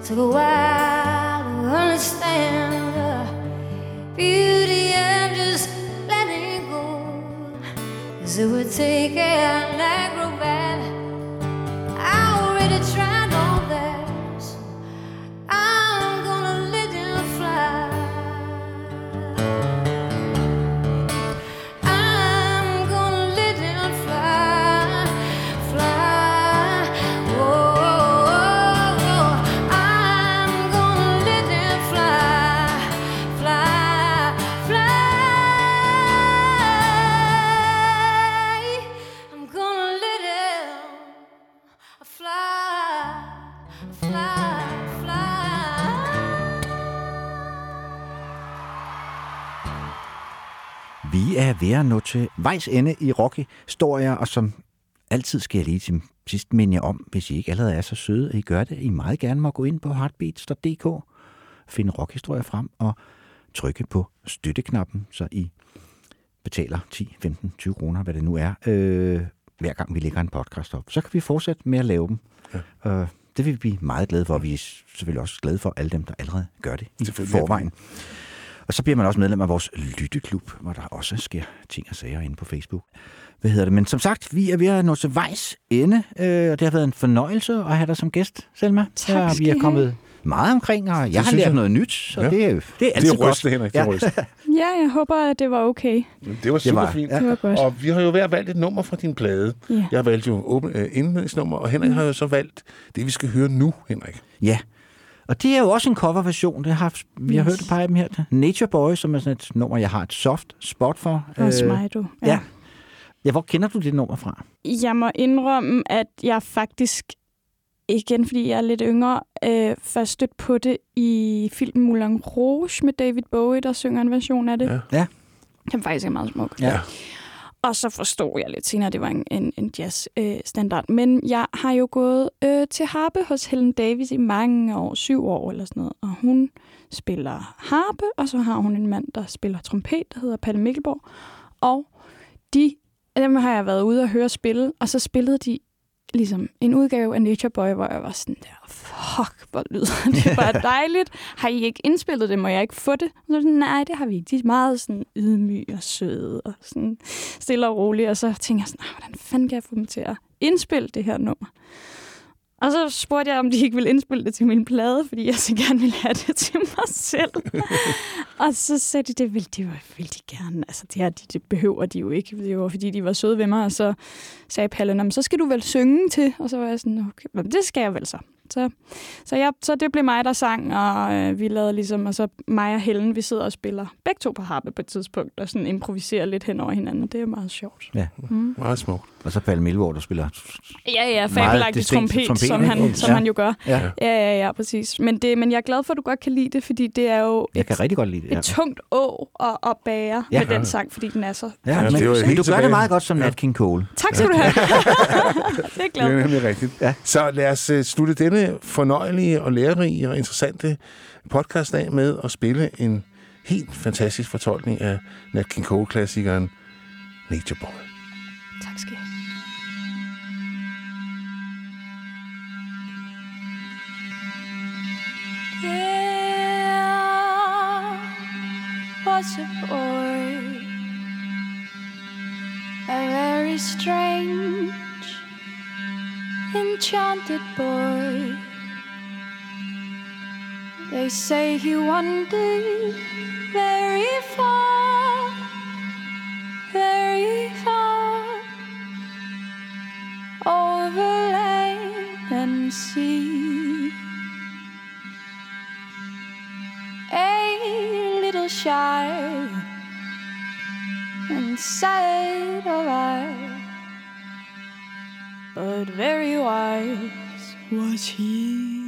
Took a while to understand the beauty of just letting go. Cause it would take an acrobat. I already tried
Vi er ved at nå til vejs ende i rockhistorier, og som altid skal jeg lige til sidst minde jer om, hvis I ikke allerede er så søde, at I gør det. I meget gerne må gå ind på heartbeats.dk, finde rockhistorier frem og trykke på støtteknappen, så I betaler 10, 15, 20 kroner, hvad det nu er, øh, hver gang vi lægger en podcast op. Så kan vi fortsætte med at lave dem. Ja. Øh, det vil vi blive meget glade for, og vi er selvfølgelig også glade for alle dem, der allerede gør det i forvejen. Og så bliver man også medlem af vores lytteklub, hvor der også sker ting og sager inde på Facebook. Hvad hedder det? Men som sagt, vi er ved at nå til vejs ende, øh, og det har været en fornøjelse at have dig som gæst, Selma.
Tak
Ja, vi er kommet meget omkring, og jeg har
synes
lært
jeg.
noget nyt, så
Ja.
det, er, det er altid
Det er
godt.
rystende, Henrik. Det er rystende.
Ja, jeg håber, at det var okay.
Det var super
var-
fint.
ja.
Det var godt.
Og vi har jo hver valgt et nummer fra din plade.
Ja.
Jeg har valgt jo åben, øh, indledningsnummer, og Henrik har jo så valgt det, vi skal høre nu, Henrik.
Ja, og det er jo også en coverversion. Det har, vi har
Yes.
hørt et par af dem her. Nature Boy, som er sådan et nummer, jeg har et soft spot for.
Også
Øh,
mig, du.
Ja. ja, hvor kender du det nummer fra?
Jeg må indrømme, at jeg faktisk, igen fordi jeg er lidt yngre, øh, først stødt på det i filmen Moulin Rouge med David Bowie, der synger en version af det.
Ja.
Ja.
Den faktisk er meget smuk.
Ja.
Og så forstod jeg lidt senere, at det var en, en, en jazz-standard. Øh, standard. Men jeg har jo gået øh, til harpe hos Helen Davis i mange år, syv år eller sådan noget. Og hun spiller harpe, og så har hun en mand, der spiller trompet, der hedder Palle Mikkelborg. Og de, dem har jeg været ude og høre spille, og så spillede de ligesom en udgave af Nature Boy, hvor jeg var sådan der, fuck, hvor lyder det bare dejligt. Har I ikke indspillet det? Må jeg ikke få det? Og så sådan, nej, det har vi ikke. De er meget sådan ydmyge og søde og sådan stille og rolige. Og så tænkte jeg sådan, "Ah, hvordan fanden kan jeg få dem til at indspille det her nummer? Og så spurgte jeg, om de ikke ville indspille det til min plade, fordi jeg så gerne ville have det til mig selv. og så sagde de, det vil de, vil de gerne. Altså, det, her, de, det behøver de jo ikke. Det var, fordi de var søde ved mig. Og så sagde Palle, "Nå, men så skal du vel synge til. Og så var jeg sådan, okay, men det skal jeg vel så. Så, så, jeg, så det blev mig, der sang, og øh, vi lavede ligesom, og så mig og Helen, vi sidder og spiller begge to på harpe på et tidspunkt, og sådan improviserer lidt hen over hinanden. Det er meget sjovt.
Ja.
Mm.
Meget smukt.
Og så Palle Milvor, der spiller
Ja, ja,
Meget
fabelagtig trompet,
trompet,
som, han, som
Ja.
han jo gør.
Ja.
ja, ja, ja præcis. Men, det, men jeg er glad for, at du godt kan lide det, fordi det er jo
Jeg
et,
kan rigtig godt lide det.
et
Ja,
tungt å at, at bære
Ja.
med den sang, fordi den er så...
ja,
Ja,
men,
det
men du gør det meget godt som Nat King Cole.
Tak skal du have. det er glad
Det er nemlig rigtigt.
Ja.
Så lad os uh, slutte denne fornøjelige og lærerige og interessante podcast af med at spille en helt fantastisk fortolkning af Nat King Cole-klassikeren Nature Boy.
A a very strange, enchanted boy. They say he wandered very far, very far over land and sea. A little shy and sad of eye, but very wise was he.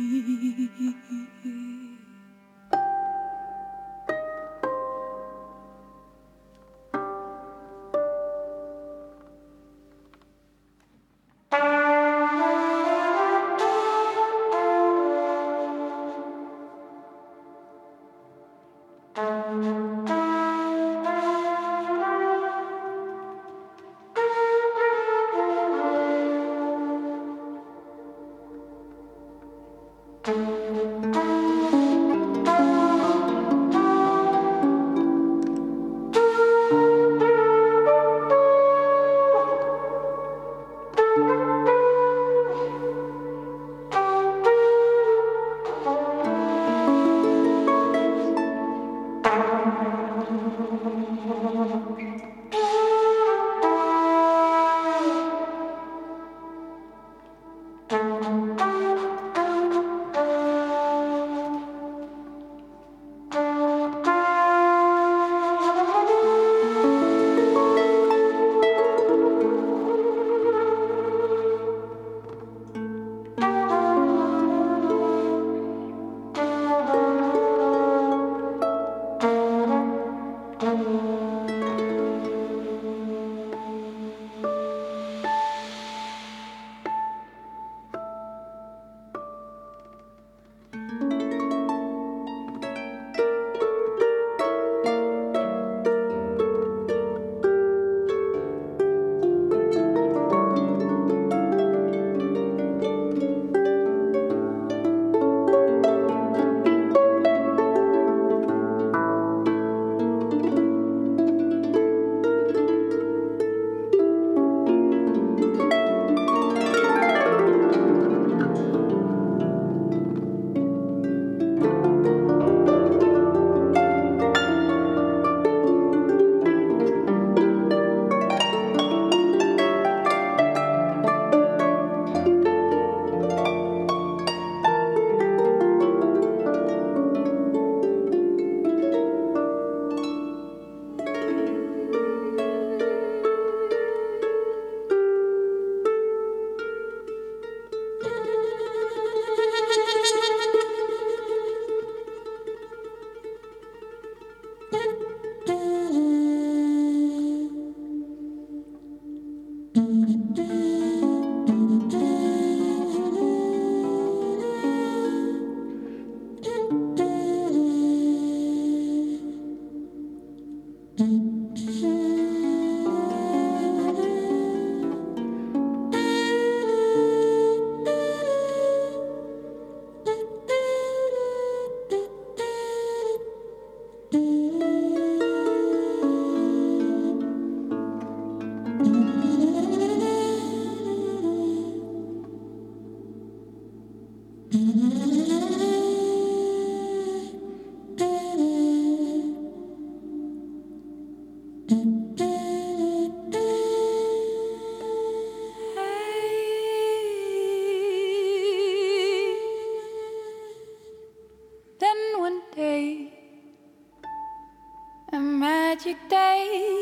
Day,